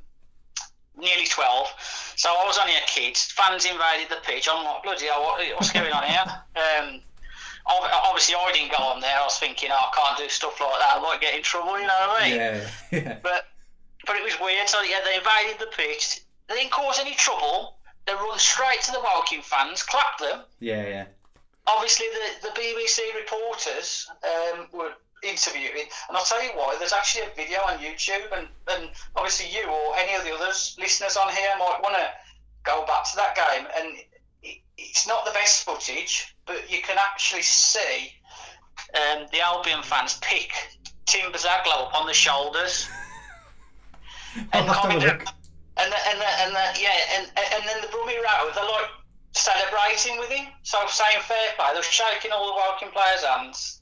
nearly 12. So I was only a kid. Fans invaded the pitch. I'm like, bloody hell, what, what's going on here? Um, obviously, I didn't go on there. I was thinking, oh, I can't do stuff like that. I might get in trouble, you know what I mean? yeah, yeah. But but it was weird. So yeah, they invaded the pitch. They didn't cause any trouble. They run straight to the Woking fans, clapped them. Yeah, yeah, Obviously, the, the BBC reporters um, were interviewing, and I'll tell you why. There's actually a video on YouTube, and, and obviously you or any of the others listeners on here might want to go back to that game. And it, it's not the best footage, but you can actually see um, the Albion fans pick Tim Buzaglo up on the shoulders and have to have a comment, and the, and the, and the, yeah, and and then the Brummie Row, they're like celebrating with him, so saying fair play. They're shaking all the Woking players' hands,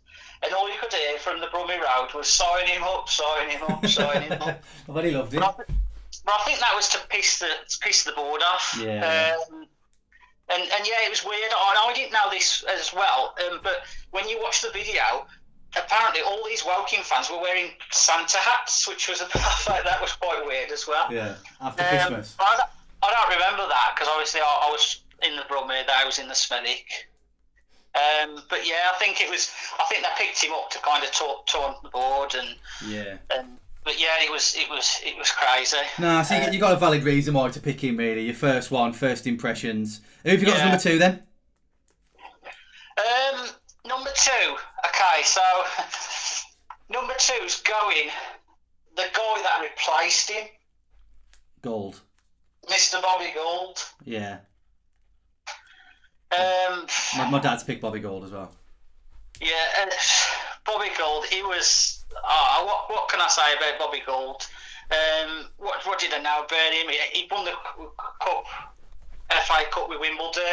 and all you could hear from the Brummie Road was sign him up, sign him up, sign him up. I bet he loved it. But I, but I think that was to piss the to piss the board off. Yeah. Um, and and yeah, it was weird. I, I didn't know this as well, um, but when you watch the video, apparently all these Woking fans were wearing Santa hats, which was a, that was quite weird as well. Yeah, after Um, Christmas. I, don't- I don't remember that because obviously I, I was in the Brummie, I was in the Smethwick. Um, but yeah, I think it was. I think they picked him up to kind of taunt, taunt the board, and, Yeah. and but yeah, it was it was it was crazy. No, so you, you got a valid reason why to pick him, really. Your first one, first impressions. Who have you got as number two then? Um, number two. Okay, so number two's going. The guy that replaced him, Gould. Mr. Bobby Gould. Yeah. Um, My, my dad's picked Bobby Gould as well. Yeah, uh, Bobby Gould. He was. Ah, what what can I say about Bobby Gould? Um, what what did I know about him? He, he won the cup, FA Cup with Wimbledon.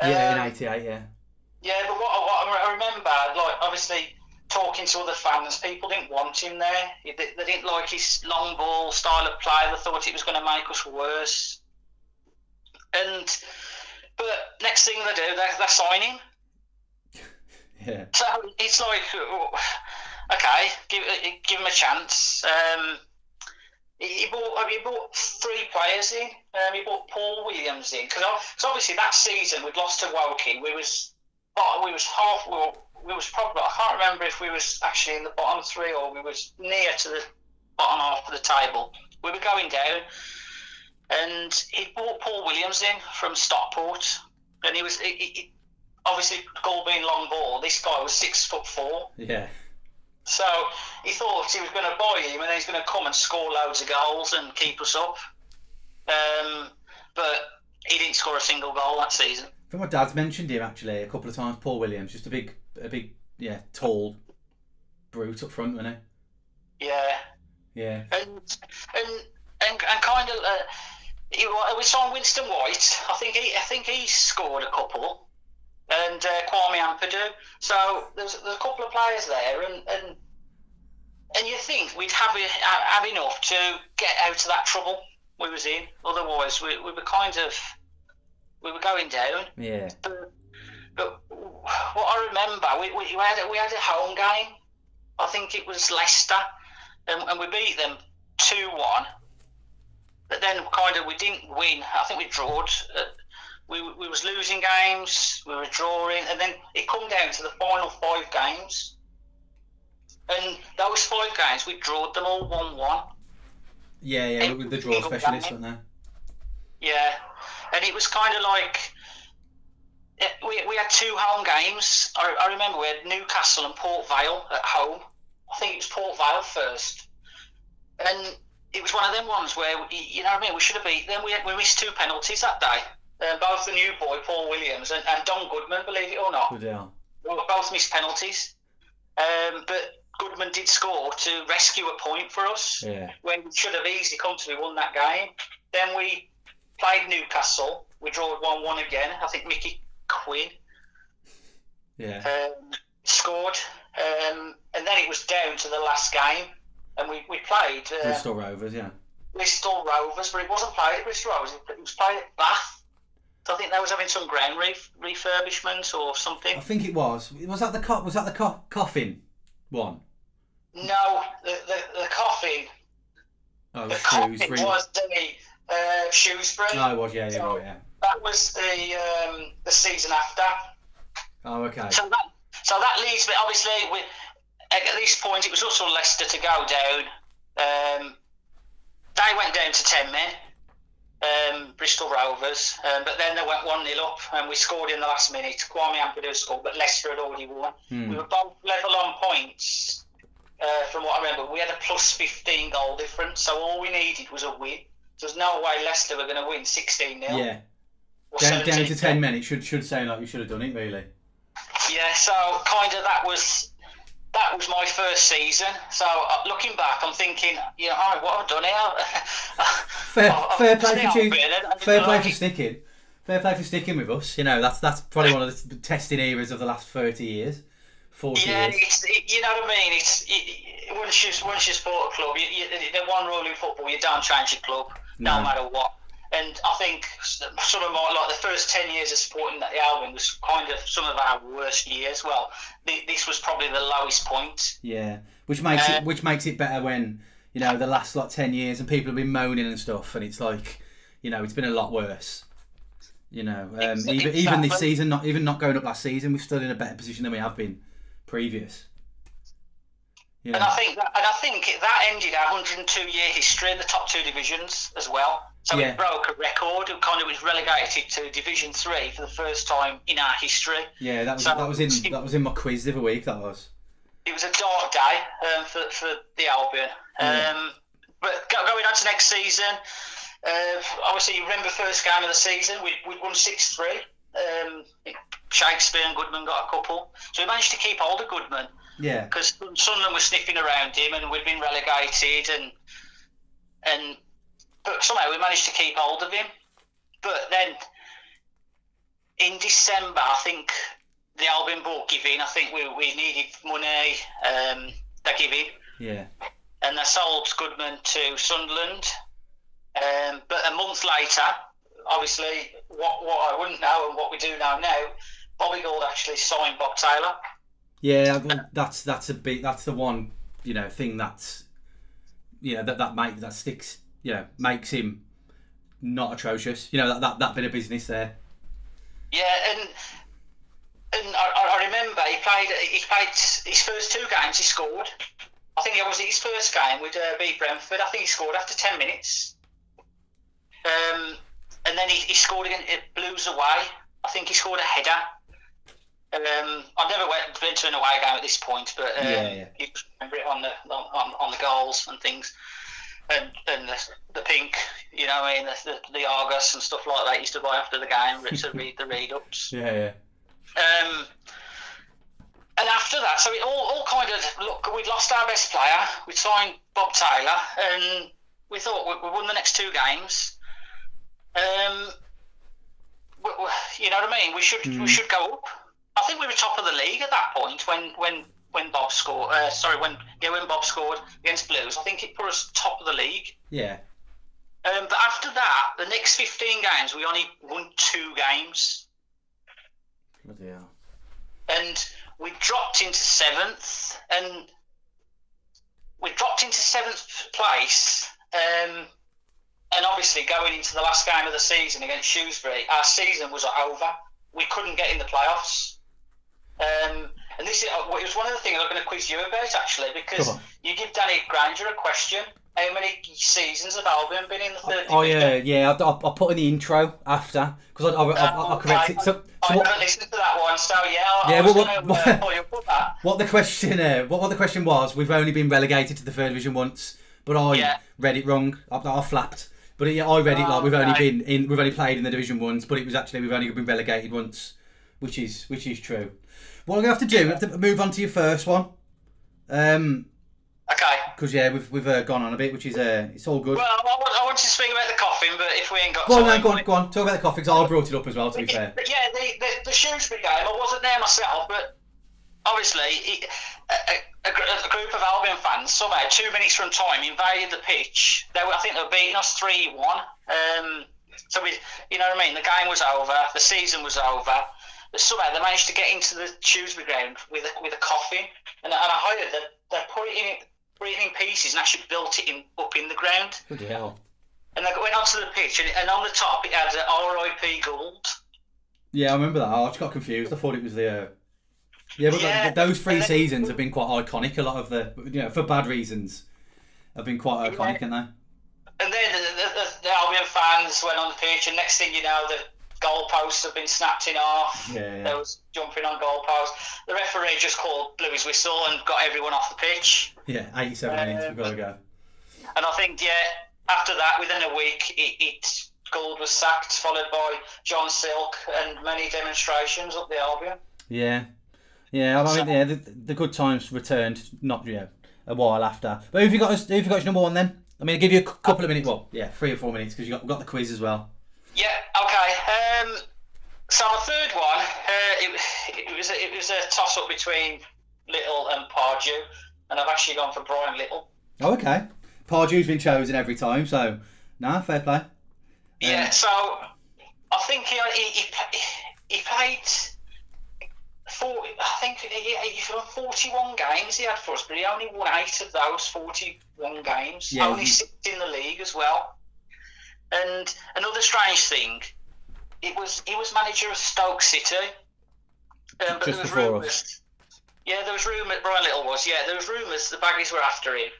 Yeah, in Um, '88. Yeah. yeah, but what, what I remember, like obviously talking to other fans, people didn't want him there. They, they didn't like his long ball style of play. They thought it was going to make us worse. And next thing they do, they, they sign him. Yeah. So it's like, okay, give give him a chance. Um, he bought he bought three players in. Um, he bought Paul Williams in because obviously that season we'd lost to Woking. We was we was half we, were, we was probably I can't remember if we was actually in the bottom three or we was near to the bottom half of the table. We were going down, and he brought Paul Williams in from Stockport, and he was he, he, obviously Gould being long ball. This guy was six foot four. Yeah. So he thought he was going to buy him and he's going to come and score loads of goals and keep us up. Um, but he didn't score a single goal that season. I think my dad's mentioned him actually a couple of times. Paul Williams, just a big, a big, yeah, tall brute up front, wasn't Yeah, he? Yeah. and and and, and kind of uh, he, wa- we saw Winston White. I think he I think he scored a couple, and uh, Kwame Ampadu. So there's there's a couple of players there, and and and you think we'd have have enough to get out of that trouble we was in. Otherwise, we, we were kind of we were going down. Yeah. But, but what I remember, we, we, we had a, we had a home game. I think it was Leicester, and, and we beat them two one. But then, kind of, we didn't win. I think we drawed. Uh, we we was losing games. We were drawing, and then it come down to the final five games. And those five games, we drawed them all one one. Yeah, yeah. With the draw specialist, game. weren't Yeah, and it was kind of like eh, we, we had two home games. I, I remember we had Newcastle and Port Vale at home. I think it was Port Vale first, and it was one of them ones where you know what I mean. We should have beat them. We, we missed two penalties that day. Um, both the new boy Paul Williams and, and Don Goodman, believe it or not? Good both missed penalties. Um, but Goodman did score to rescue a point for us Yeah. when we should have easily comfortably won that game. Then we played Newcastle. We drew 1 1 again. I think Mickey Quinn Yeah. um, scored. Um, and then it was down to the last game. And we, we played uh, Bristol Rovers, yeah. Bristol Rovers, but it wasn't played at Bristol Rovers. It was played at Bath. So I think they was having some ground ref- refurbishment or something. I think it was. Was that the co- was that the co- coffin one? No, the, the, the coffin. Oh, The shoes. coffin was the uh, Shrewsbury. No, it was. Yeah, yeah, right, yeah. That was the um, the season after. Oh, okay. So that so that leaves me obviously with at this point it was also Leicester to go down. Um, they went down to ten men, um, Bristol Rovers, um, but then they went one 0 up and we scored in the last minute. Kwame Ampadu scored, but Leicester had already won. Hmm. We were both level on points. Uh, from what I remember, we had a plus 15 goal difference, so all we needed was a win. There's no way Leicester were going to win 16 0. Yeah. Down, down to ten men. It should should sound like you should have done it, really. Yeah, so kind of that was that was my first season. So uh, looking back, I'm thinking, you know, oh, what have I done here? Fair, I've- fair play for you. with it, I didn't Fair play like for sticking. Fair play for sticking with us. You know, that's that's probably one of the testing eras of the last thirty years, forty Yeah, years. it's, it, you know what I mean. It's it, once you once you support a club, you, you, the one rule in football, you don't change your club, no, No. matter what. And I think some of my like the first ten years of supporting the Albion was kind of some of our worst years. Well, thi- this was probably the lowest point. Yeah, which makes Uh, it which makes it better when you know the last like ten years and people have been moaning and stuff, and it's like you know it's been a lot worse. You know, um, Ex- even even this season, not even not going up last season, we're still in a better position than we have been previous. And I think that, and I think that ended our 102 year history in the top two divisions as well. So Yeah. it broke a record. It kind of was relegated to Division Three for the first time in our history. yeah, that was So- that was in that was in my quiz the other week. That was. It was a dark day um, for for the Albion. Yeah. Um, but going on to next season, uh, obviously you remember first game of the season we we won six three. Um, Shakespeare and Goodman got a couple, so we managed to keep hold of Goodman. Yeah, because Sunderland was sniffing around him and we'd been relegated and and but somehow we managed to keep hold of him. But then in December, I think the Albion bought Giving. I think we, we needed money. Um, they give in yeah, and they sold Goodman to Sunderland. Um, but a month later, obviously, what what I wouldn't know and what we do know now, Bobby Gould actually signed Bob Taylor. Yeah, well, that's that's a big that's the one you know thing that's you know that that make that sticks you know makes him not atrocious. You know that that, that bit of business there. Yeah, and and I, I remember he played he played his first two games. He scored. I think it was his first game with uh, beat Brentford. I think he scored after ten minutes. Um, and then he, he scored against it Blues away. I think he scored a header. Um, I've never went, been to an away game at this point, but um, Yeah, yeah. you remember it on the on, on the goals and things, and and the, the pink, you know, what I mean, the, the, the Argus and stuff like that used to buy after the game to read the read ups. Yeah, yeah. Um, and after that, so it all, all kind of look. We'd lost our best player. We signed Bob Taylor, and we thought we, we won the next two games. Um, we, we, you know what I mean? We should we should go up. I think we were top of the league at that point when when when Bob scored. Uh, sorry, when yeah when Bob scored against Blues. I think it put us top of the league. Yeah. Um, but after that, the next fifteen games, we only won two games. Bloody hell. and we dropped into seventh, and we dropped into seventh place. Um, and obviously, going into the last game of the season against Shrewsbury, our season was over. We couldn't get in the playoffs. Um, and this is, uh, it was one of the things I'm going to quiz you about actually, because you give Danny Granger a question. How many seasons have Albion been in the third Oh yeah, yeah. I, I, I put in the intro after because I, I, I, I corrected. So, so I what, haven't listened to that one, so yeah, I, Yeah, I was well, going to what- uh, pull you up with that. what the question? Uh, what, what the question was? We've only been relegated to the third division once, but I Yeah. read it wrong. I, I flapped. But yeah, I read it Oh, like we've only been in. We've only played in the division once, but it was actually we've only been relegated once, which is which is true. What we're gonna have to do, we have to move on to your first one. Um, Okay. because yeah, we've we've uh, gone on a bit, which is uh, it's all good. Well, I, I, want, I want to speak about the coffin, but if we ain't got Go on, time, go on, go on. Talk about the coffee. 'cause I brought it up as well. To be fair. Yeah, the, the, the Shrewsbury game, I wasn't there myself, but obviously it, a, a, a group of Albion fans somehow, two minutes from time, invaded the pitch. They were, I think they were beating us 3 1. Um, so, we, you know what I mean? The game was over, the season was over. But somehow they managed to get into the Shrewsbury ground with a, with a coffin. And, and I heard that they put it in, put it in pieces and actually built it in, up in the ground. Bloody hell. And they went onto the pitch, and, and on the top it had RIP Gould. Yeah, I remember that. I just got confused. I thought it was the. Uh... Yeah, but Yeah, th those three then- seasons have been quite iconic. A lot of the, you know, for bad reasons, have been quite iconic, haven't they? And then the, the, the, the Albion fans went on the pitch, and next thing you know, the goalposts have been snapped in half. Yeah, yeah. There was jumping on goalposts. The referee just called, blew his whistle, and got everyone off the pitch. Yeah, 87 minutes. Um, we've got to go. And I think, yeah, after that, within a week, it, it Gould was sacked, followed by John Silk and many demonstrations up the Albion. Yeah, yeah. I mean, yeah, the, the good times returned. Not yeah, a while after. But who have you got? Who've you got as number one then? I mean, I'll give you a couple of minutes. Well, yeah, three or four minutes because you got got the quiz as well. Yeah. Okay. Um, so my third one, uh, it, it was a, it was a toss up between Little and Pardew, and I've actually gone for Brian Little. Oh, okay. Pardew's been chosen every time, so nah, fair play. Yeah. So I think he he, he, he played. Four, I think he, he he won 41 games he had for us, but he only won eight of those 41 games. Yeah, only he- six in the league as well. And another strange thing, it was he was manager of Stoke City, um, but Just there was rumours. Yeah, there was rumours. Brian Little was. Yeah, there was rumours the Baggies were after him,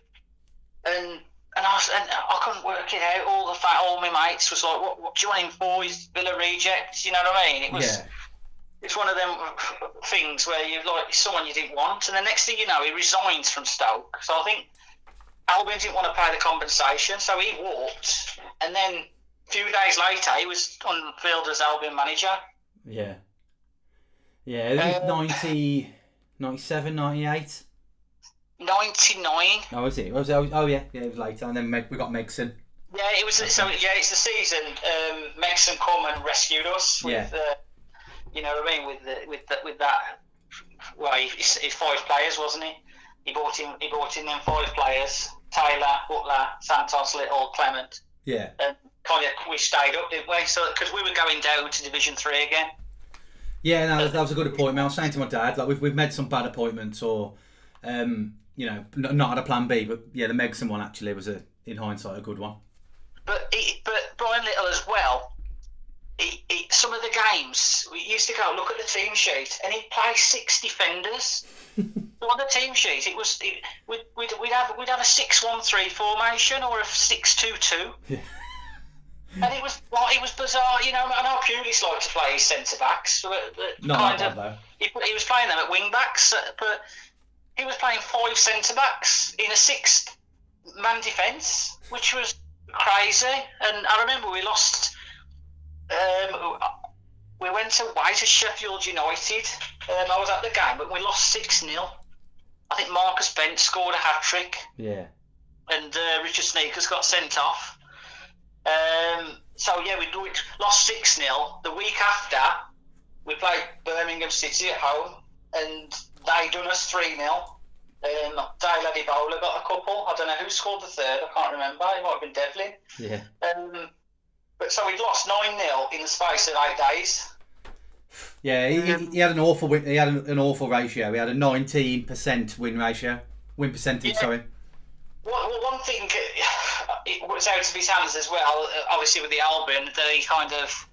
and and I was, and I couldn't work it out. All the fa- all my mates was like, "What, what do you want him for? He's Villa reject." You know what I mean? It was. Yeah, It's one of them things where you like someone you didn't want, and the next thing you know, he resigns from Stoke. So I think Albion didn't want to pay the compensation, so he walked, and then a few days later, he was unveiled as Albion manager. yeah, yeah. It was Um, 90, 97, 98. Ninety nine. Oh, was it? Was it? Oh, yeah, yeah. It was later, and then Meg, we got Megson. Yeah, it was. So yeah, it's the season. Um, Megson come and rescued us with, Yeah. uh, you know what I mean, with the, with the, with that. Well, he, he's, he's five players, wasn't he? He bought in. He bought in them five players: Taylor, Butler, Santos, Little, Clement, Yeah, and kind of we stayed up, didn't we? So because we were going down to Division Three again. Yeah, no, that was a good appointment. I was saying to my dad, like we've, we've made some bad appointments, or um, you know, n- not had a plan B, but yeah, the Megson one actually was a, in hindsight, a good one. But he, but Brian Little as well. He, he, some of the games we used to go look at the team sheet, and he'd play six defenders. on the team sheet, it was it, we'd, we'd, we'd have we'd have a six-one-three formation or a six-two-two. Yeah. And it was well, it was bizarre, you know. I know Pulis likes to play his centre backs, but, but Not kind of bad he, he was playing them at wing backs, uh, but he was playing five centre backs in a six man defence, which was crazy. And I remember we lost. Um, we went away to Sheffield United. Um, I was at the game, but we lost six 0 I think Marcus Bent scored a hat trick. Yeah. and uh, Richard Sneekes got sent off. Um, so yeah, we, we lost six 0 The week after, we played Birmingham City at home, and they done us three 0 um, Dele Adebola got a couple. I don't know who scored the third. I can't remember. It might have been Devlin. Yeah. Um, but so we'd lost nine 0 in the space of eight days. Yeah, he, he, had an awful win, he had an, an awful ratio. He had a nineteen percent win ratio, win percentage. Yeah. Sorry. Well, well, one thing uh, it was out of his hands as well. uh, Obviously, with the Albion, they kind of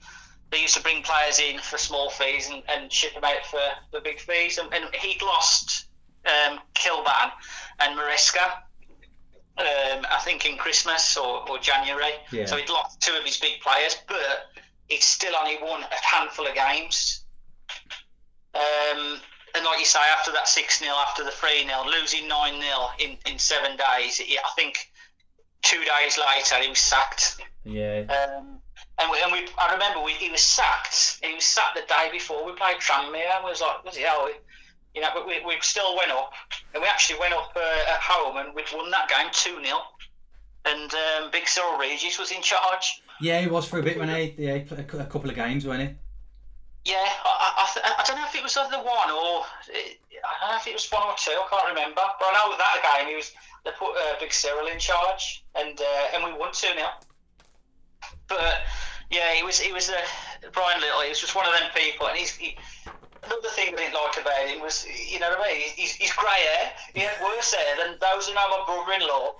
they used to bring players in for small fees and, and ship them out for, for big fees. And, and he'd lost um, Kilbane and Maresca. Um, I think in Christmas or, or January. Yeah. So he'd lost two of his big players, but he'd still only won a handful of games. Um, and like you say, after that 6 0, after the 3 0, losing 9 0 in, in seven days, I think two days later he was sacked. Yeah. Um, and we, and we, I remember we, he was sacked. He was sacked the day before we played Tranmere. And we was like, bloody hell, we, you know, but we, we still went up. And we actually went up uh, at home and we'd won that game 2 0. And um, Big Cyril Regis was in charge. Yeah, he was for a bit when he yeah he played a couple of games, wasn't he? Yeah, I, I, th- I don't know if it was the one or I don't know if it was one or two. I can't remember. But I know that game he was they put uh, Big Cyril in charge, and uh, and we won two 0 But yeah, he was he was uh, Brian Little. He was just one of them people, and he's. He, Another thing I didn't like about him was, you know what I mean? He's, he's grey hair. He had worse hair than those who know my brother-in-law.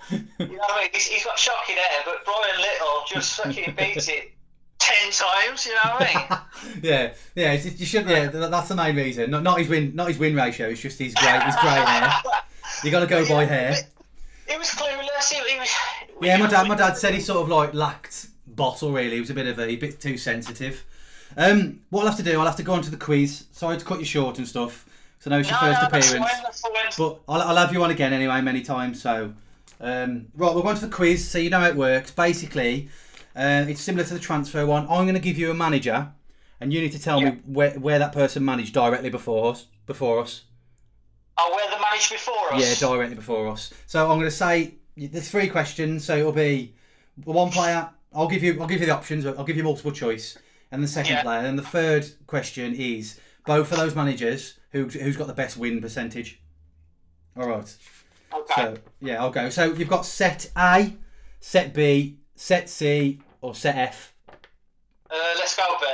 You know what I mean? He's, he's got shocking hair, but Brian Little just fucking beats it ten times. You know what I mean? yeah, yeah. it's- You should. Yeah, that's the main reason. Not, not his win, not his win ratio. It's just his grey, his grey hair. You got to go by hair. He was clueless. He, he was. Yeah, my dad. My dad said he sort of like lacked bottle. Really, he was a bit of a, a bit too sensitive. Um, what I'll have to do, I'll have to go on to the quiz. Sorry to cut you short and stuff. So now it's your No, first no, that's appearance. fine, that's fine. But I'll, I'll have you on again anyway, many times. So, um, right, we're going to the quiz, so you know how it works. Basically, uh, it's similar to the transfer one. I'm going to give you a manager, and you need to tell Yeah. me where, where that person managed directly before us. Before us, Oh, where the managed before us? yeah, directly before us. So I'm going to say there's three questions. So it'll be one player. I'll give you. I'll give you the options. I'll give you multiple choice, and the second Yeah. player. And the third question is both of those managers who who's got the best win percentage. All right. Okay. So yeah, I'll go. So you've got set A, set B, set C, or set F. uh, let's go B.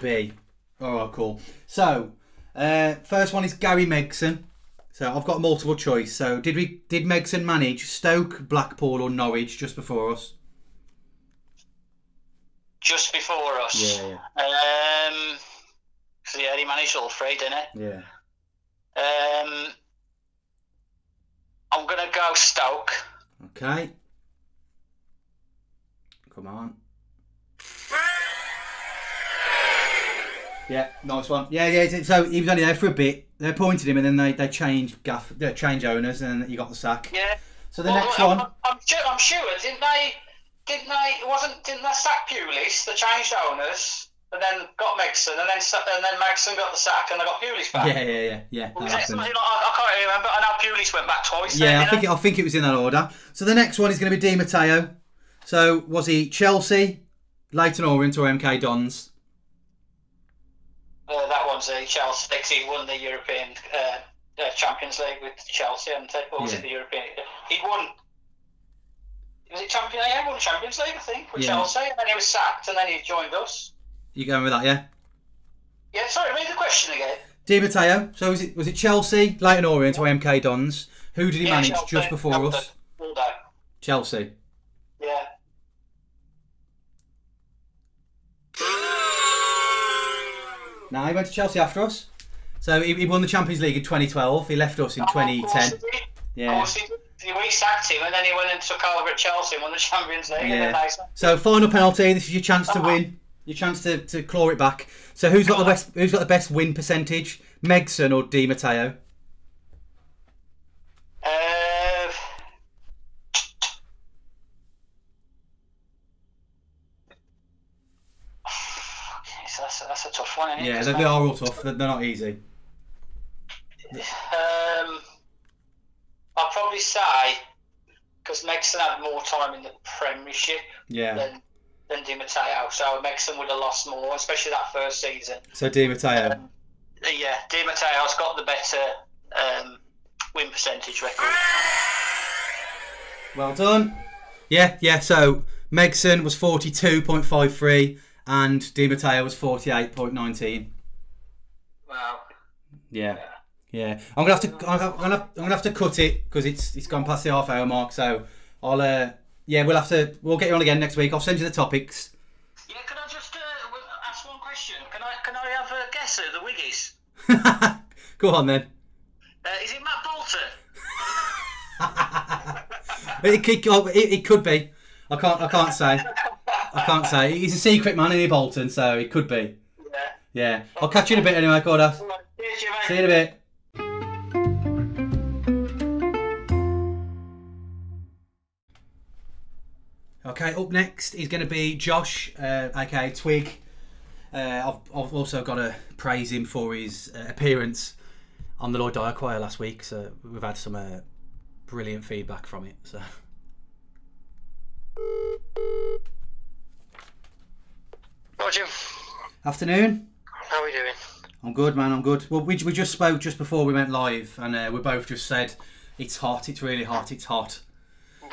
B. All right, cool. So uh, first one is Gary Megson. So I've got multiple choice. So did we did Megson manage Stoke, Blackpool, or Norwich just before us? Just before us. yeah, Um. So yeah, he managed all three, didn't he? yeah. Um. I'm gonna go Stoke. Okay. Come on. Yeah, nice one. Yeah, yeah. So he was only there for a bit. They appointed him, and then they, they changed gaff, they changed owners, and he got the sack. Yeah. So the Well, next I'm, one, I'm, I'm, sure, I'm sure, didn't they? Didn't they? It wasn't didn't they sack Pulis? They changed owners, and then got Megson, and then and then Megson got the sack, and they got Pulis back. yeah, yeah, yeah, yeah. It like, I, can't remember. I know Pulis went back twice. Yeah, then, I think know? it, I think it was in that order. So the next one is going to be Di Matteo. So was he Chelsea, Leyton Orient, or MK Dons? Uh, that one's uh, Chelsea. He won the European uh, uh, Champions League with Chelsea, and or was Yeah. it the European? He won. Was it champion? League? Yeah, won Champions League, I think, with Yeah. Chelsea, and then he was sacked, and then he joined us. You going with that? Yeah. Yeah, sorry, read the question again. Di Matteo. So was it was it Chelsea, Leyton Orient, or MK Dons? Who did he yeah, manage Chelsea, just before Chelsea, us? Chelsea. Yeah. Now he went to Chelsea after us. So he, he won the Champions League in 2012. He left us in Oh, of course 2010. he did. Of Yeah. Course he did. We sacked him, and then he went and took over at Chelsea and won the Champions League. Yeah. So final penalty. This is your chance to Oh. win. Your chance to, to claw it back. So who's got the best? Who's got the best win percentage? Megson or Di Matteo? Uh, so that's, a, that's a tough one, isn't it? Yeah, they, they are all tough. They're, not easy. I'll probably say because Megson had more time in the Premiership Yeah. than than Di Matteo, so Megson would have lost more, especially that first season. So Di Matteo. Uh, yeah, Di Matteo's got the better um, win percentage record. Well done. Yeah, yeah. So Megson was 42.53 and Di Matteo was 48.19. Wow. Yeah. Yeah. I'm gonna have to. I'm gonna. Have, I'm gonna have to cut it because it's it's gone past the half hour mark. So I'll. Uh, yeah, we'll have to. We'll get you on again next week. I'll send you the topics. Yeah, can I just uh, ask one question? Can I can I have a guess at the Wiggies? Go on then. Uh, is it Matt Bolton? It, could- oh, it, it could be. I can't. I can't say. I can't say. He's a secret man in Bolton, so it could be. Yeah. Yeah. I'll catch you in a bit anyway, Cordas. Right, Cheers, you, mate. See you in a bit. Okay, up next is going to be Josh, uh, aka Twig. Uh, I've, I've also got to praise him for his uh, appearance on the Lloyd Dyer Choir last week. So we've had some uh, brilliant feedback from it. So Hi Jim, afternoon. how are we doing? I'm good, man. I'm good. Well, we, we just spoke just before we went live, and uh, we both just said it's hot. It's really hot. It's hot.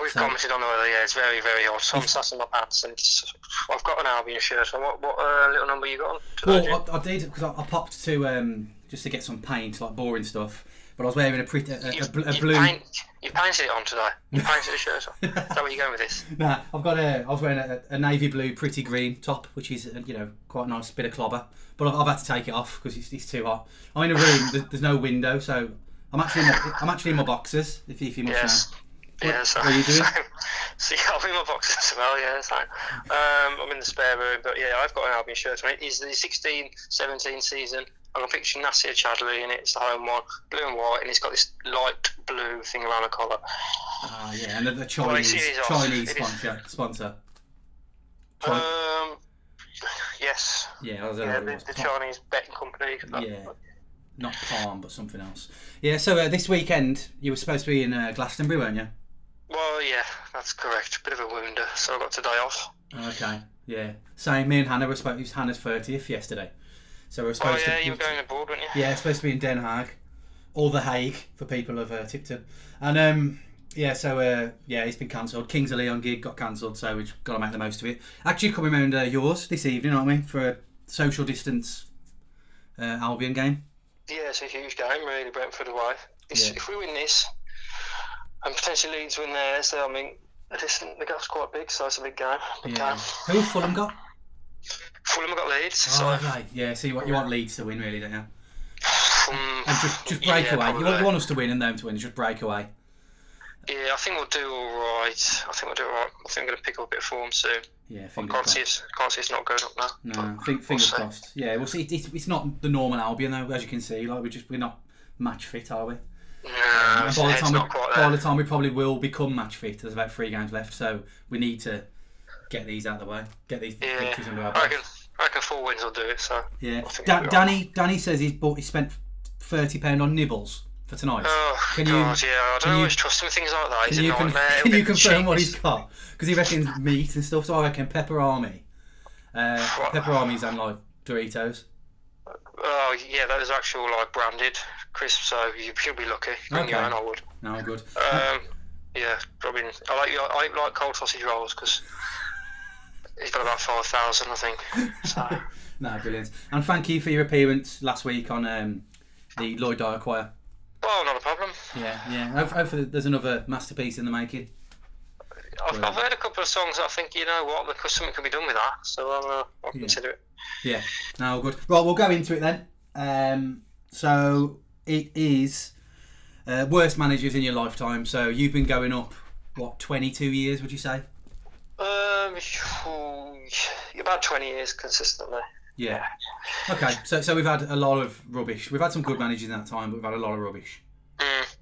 We've So- commented on earlier, yeah, it's very, very hot. So I'm sat in my pants and I've got an Albion shirt on. What, what uh, little number you got on today, Well, I, I did because I, I popped to um, just to get some paint, like boring stuff. But I was wearing a pretty a, a, a you've blue. paint, you painted it on today. You painted the shirt on. Is that where you're going with this? Nah, I've got a. I was wearing a, a navy blue, pretty green top, which is uh, you know quite a nice bit of clobber. But I've, I've had to take it off because it's, it's too hot. I'm in a room. there's, there's no window, so I'm actually in my, I'm actually in my boxers. If, if you must Yes. know. Yeah, so, what are you doing? so, so yeah, I'm in my boxes as well, yeah, so, um, I'm in the spare room, but yeah, I've got an Albion shirt on. It is the 16-17 season. I can picture Nacer Chadli in it, it's the home one, blue and white, and it's got this light blue thing around the collar. Ah, yeah, and the, the Well, Chinese it is off. Chinese sponsor Um, yes, yeah, I was, uh, yeah, the, the Chinese betting company. Yeah. not Palm, but something else. Yeah. So uh, this weekend you were supposed to be in uh, Glastonbury, weren't you? Well, yeah, that's correct. Bit of a wounder, so I got today off. Okay. Yeah. Same. Me and Hannah were supposed. It was Hannah's thirtieth yesterday, so we were Oh supposed yeah, to. you were going abroad, weren't you? Yeah, it's supposed to be in Den Haag, or The Hague for people of uh, Tipton, and um, yeah, so uh, yeah, it's been cancelled. Kings of Leon gig got cancelled, so we've got to make the most of it. Actually, coming round uh, yours this evening, aren't we, for a social distance uh, Albion game? Yeah, it's a huge game, really, Brentford away. Yeah. If we win this, and potentially Leeds win there. So I mean, the distance, the gap's quite big, so it's a big game. Big Yeah. game. Who Fulham got? Fulham got Leeds, Oh, so okay. Yeah. So you want you want Leeds to win, really, don't you? um, And just just break yeah, away. You want, probably. you want us to win and them to win. Just break away. Yeah, I think we'll do all right. I think we'll do all right. I think we're going to pick up a bit of form soon. Yeah. I Fingers can't see crossed. us. Can't see us not going up now. No, but think, fingers see. crossed. Yeah, we'll see. It's, it's not the normal Albion though, as you can see. Like we just we're not match fit, are we? And by the time we, not quite by the time we probably will become match fit, there's about three games left, so we need to get these out of the way, get these Yeah, victories under our belt. I reckon. I reckon four wins will do it. So. Yeah, Da- Danny. Danny says he's bought. He spent thirty pound on nibbles for tonight. Oh Can you- God, yeah. I can don't you- always trust him with things like that. He's can you, con- can you confirm what he's got? Because he reckons meat and stuff. So I reckon Peperami. Uh, armies and like Doritos. Oh yeah, those are actual like branded crisps, so you, you'll be lucky. Bring your Okay. own, I would. No, good. Um, yeah, Robin. I like I like cold sausage rolls because he's got about five thousand, I think. So No, brilliant. And thank you for your appearance last week on um, the Lloyd Dyer Choir. well, not a problem. Yeah, yeah. Hope- Hopefully, there's another masterpiece in the making. I've, I've heard a couple of songs. I think you know what, because something can be done with that. So I'll, uh, I'll Yeah. consider it. Yeah. No, good. Right, we'll go into it then. Um, so it is uh, worst managers in your lifetime. So you've been going up what 22 years, would you say? Um, about twenty years consistently. Yeah. Okay. So so we've had a lot of rubbish. We've had some good managers in that time, but we've had a lot of rubbish. Mm,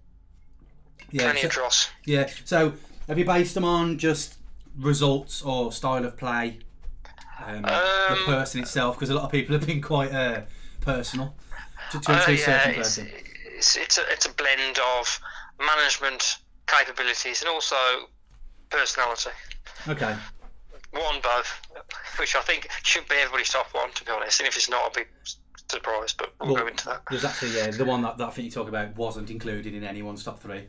Yeah. plenty So, of dross. yeah. So have you based them on just results or style of play? Um, the Um, person itself, because a lot of people have been quite uh, personal to, to, Uh, a yeah, certain it's, person. it's, it's, a, it's a blend of management capabilities and also personality. Okay. One, both, which I think should be everybody's top one, to be honest. And if it's not, I'll be surprised, but we'll Well, go into that. There's actually yeah, the one that, that I think you talk about wasn't included in anyone's top three.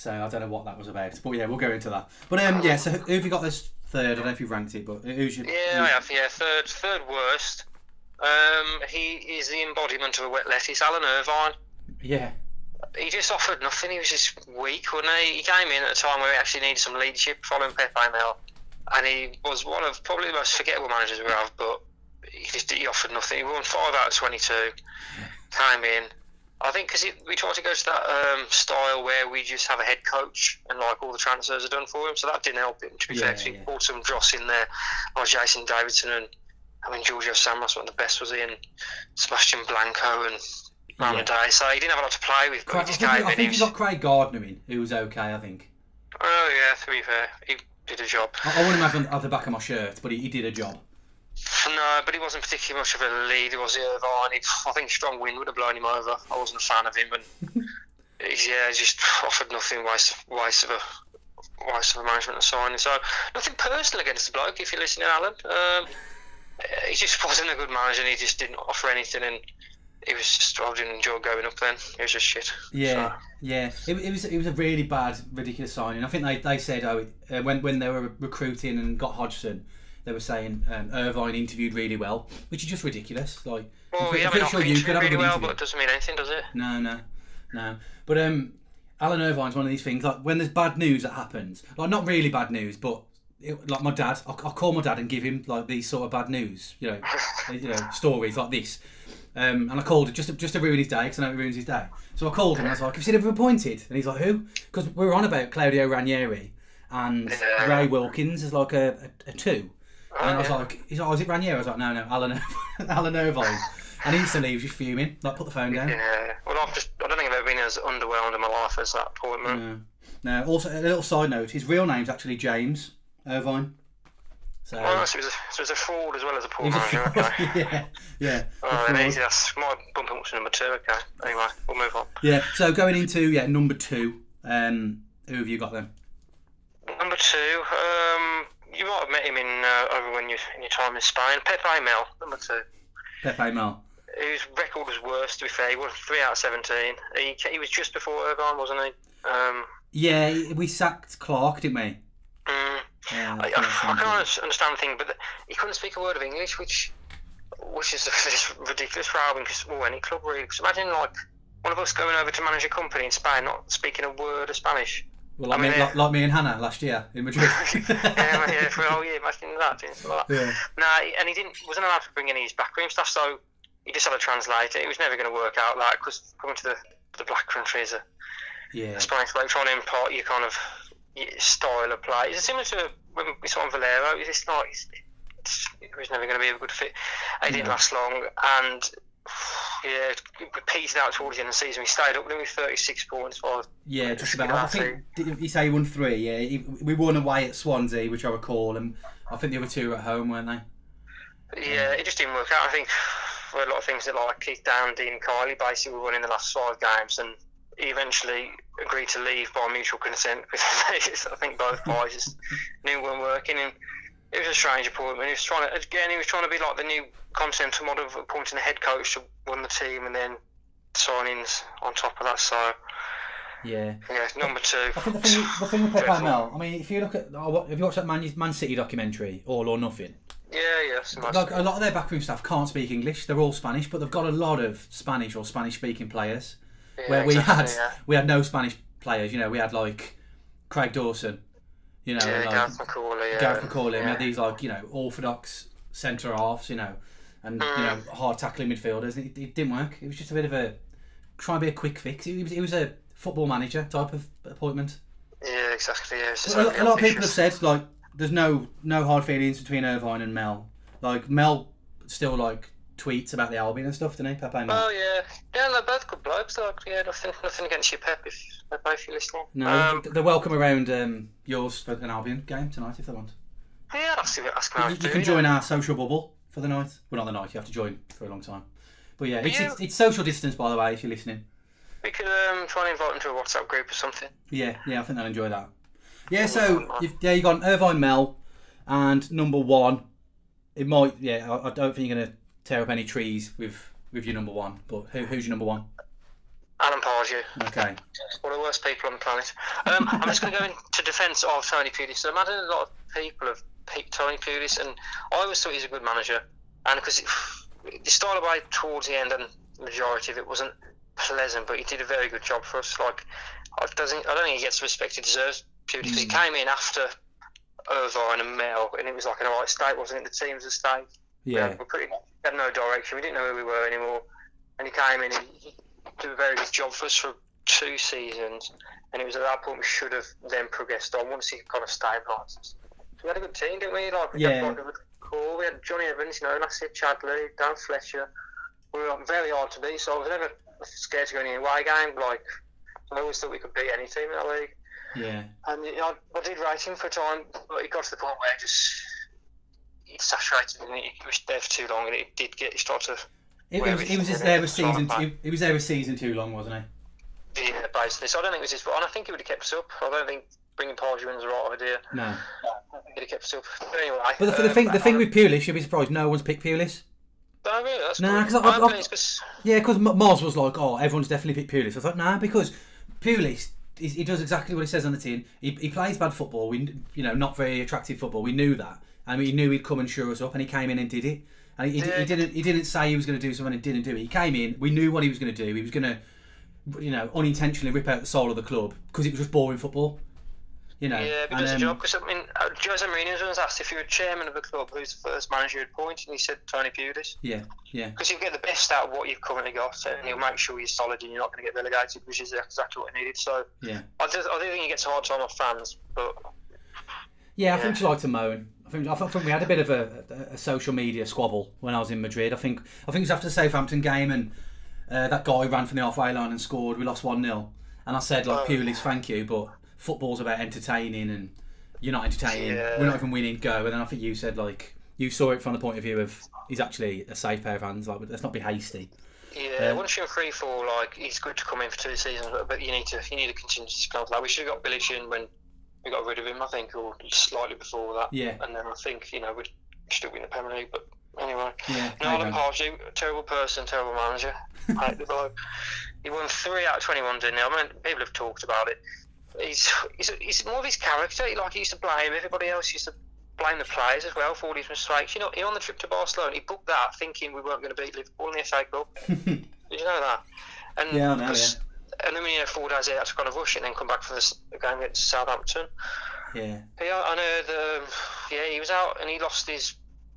So I don't know what that was about. But yeah, we'll go into that. But um yeah, so who have you got this third? I don't know if you've ranked it, but who's your Yeah, I have. Yeah, third, third worst. Um, he is the embodiment of a wet lettuce. Alan Irvine. Yeah. He just offered nothing. He was just weak, wasn't he? He came in at a time where he actually needed some leadership, following Pepe Mel, and he was one of probably the most forgettable managers we have. But he just he offered nothing. He won five out of twenty-two. Came in. I think because we tried to go to that um, style where we just have a head coach and like all the transfers are done for him, so that didn't help him. To be Yeah, fair, 'cause he yeah. brought some dross in there, like Jason Davidson and I mean Giorgio Samos, one of the best was he, and Sebastian Blanco and Ramon Day. So he didn't have a lot to play with, but Cra- he I think, I think He got Craig Gardner in, who was okay, I think. Oh yeah, to be fair, he did a job. I, I want him having at the back of my shirt, but he, he did a job. No, but he wasn't particularly much of a lead. Was he Irvine? He, I think strong wind would have blown him over. I wasn't a fan of him, and yeah, he just offered nothing. Waste, waste of a waste of a management signing. So nothing personal against the bloke. If you're listening, Alan, um, he just wasn't a good manager. and He just didn't offer anything, and he was just. I didn't enjoy going up. Then it was just shit. Yeah, So, yeah. It, it was it was a really bad, ridiculous signing. I think they, they said oh uh, when when they were recruiting and got Hodgson, they were saying um, Irvine interviewed really well, which is just ridiculous. Like, well, I'm pretty sure you could have a good well, interview. but it doesn't mean anything, does it? No, no, no. But um, Alan Irvine's one of these things. Like when there's bad news that happens, like not really bad news, but it, like my dad, I'll, I'll call my dad and give him like these sort of bad news, you know, you know, stories like this. Um, and I called just to, just to ruin his day because I know it ruins his day. So I called him and I was like, "Have you seen ever appointed?" And he's like, "Who?" Because we were on about Claudio Ranieri and Ray Wilkins is like a, a, a two. And I was yeah. like, he's like, oh, is it Ranieri? I was like, no, no, Alan, Alan Irvine. And instantly he was just fuming, like put the phone down. Yeah. Well, I've just. I don't think I've ever been as underwhelmed in my life as that appointment. No. No. Also, a little side note: his real name's actually James Irvine. So. Oh, so it was, a, so it was a fraud as well as a poor. Okay. yeah, yeah. Oh, a then easy. That's my bump up to number two. Okay. Anyway, we'll move on. Yeah. So going into yeah number two, um, who have you got then? Number two. Um, you might have met him in uh, over when you in your time in Spain. Pepe Mel, number two. Pepe Mel. His record was worse. To be fair, he was three out of seventeen. He he was just before Irvine, wasn't he? Um, Yeah, we sacked Clarke, didn't we? mm, Yeah, I, I, I can't understand the thing, but he couldn't speak a word of English, which which is ridiculous for Albion, because well, any club really. Because imagine like one of us going over to manage a company in Spain, not speaking a word of Spanish. Well, like, I mean, me, uh, like, like me and Hannah last year in Madrid. yeah, yeah, for a whole year, imagine that, doing like that. Yeah. Nah, and he didn't wasn't allowed to bring any of his backroom stuff, so he just had a translator. It It was never going to work out, like because coming to the the black country is a yeah. Spanish like trying to import your kind of style of play. It's similar to when we saw in Valero. It's just not. It's, it's, it was never going to be a good fit. It didn't last long, and yeah, petered out towards the end of the season. We stayed up there with 36 points. Well, Yeah, just about. I think did he say he won three? Yeah, he, we won away at Swansea, which I recall, and I think the other two were at home, weren't they? yeah, it just didn't work out. I think a lot of things that like Keith Down, Dean Kiely basically were winning the last five games, and he eventually agreed to leave by mutual consent. Because I think both guys just knew weren't working, and it was a strange appointment. He was trying to again, he was trying to be like the new continental model of appointing a head coach to run the team, and then signings on top of that. So Yeah. Yeah, number two. I think the thing, the thing with Pepe Mel, I mean, if you look at, oh, have you watched that Man, Man City documentary, All or Nothing? Yeah, yeah. Like a lot of their backroom staff can't speak English. They're all Spanish, but they've got a lot of Spanish or Spanish-speaking players. Yeah, where we had yeah. we had no Spanish players. You know, we had like Craig Dawson. You know, Yeah, like, Gareth McAuley. Yeah. Gareth McAuley. Yeah. had these like you know orthodox centre halves. You know, and you Mm. know hard tackling midfielders. It, it didn't work. It was just a bit of a try and be a quick fix. It was, it was a football manager type of appointment. Yeah, exactly. Yeah, A, a lot of people have said like there's no no hard feelings between Irvine and Mel. Like Mel still like tweets about the Albion and stuff, doesn't he? Pepe Mel. Oh yeah, yeah, they're both good blokes. Like, yeah, nothing, nothing against you, Pep. If Pep, if you're listening. no, Um, they're welcome around um, yours for an Albion game tonight if they want. yeah, I'll see ask them You, you do, can you join our social bubble for the night. Well, not the night. You have to join for a long time. But yeah, it's, you- it's, it's social distance, by the way, if you're listening. We could um, try and invite them to a WhatsApp group or something. Yeah, yeah, I think they'll enjoy that. Yeah, so you've, yeah, you got Irvine Mel, and number one. It might, yeah. I, I don't think you're gonna tear up any trees with with your number one. But who, who's your number one? Alan Pardew, Okay. one of the worst people on the planet. Um, I'm just going to go into defence of Tony Pulis. So I imagine a lot of people have picked Tony Pulis, and I always thought he was a good manager. And because it, it started away towards the end, and the majority of it wasn't pleasant, but he did a very good job for us. Like, I doesn't, I don't think he gets the respect he deserves. Pulis, 'cause he came in after Irvine and Mel, and it was like an alright state, wasn't it? The team's was a state. Yeah. we pretty had no direction. We didn't know who we were anymore. And he came in and he did a very good job for us for two seasons. And it was at that point we should have then progressed on once he kind of stabilised us. We had a good team, didn't we? Like we Yeah. had like a good core. We had Jonny Evans, you know, Nacer Chadli, Darren Fletcher. We were very hard to beat, so I was never scared to go any away game. Like I always thought we could beat any team in that league. Yeah. And you know, I did rate him for a time, but it got to the point where it just it saturated and he was there for too long, and it did get he started to It, it was, it was just there a season. started It, it was there a season too long, wasn't it? yeah, basically. So I don't think it was his fault, and I think he would have kept us up. I don't think bringing Pardew in was the right idea. No. He'd have kept us up. But anyway, But the, the um, thing, the thing with Pulis, you'll be surprised. No one's picked Pulis. no, really, that's Nah. 'cause I- I'm I- pleased 'cause- Yeah, because Mars was like, "Oh, everyone's definitely picked Pulis." I thought, "Nah," because Pulis, he, he does exactly what he says on the tin. He, he plays bad football. We, you know, not very attractive football. We knew that, and he knew he'd come and show us up. And he came in and did it. And he, he, he didn't. He didn't say he was going to do something and didn't do it. He came in. We knew what he was going to do. He was going to, you know, unintentionally rip out the soul of the club because it was just boring football. You know. yeah, and, because the um, job. Because I mean, uh, Jose Mourinho was asked if you were chairman of the club, who's the first manager you'd point, and he said Tony Pulis. Yeah, yeah, Because you'll get the best out of what you've currently got, and he'll make sure you're solid and you're not going to get relegated, which is exactly what he needed. So yeah. I do, I do think he gets a hard time off fans, but Yeah, I Yeah. think she liked to moan. I think I think we had a bit of a, a, social media squabble when I was in Madrid. I think I think it was after the Southampton game and uh, that guy ran from the halfway line and scored. We lost one 0 and I said like Oh. Pulis, thank you, but football's about entertaining and you're not entertaining. Yeah. We're not even winning. Go. And then I think you said like you saw it from the point of view of he's actually a safe pair of hands. Like let's not be hasty. Yeah, Yeah. once you're in free fall, like he's good to come in for two seasons, but, but you need to you need a contingency plan for that. We should have got Billy Shin when we got rid of him, I think, or slightly before that. Yeah. And then I think you know we'd still win the Premier League, but anyway. Yeah. No, Alan. Pardew, terrible person, terrible manager. I hate the bloke. He won three out of twenty-one, didn't he? I mean, people have talked about it. He's he's, he's more of his character. He, like he used to blame everybody else. He used to blame the players as well for all his mistakes. You know, he on the trip to Barcelona, he booked that thinking we weren't going to beat Liverpool in the FA Cup. Did you know that? And Yeah, I know, because- And then, you know, four days had to kind of rush it and then come back for the the game against Southampton. yeah. Yeah, I know. Um, yeah, he was out and he lost his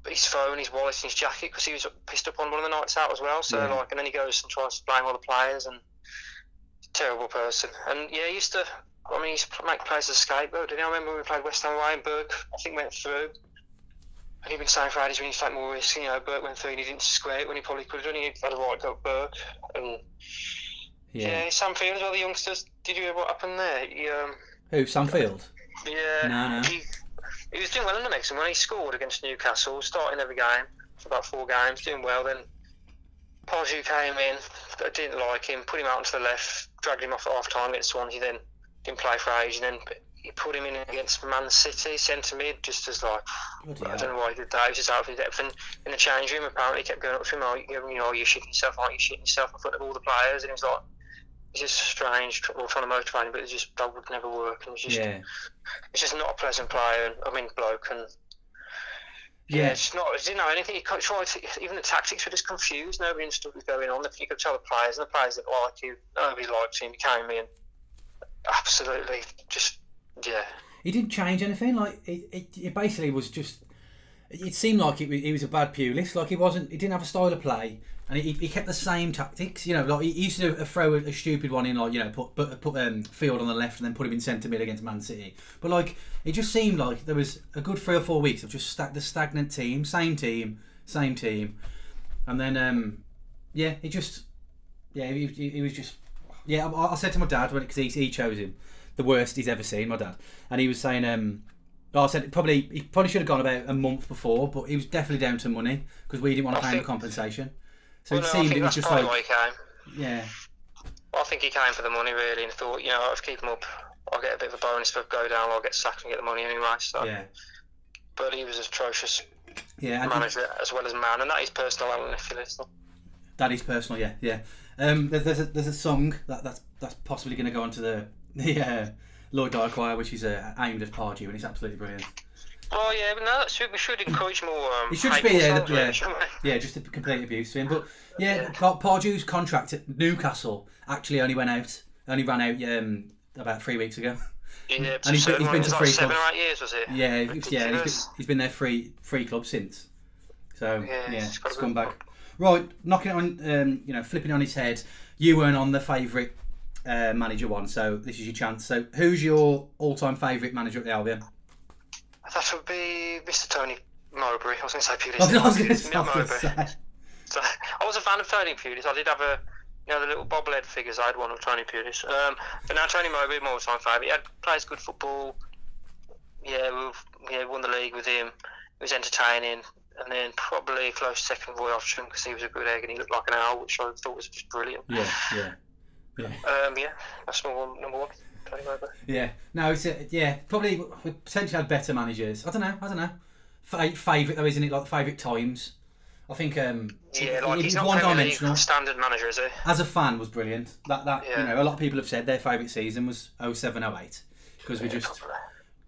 his phone, his wallet, and his jacket because he was pissed up on one of the nights out as well. So Yeah. like, and then he goes and tries to blame all the players and terrible person. And yeah, he used to. I mean, he used to make players as a scapegoat. Did you? I remember when we played West Ham away and Burke, I think went through. And he'd been saying for ages we need to take more risk. You know, Burke went through and he didn't square it when he probably could have done. He had a right go at Burke. And Yeah. yeah, Sam Field as well, the youngsters. Did you hear what happened there? He, um, Who? Sam Field. yeah. No, no. He, he was doing well in the mix, and when he scored against Newcastle, starting every game for about four games, doing well. Then Pardew came in, I didn't like him, put him out onto the left, dragged him off at half time against Swansea, then didn't play for ages, and then he put him in against Man City, centre mid, just as like, Bloody I hell. don't know why he did that, he was just out of his depth. And in the change room, apparently, he kept going up to him, oh, you know, you're shitting yourself, aren't you shitting yourself in front of all the players? And he was like, it's just strange. trying to motivate him, but it just that would never work. And it's just, Yeah. it's just not a pleasant player. And I mean, bloke, and yeah, Yeah. it's not. It didn't know anything. He could try to, even the tactics were just confused. Nobody understood what was going on. If you could tell the players, and the players didn't like you. Nobody liked him. He came in, absolutely, just yeah. He didn't change anything. Like it, it, it basically was just. It seemed like it he was a bad Pulis. Like he wasn't. He didn't have a style of play, and he, he kept the same tactics. You know, like he used to throw a, a stupid one in, like you know, put put, put um, Field on the left and then put him in centre mid against Man City. But like it just seemed like there was a good three or four weeks of just sta- the stagnant team, same team, same team, and then um, yeah, he just yeah, he, he, he was just yeah. I, I said to my dad when because he, he chose him, the worst he's ever seen. My dad, and he was saying um. I said probably he probably should have gone about a month before, but he was definitely down to money because we didn't want to I pay him the compensation. So Well, it no, I seemed think it was that's just like why he came. yeah, I think he came for the money really, and thought, you know, if I keep him up, I'll get a bit of a bonus. If I go down, I'll get sacked and get the money anyway. So, yeah, but he was atrocious yeah. And he- as well as man, and that is personal element if you listen. that is personal. Yeah, yeah. Um, there's there's a, there's a song that that's that's possibly going to go onto the the uh, Lloyd Dyer Choir, which is uh, aimed at Pardew, and it's absolutely brilliant. Oh yeah, no, that should, we should encourage more. Um, It should be, yeah, yeah. really, shouldn't we? Yeah, just a complete abuse to him. But yeah, Pa- Pardew's contract at Newcastle actually only went out, only ran out um, about three weeks ago. Yeah, And it's he's been- he's been to three It's like seven clubs. or eight years, was it? Yeah, he's, yeah, he's been, he's been there three free club since. So Yeah, yeah, he's got a Right, knocking it on, um, you know, flipping on his head. You weren't on the favourite uh, manager one, so this is your chance. So, who's your all-time favourite manager at the Albion? That would be Mr. Tony Mowbray. I was going to say Pulis. I was, going to Neil Mowbray. So, I was a fan of Tony Pulis. I did have a, you know, the little bobblehead figures. I had one of Tony Pulis. Um, but now Tony Mowbray, my all-time favourite. He had, plays good football. Yeah, we've yeah, won the league with him. He was entertaining. And then probably close second Roy Hodgson because he was a good egg and he looked like an owl, which I thought was just brilliant. Yeah, yeah, yeah. Um, yeah, that's one, number one. Yeah, no, it's a, yeah, probably we potentially had better managers. I don't know, I don't know. Fa- Favourite though, isn't it? Like favourite times. I think um, Yeah, like he's not one dimensional. standard manager, is he? As a fan, was brilliant. That that you know, a lot of people have said their favourite season was 07, 08 because we just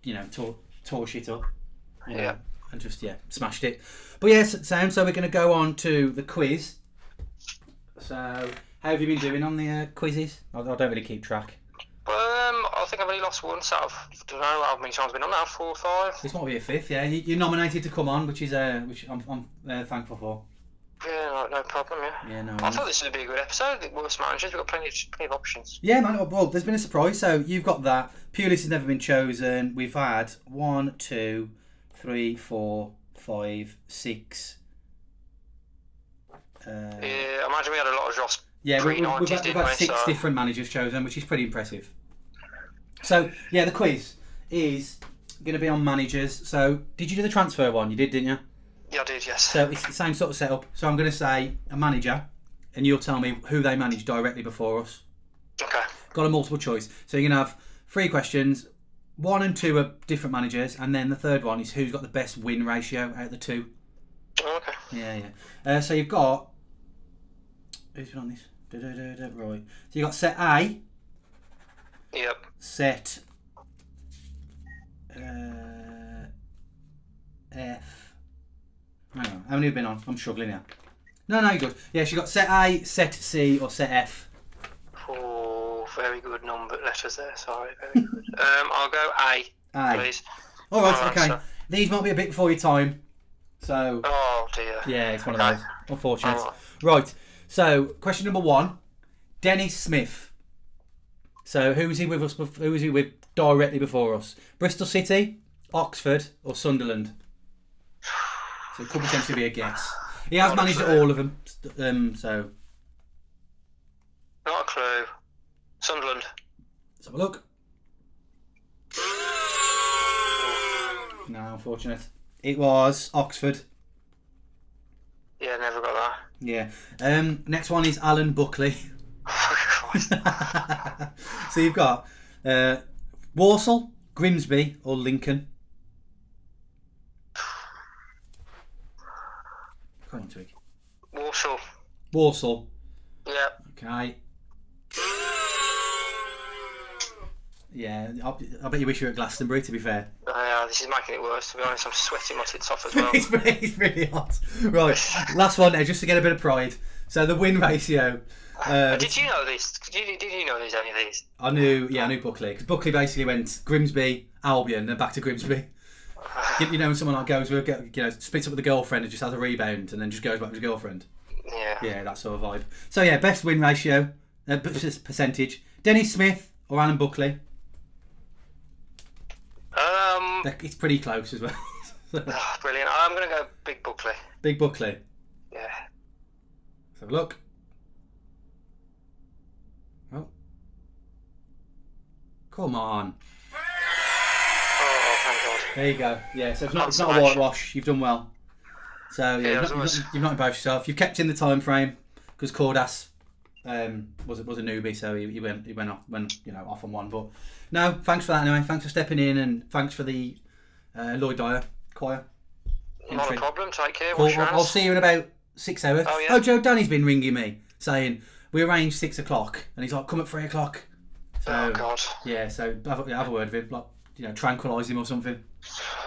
you know tore tore shit up. you know, Yeah. and just yeah smashed it. But yes, sound. So we're going to go on to the quiz. So how have you been doing on the uh, quizzes? I, I don't really keep track. Um, I think I've only lost once out of, I don't know how many times I've been on now, four or five. This might be a fifth. Yeah, you, you're nominated to come on, which is uh, which I'm, I'm uh, thankful for. Yeah, no, no problem, yeah. Yeah, no. I worries. thought this would be a good episode. The worst managers, we've got plenty of, plenty of options. Yeah, man. oh, Well, there's been a surprise. So you've got that. Pulis has never been chosen. We've had one, two, three, four, five, six. Uh, Yeah, I imagine we had a lot of Ross. Yeah, we, we've, we've, had, six different managers chosen, which is pretty impressive. So yeah, the quiz is going to be on managers. So did you do the transfer one? You did, didn't you? Yeah, I did, yes. So it's the same sort of setup. So I'm going to say a manager, and you'll tell me who they managed directly before us. Okay. got a multiple choice. So you're gonna have three questions. One and two are different managers, and then the third one is who's got the best win ratio out of the two. Oh, okay. Yeah, yeah. Uh, so you've got who's been on this? Right. So you got set A, Yep. set uh, F. Hang on, how many have been on? I'm struggling now. No, no, you're good. Yeah, she got set A, set C, or set F. Oh, very good number letters there. Sorry, very good. um, I'll go A, A. please. All right, Alright, okay. so- These might be a bit before your time, so Oh dear. yeah, it's one of those. Unfortunate. Alright. Right. So, question number one: Dennis Smith. So, who was he with us? Who was he with directly before us? Bristol City, Oxford, or Sunderland? So it could potentially be a guess. He has Not managed all of them. Um, so Not a clue. Sunderland. let's have a look. No, unfortunate. It was Oxford. Yeah, never got that. Yeah. Um, next one is Alan Buckley. So you've got uh, Walsall, Grimsby, or Lincoln. Come on, Twig. Walsall. Walsall. Yep. Okay. Yeah, I, I bet you wish you were at Glastonbury. To be fair, Uh, this is making it worse. To be honest, I'm sweating my tits off as well. it's, really, it's really hot. Right, last one now, just to get a bit of pride. So the win ratio. Uh, Did you know this? Did you, did you know there's any of these? I knew, yeah, I knew Buckley because Buckley basically went Grimsby, Albion, then back to Grimsby. You, you know, when someone like goes with, you know, splits up with a girlfriend and just has a rebound and then just goes back with his girlfriend. Yeah. Yeah, that sort of vibe. So yeah, best win ratio, uh, percentage. Dennis Smith or Alan Buckley? It's pretty close as well. ah, brilliant. I'm gonna go Big Buckley. Big Buckley. Yeah. Let's have a look. Oh. Come on. Oh, thank God. There you go. Yeah, so it's not, it's not a whitewash. You've done well. So yeah, Yeah, you've, not, you've, not, you've not embarrassed yourself. You've kept in the time frame because Cordas um, was was a newbie, so he, he went he went off went you know off on one. But no, thanks for that anyway. Thanks for stepping in and thanks for the uh, Lloyd Dyer choir. Not a problem. Take care. Cool. I'll, I'll see you in about six hours. Oh, yeah. oh Joe Danny's been ringing me saying we arranged six o'clock, and he's like, "Come at three o'clock." So Oh God. yeah, so have, a- have a word with him, like you know, tranquilise him or something.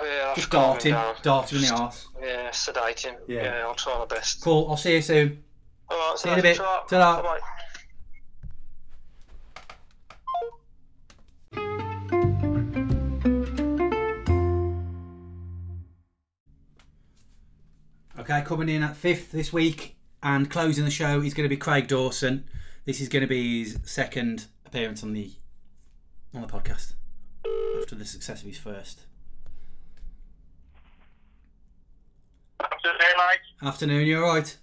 Yeah. Just dart him, down. dart him in the arse. Yeah. Sedate him. Yeah. Yeah. I'll try my best. Cool. I'll see you soon. All right. See you in a bit. Ta-ra. Bye. Okay, coming in at fifth this week and closing the show is going to be Craig Dawson. This is going to be his second appearance on the on the podcast after the success of his first. Afternoon, mate. Afternoon, you all right?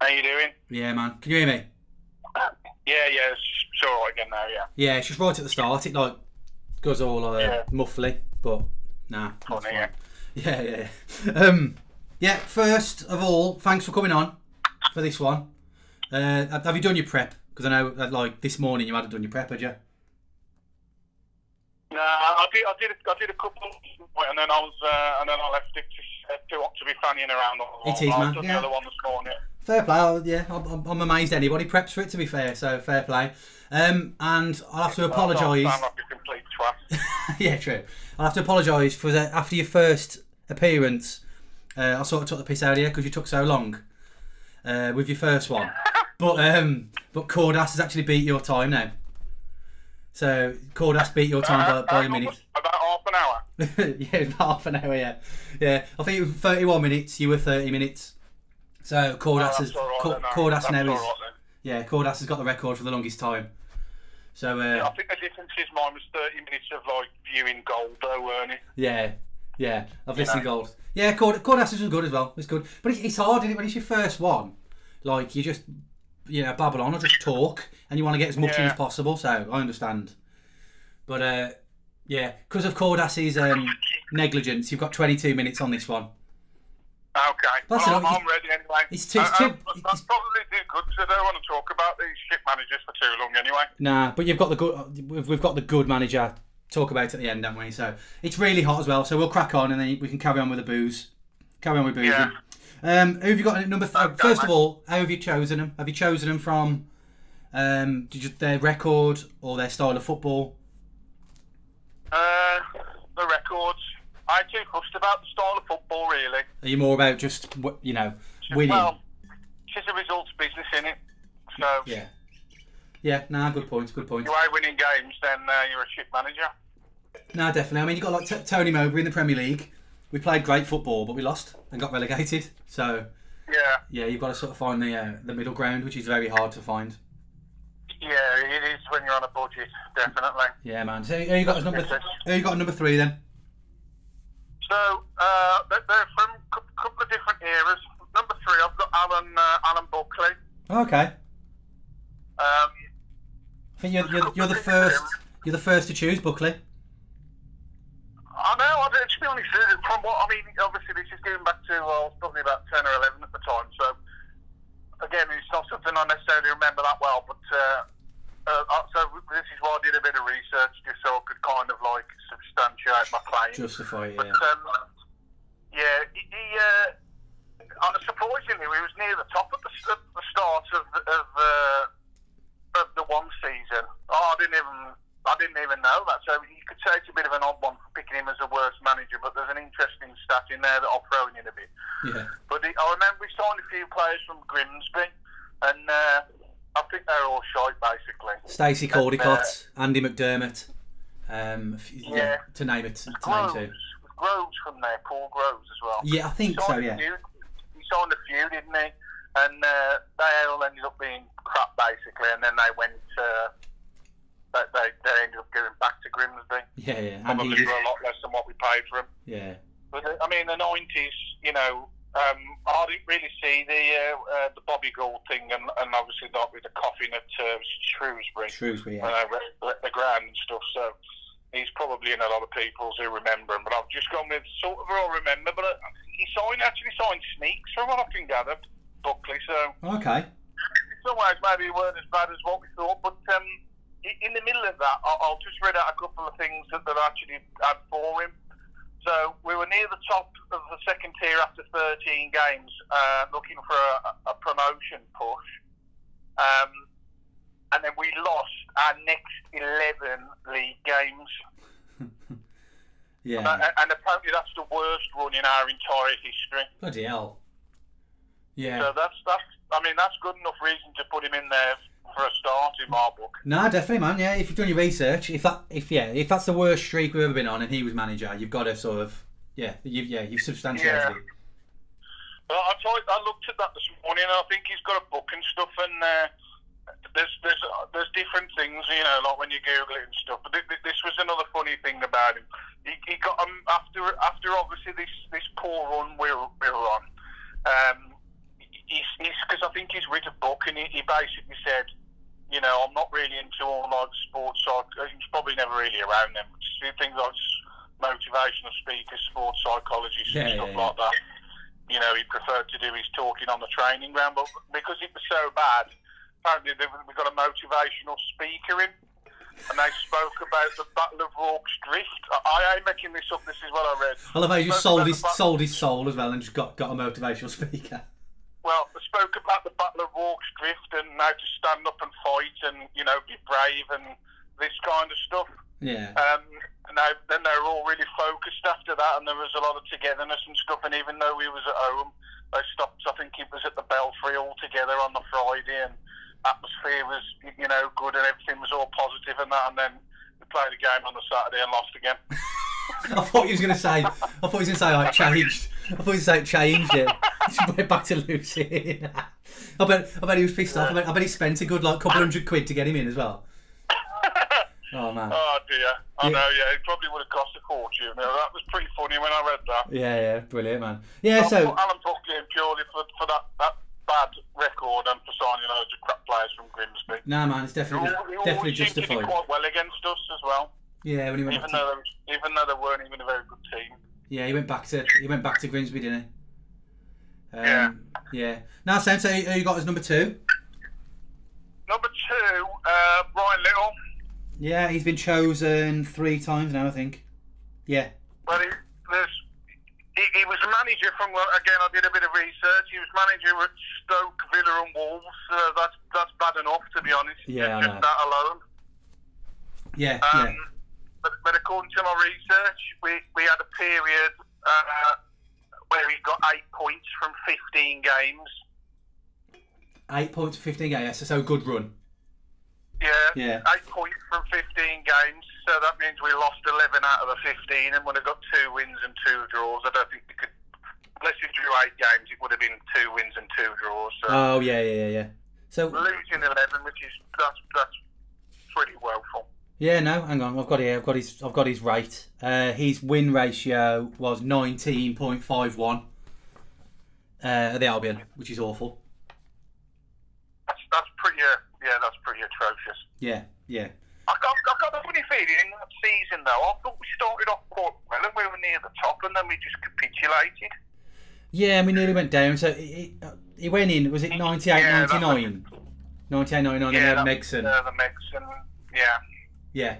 How you doing? Yeah, man. Can you hear me? Yeah, yeah, it's, it's all right again now. Yeah. Yeah, it's just right at the start. It like goes all uh, Yeah. muffly, but nah. Funny, yeah. Yeah, yeah, yeah. Um, yeah. First of all, thanks for coming on for this one. Uh, have you done your prep? Because I know, that, like this morning, you hadn't done your prep, had you? No, I did, I did, a, I did a couple, and then I was, uh, and then I left it to, to, to be fannying around. It is, I've man, yeah. the other one this morning. Fair play. I- yeah, I'm, I'm- I'm amazed anybody preps for it. To be fair, so fair play. Um, and I'll have to apologise. like a complete twat. yeah, true. I'll have to apologise for the, after your first appearance. Uh, I sort of took the piss out of you because you took so long uh, with your first one. but um, but Cordas has actually beat your time now. So Cordas beat your time by, by a Uh, minute. About half an hour. yeah, half an hour. Yeah, yeah. I think it was 31 minutes. You were 30 minutes. So Cordas Oh, has that's all right no. Cordas now is right yeah Cordas has got the record for the longest time. So uh, I think the difference is mine was 30 minutes of like viewing gold though, weren't it? Yeah, yeah. I've listened to gold. Yeah, Cord Cordasses was good as well. It's good, but it's, hard, isn't it? When it's your first one, like you just, you know, babble on or just talk, and you want to get as much in as possible. So I understand. But uh, yeah, because of Cordass's um, negligence, you've got 22 minutes on this one. Okay. That's well, right. I'm ready anyway. It's too- it's too- it's- that's probably too good because I don't want to talk about these shit managers for too long anyway. Nah, but you've got the good. We've, we've got the good manager. Talk about at the end, haven't we? So it's really hot as well. So we'll crack on, and then we can carry on with the booze. Carry on with booze. Yeah. Um, who have you got at number? Th- Okay, first of all, how have you chosen them? Have you chosen them from um, did you, their record or their style of football? Uh, the records. I too fussed about the style of football really. Are you more about just you know winning? Well, it's just a results business in it. So yeah, yeah. Nah, good points. Good points. if you ain't winning games, then uh, you're a shit manager. No, definitely. I mean, you got like t- Tony Mowbray in the Premier League. We played great football, but we lost and got relegated. So Yeah, yeah, you've got to sort of find the uh, the middle ground, which is very hard to find. Yeah, it is when you're on a budget, definitely. Yeah, man. So who you got as number? Th- who you got as number three then? So uh, they're, from a couple of different eras. Number three, I've got Alan uh, Alan Buckley. Okay. Um, I think you're, you're, you're the first. You're the first to choose Buckley. I know. I, to be honest, uh, from what I mean, obviously this is going back to well, I was probably about ten or eleven at the time. So again, it's not something I necessarily remember that well. But uh, uh, uh, so this is why I did a bit of research just so I could kind of like substantiate my claim. Justify. But Yeah. um, yeah, he, he uh, uh, surprisingly, he was near the top at the, at the start of of, uh, of the one season. Oh, I didn't even know that. So you could say it's a bit of an odd one for picking him as the worst manager, but there's an interesting stat in there that I'll throw in a bit. Yeah. But he, I remember we signed a few players from Grimsby, and uh, I think they're all shite basically. Stacy Coldicott, Andy McDermott. Um, yeah. Yeah. To name it. To name Groves, two. Groves from there, Paul Groves as well. Yeah, I think so. Yeah. few- he signed a few, didn't he? And uh, they all ended up being crap basically, and then they went. Uh, they, they, ended up going back to Grimsby, Yeah, yeah. Probably for a lot less than what we paid for him. yeah. But uh, I mean, the nineties, you know, um, I didn't really see the uh, uh, the Bobby Gould thing, and, and obviously not with the coffin at uh, Shrewsbury, Shrewsbury. Yeah. uh, the, the ground and stuff. So he's probably in a lot of people's who remember him. But I've just gone with sort of all remember. But uh, he signed actually signed Sneekes from what I can gather, Buckley. So Okay. in some ways maybe we weren't as bad as what we thought. But um, in the middle of that, I'll just read out a couple of things that that I actually had for him. So we were near the top of the second tier after 13 games, uh, looking for a, a promotion push. Um, and then we lost our next 11 league games. Yeah. Uh, and apparently that's the worst run in our entire history. Bloody hell. Yeah. So that's, that's, I mean, that's good enough reason to put him in there for a start in my book. No, definitely, man. Yeah, if you've done your research, if that, if yeah, if that's the worst streak we've ever been on, and he was manager, you've got to sort of, yeah, you, yeah, you've substantiated Yeah. it. Well, I tried, I looked at that this morning, and I think he's got a book and stuff, and uh, there's there's uh, there's different things, you know, like when you Google it and stuff. But th- th- this was another funny thing about him. He, he got um, after after obviously this this poor run we were, we were on. Um, he's because I think he's written a book, and he, he basically said, you know, I'm not really into all like sports. Psych- uh, he's probably never really around them. Things like motivational speakers, sports psychologists, Yeah, and stuff yeah, yeah. like that you know, he preferred to do his talking on the training ground. But because it was so bad, apparently we got a motivational speaker in, and they spoke about the Battle of Rorke's Drift. I, ain't making this up. This is what I read. I love how he sold his sold his soul as well, and just got got a motivational speaker. Well, they spoke about the Battle of Rorke's Drift and how to stand up and fight, and you know, be brave and this kind of stuff. Yeah. Um, and they, then they were all really focused after that, and there was a lot of togetherness and stuff. And even though we was at home, they stopped. I think it was at the Belfry all together on the Friday, and atmosphere was, you know, good, and everything was all positive and that. And then played a game on the Saturday and lost again. I thought he was going to say. I thought he was going to say I changed. I thought he was going to say changed it. Went back to Lucy. I bet. I bet he was pissed off. I bet, I bet he spent a good like couple hundred quid to get him in as well. Oh man. Oh dear, I Yeah. know. Yeah, it probably would have cost a fortune. Now, that was pretty funny when I read that. Yeah, yeah, brilliant, man. Yeah, I so Alan Buckley in purely for, for that, that bad record and for signing loads of crap players from Grimsby. no, man, it's definitely He he definitely always seemed to do justified. quite well against us as well, Yeah, when he went even back to, though they, even though they weren't even a very good team. yeah, he went back to he went back to Grimsby, didn't he? Um, Yeah. Yeah. Now, Sam, so who you got as number two? Number two, uh, Brian Little. Yeah, he's been chosen three times now, I think. Yeah. Well, he, there's, he, he was manager from again. I did a bit of research. He was manager at Stoke, Villa, and Wolves. So that's that's bad enough, to be honest. Yeah, I just that alone. Yeah, Um, yeah. but, but according to my research, we, we had a period uh, where he got eight points from 15 games. Eight points, fifteen games. So, so good run. Yeah, Yeah. eight points from 15 games. So that means we lost 11 out of the 15 and would have got two wins and two draws. I don't think we could, unless you drew eight games, it would have been two wins and two draws. So Oh yeah, yeah, yeah, yeah. So losing 11, which is that's that's pretty woeful. yeah, no, hang on. I've got here, I've got his. I've got his rate. Uh, his win ratio was nineteen point five one. Uh, at the Albion, which is awful. That's that's pretty. Uh, yeah, that's pretty atrocious. Yeah, yeah. I got, I got a funny feeling in that season though. I thought we started off quite well and we were near the top, and then we just capitulated. Yeah, and we nearly went down. So he, he went in. Was it 98, Yeah, that 99? 98, 99, yeah, and then Megson. Uh, the Megson. Yeah. Yeah,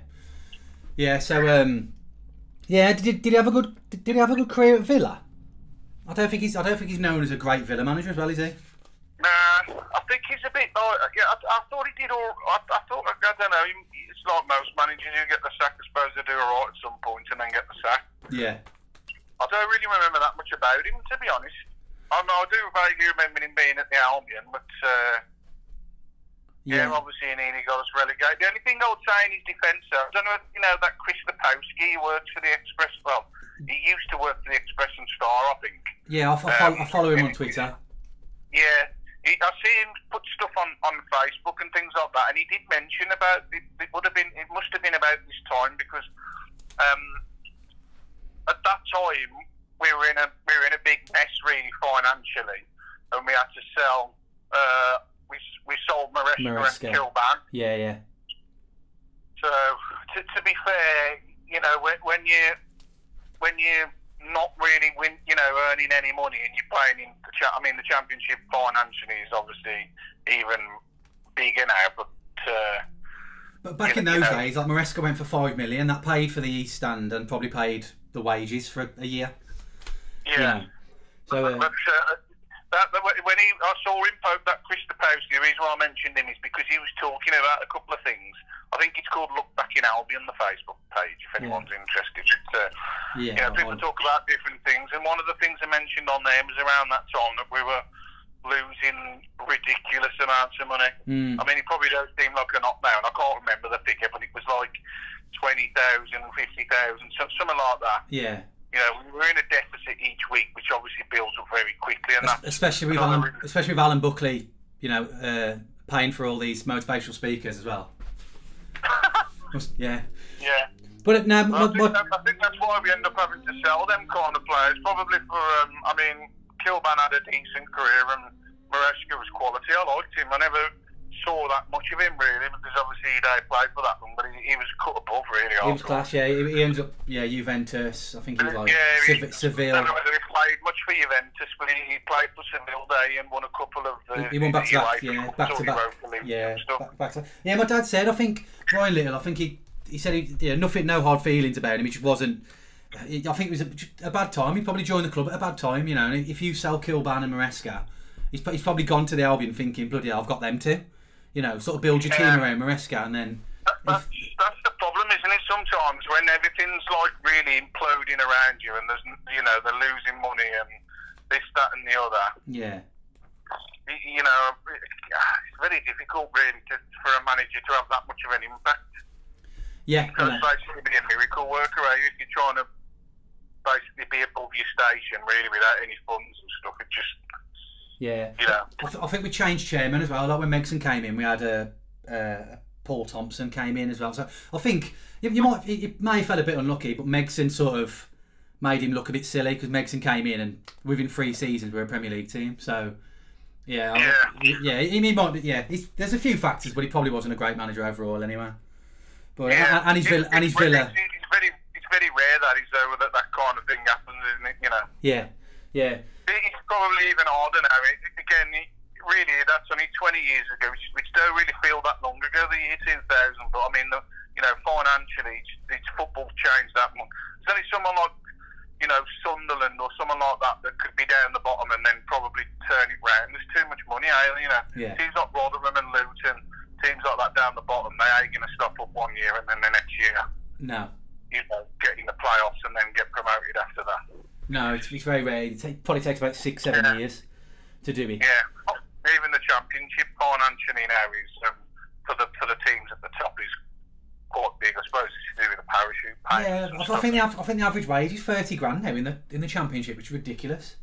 yeah. So um, yeah. Did, did he have a good? Did he have a good career at Villa? I don't think he's. I don't think he's known as a great Villa manager as well, is he? Nah, I think he's a bit. Oh, yeah, I, I thought he did all. I, I thought I don't know. he- like most managers, you get the sack. I suppose they do all right at some point and then get the sack. Yeah. I don't really remember that much about him, to be honest. I know I do vaguely remember him being at the Albion, but uh, yeah. Yeah. obviously he nearly got us relegated. The only thing I would say in his defence, I don't know, if you know that Chris Lepkowski, he works for the Express. Well, he used to work for the Express and Star, I think. Yeah, I, follow, I follow him on Twitter. Yeah, he, I see him put stuff on, on Facebook and things like that, and he did mention about it. It would have been, it must have been about this time because um, at that time we were in a we were in a big mess really financially, and we had to sell. Uh, we we sold Maresca, Maresca. and Kilbane. Yeah, yeah. So to, to be fair, you know when, when you when you not really win, you know, earning any money and you're playing in the cha- I mean the championship financially is obviously even bigger now, but uh, But back in those know. days, like Maresca went for five million. That paid for the East Stand and probably paid the wages for a year. yeah. You know. So uh, But, uh, that, that, when he, I saw him poke that Chris Lepkowski, the reason why I mentioned him is because he was talking about a couple of things. I think it's called Look Back in Albion, the Facebook page, if anyone's interested. It's, uh, yeah, you know, people talk about different things, and one of the things I mentioned on there was around that time that we were losing ridiculous amounts of money. Mm, I mean, it probably doesn't seem like a lot now, and I can't remember the figure, but it was like 20,000, 50,000, something like that. yeah. You know, we were in a deficit each week, which obviously builds up very quickly, and that's Especially with Alan, reason. especially with Alan Buckley, you know, uh, paying for all these motivational speakers as well. Yeah, yeah. but it- no, I think, that, I think that's why we end up having to sell them kind of players. Probably for, um, I mean, Kilbane had a decent career and Maresca was quality. I liked him. I never saw that much of him really because obviously he played for that one, but he, he was cut above really. he was class. Yeah, he, he ends up yeah Juventus. I think he was like Yeah, he- Sev- I don't know whether he played much for Juventus, but he, he played for Seville Day and won a couple of the. He, he won back to back, yeah, back to back, wrote for Leeds yeah, back, back to yeah. My dad said, I think Brian Little. I think he he said he yeah, nothing, no hard feelings about him. It just wasn't. I think it was a, a bad time. He probably joined the club at a bad time, you know. And if you sell Kilbane and Maresca, he's, he's probably gone to the Albion thinking, bloody hell, I've got them too. You know, sort of build your team around Maresca, and then That's, that's the problem, isn't it? Sometimes when everything's like really imploding around you, and there's you know they're losing money and this, that, and the other. yeah, You know, it's very difficult really to, for a manager to have that much of an impact. yeah, Because yeah. basically be a miracle worker, are you? If you're trying to basically be above your station, really, without any funds and stuff, it just yeah. know. I, th- I think we changed chairman as well. Like when Megson came in, we had a. Uh, Paul Thompson came in as well. So I think you, you might you may have felt a bit unlucky, but Megson sort of made him look a bit silly because Megson came in and within three seasons we're a Premier League team. So yeah, I- yeah, he, he might. Be, yeah, he's, there's a few factors, but he probably wasn't a great manager overall anyway. But Yeah, and, and his Villa, and his very- Villa, It's, very, it's very rare that is though that that kind of thing happens, isn't it? You know. yeah, yeah, It's probably even harder now. It, again, really, that's only 20 years ago, which, which don't really feel that long ago, the year 2000. But I mean, the, you know, financially, it's, it's football changed that much. There's only someone like, you know, Sunderland or someone like that that could be down the bottom and then probably turn it round. There's too much money, eh? You know, Yeah. teams like Rotherham and Luton, teams like that down the bottom, they ain't going to stop up one year and then the next year, no, you know, get in the playoffs and then get promoted after that. No, it's, it's very rare. It take, probably takes about six, seven Yeah. years to do it. Yeah, even the championship financially now is um, for the for the teams at the top is quite big. I suppose it's to do with the parachute. Yeah, I, I think the I think the average wage is thirty grand now in the in the championship, which is ridiculous.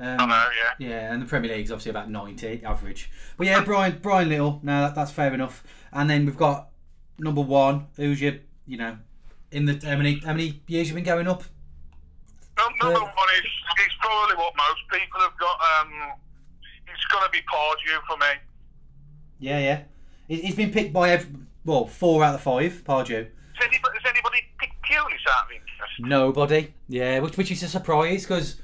Um, I know, yeah. Yeah, and the Premier League's obviously about ninety average. But yeah, Brian Brian Little. No, that, that's fair enough. And then we've got number one, who's your you know, in the how many how many years you've been going up? Num- Number Yeah. one is it's probably what most people have got. Um, it's going to be Pardew for me. Yeah, yeah. He- He's been picked by every, well four out of five. Pardew. Has anybody, has anybody picked Pulis out of interest? Nobody. Yeah, which which is a surprise because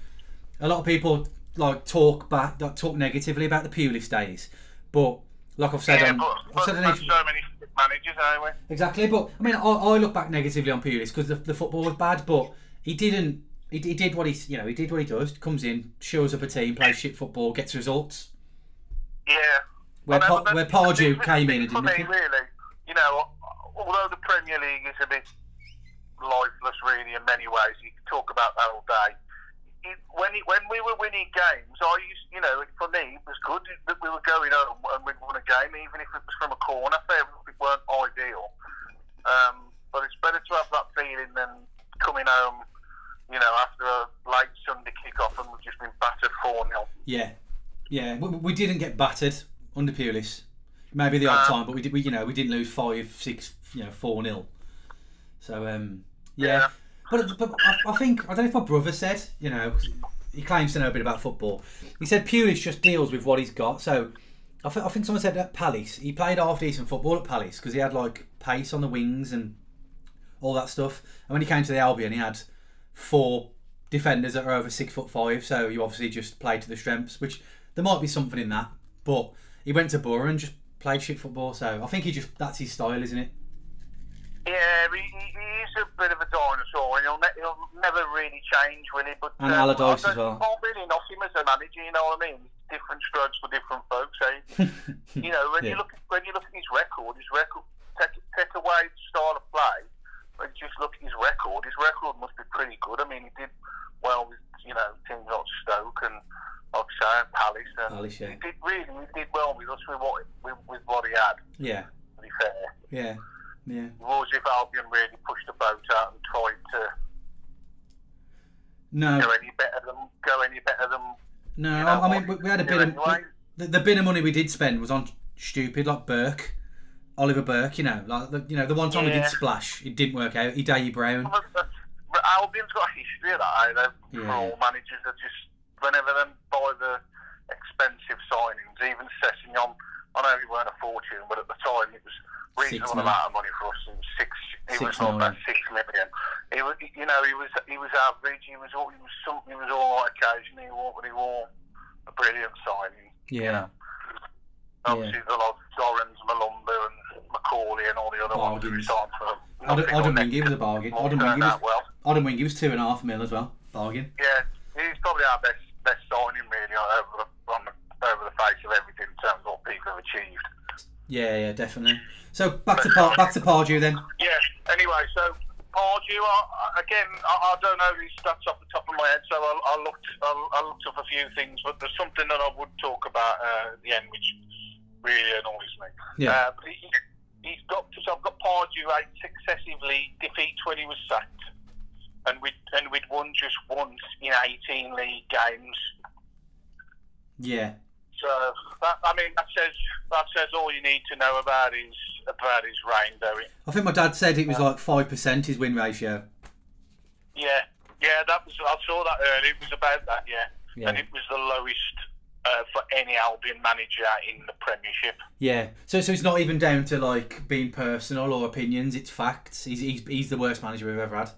a lot of people like talk back, like, talk negatively about the Pulis days, but like I've said, Yeah, on, but, I've said on so many managers, anyway. Exactly, but I mean, I, I look back negatively on Pulis because the, the football was bad, but he didn't. He, he did what he, you know, he did what he does. Comes in, shows up a team, plays shit football, gets results. Yeah. Where, I know, pa- where Pardew came in and thing didn't for nick me, really, you know, although the Premier League is a bit lifeless, really, in many ways, you can talk about that all day. It, when it, when we were winning games, I used, you know, for me, it was good that we were going home and we'd won a game, even if it was from a corner. Fair it weren't ideal, um, but it's better to have that feeling than coming home, you know, after a late Sunday kick-off and we've just been battered four 0 Yeah, yeah. We, we didn't get battered under Pulis. Maybe the odd Um, time, but we did. We, you know, we didn't lose five, six, you know, four nil. So um, yeah. Yeah. But, but I, I think I don't know if my brother said. You know, he claims to know a bit about football. He said Pulis just deals with what he's got. So I, th- I think someone said at Palace he played half decent football at Palace because he had like pace on the wings and all that stuff. And when he came to the Albion, he had four defenders that are over six foot five. So you obviously just play to the strengths, which there might be something in that. But he went to Borough and just played shit football. So I think he just that's his style, isn't it? Yeah, he, he he is a bit of a dinosaur, and he'll, ne- he'll never really change, will he? But And um, Allardyce as well. can't really knock him as a manager. You know what I mean? Different strokes for different folks. Eh? you know, when you look at, when you look at his record, his record take take away the style of play, but just look at his record. His record must be pretty good. I mean, he did well with you know teams like Stoke and like I say, Palace, and Palace, yeah. he did really he did well with us with what with, with what he had. Yeah, To be fair. yeah, yeah. was if Albion really pushed the boat out and tried to No, go any better than go any better than no. you I, know, I mean, we, we had a bit of the, the bit of money we did spend was on stupid like Burke, Oliver Burke. You know, like the, you know the one time he did splash, it didn't work out. Ideye Brown. Albion's got a history of that. eh? They're Yeah. all managers that just whenever they buy the expensive signings, even Sessegnon. I know he weren't a fortune, but at the time it was reasonable amount of money for us. Was six. He Six was on about six million. He was, you know, he was he was average. He was all he was some. He was all right occasionally. He wore, but he wore a brilliant signing. Yeah, Obviously, the lot Dorrans, Mulumbu, and McAuley, and all the other ones who Bargains. for Odden nothing was a bargain. Odemwingie turned was well. Was two and a half mil as well. Bargain. Yeah, he's probably our best best signing really over the, on the over the face of everything in terms of what people have achieved. Yeah, yeah, definitely. So back to Par- back to Pardew then. Yeah. Anyway, so Pardew, I- again, I, I don't know these stats off the top of my head, so I, I looked I, I looked up a few things, but there's something that I would talk about uh, at the end, which really annoys me. Yeah. Uh, but he, he's got so I've got Pardew eight successively defeats when he was sacked, and we and we'd won just once in 18 league games. Yeah, So that, I mean that says that says all you need to know about his about his reign, though. I think my dad said it was like five percent his win ratio. Yeah, yeah, that was I saw that earlier. It was about that, yeah, Yeah. and it was the lowest uh, for any Albion manager in the Premiership. Yeah, so so it's not even down to like being personal or opinions. It's facts. He's he's, he's the worst manager we've ever had.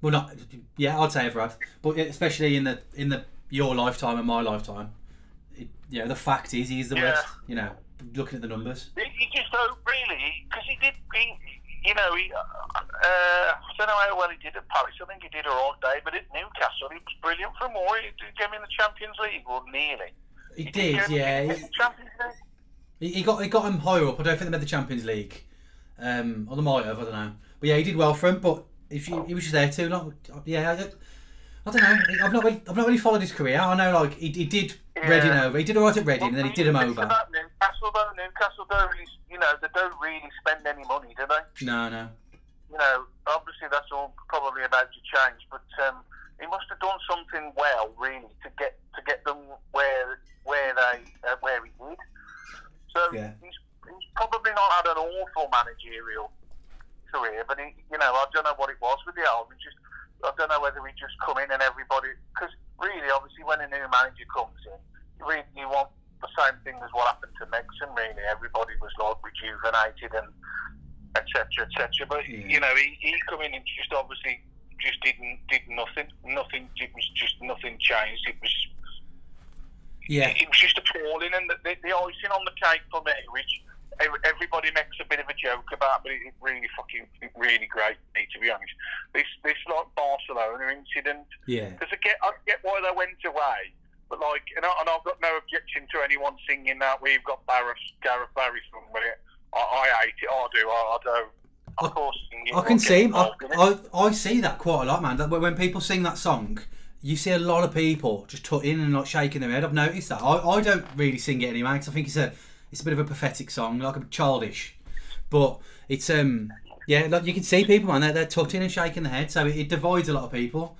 Well, not yeah, I'd say ever had, but especially in the in the your lifetime and my lifetime. It, yeah, the fact is he's the Yeah. worst. You know, looking at the numbers. He, he just don't really because he did. He, you know, he, uh, uh, I don't know how well he did at Palace. I think he did a right day, but at Newcastle, he was brilliant for more. He him in the Champions League, or nearly. He did, yeah. He, the Champions League. he he got he got him higher up. I don't think they made the Champions League. Um, or they might have. I don't know. But yeah, he did well for him. But if you, he was just there too. Not yeah. I, don't- I don't know. I've not really, I've not really followed his career. I know like he, he did Yeah. Reading over. He did alright at Reading, and then he did him over. About Newcastle, though, Newcastle don't really, you know, they don't really spend any money, do they? No, no. you know, obviously that's all probably about to change, but um, he must have done something well, really, to get to get them where where they uh, where he did. So Yeah. he's, he's probably not had an awful managerial career, but he, you know, I don't know what it was with the Albion. Just I don't know whether he just come in and everybody because really, obviously, when a new manager comes in, you really you want the same thing as what happened to Megson. Really, everybody was like rejuvenated and etc. etc. But Yeah. you know, he, he come in and just obviously just didn't did nothing. Nothing. It was just nothing changed. It was Yeah, it was just appalling. And the, the, the icing on the cake for me, which everybody makes a bit of a joke about, but it, it really fucking really great. me, To be honest, this this like Barcelona incident yeah, because I get I get why they went away, But like, and, I, and I've got no objection to anyone singing that. We've got Gareth, Gareth Barry it. I, I hate it. I do. I, I don't. Of course, I can see. I, involved in it. I, I see that quite a lot, man. That when when people sing that song, you see a lot of people just tutting and like shaking their head. I've noticed that. I, I don't really sing it anyway because I think it's a it's a bit of a pathetic song, like a childish. But it's um yeah, like you can see people, man. They're, they're tutting and shaking their head, so it, it divides a lot of people.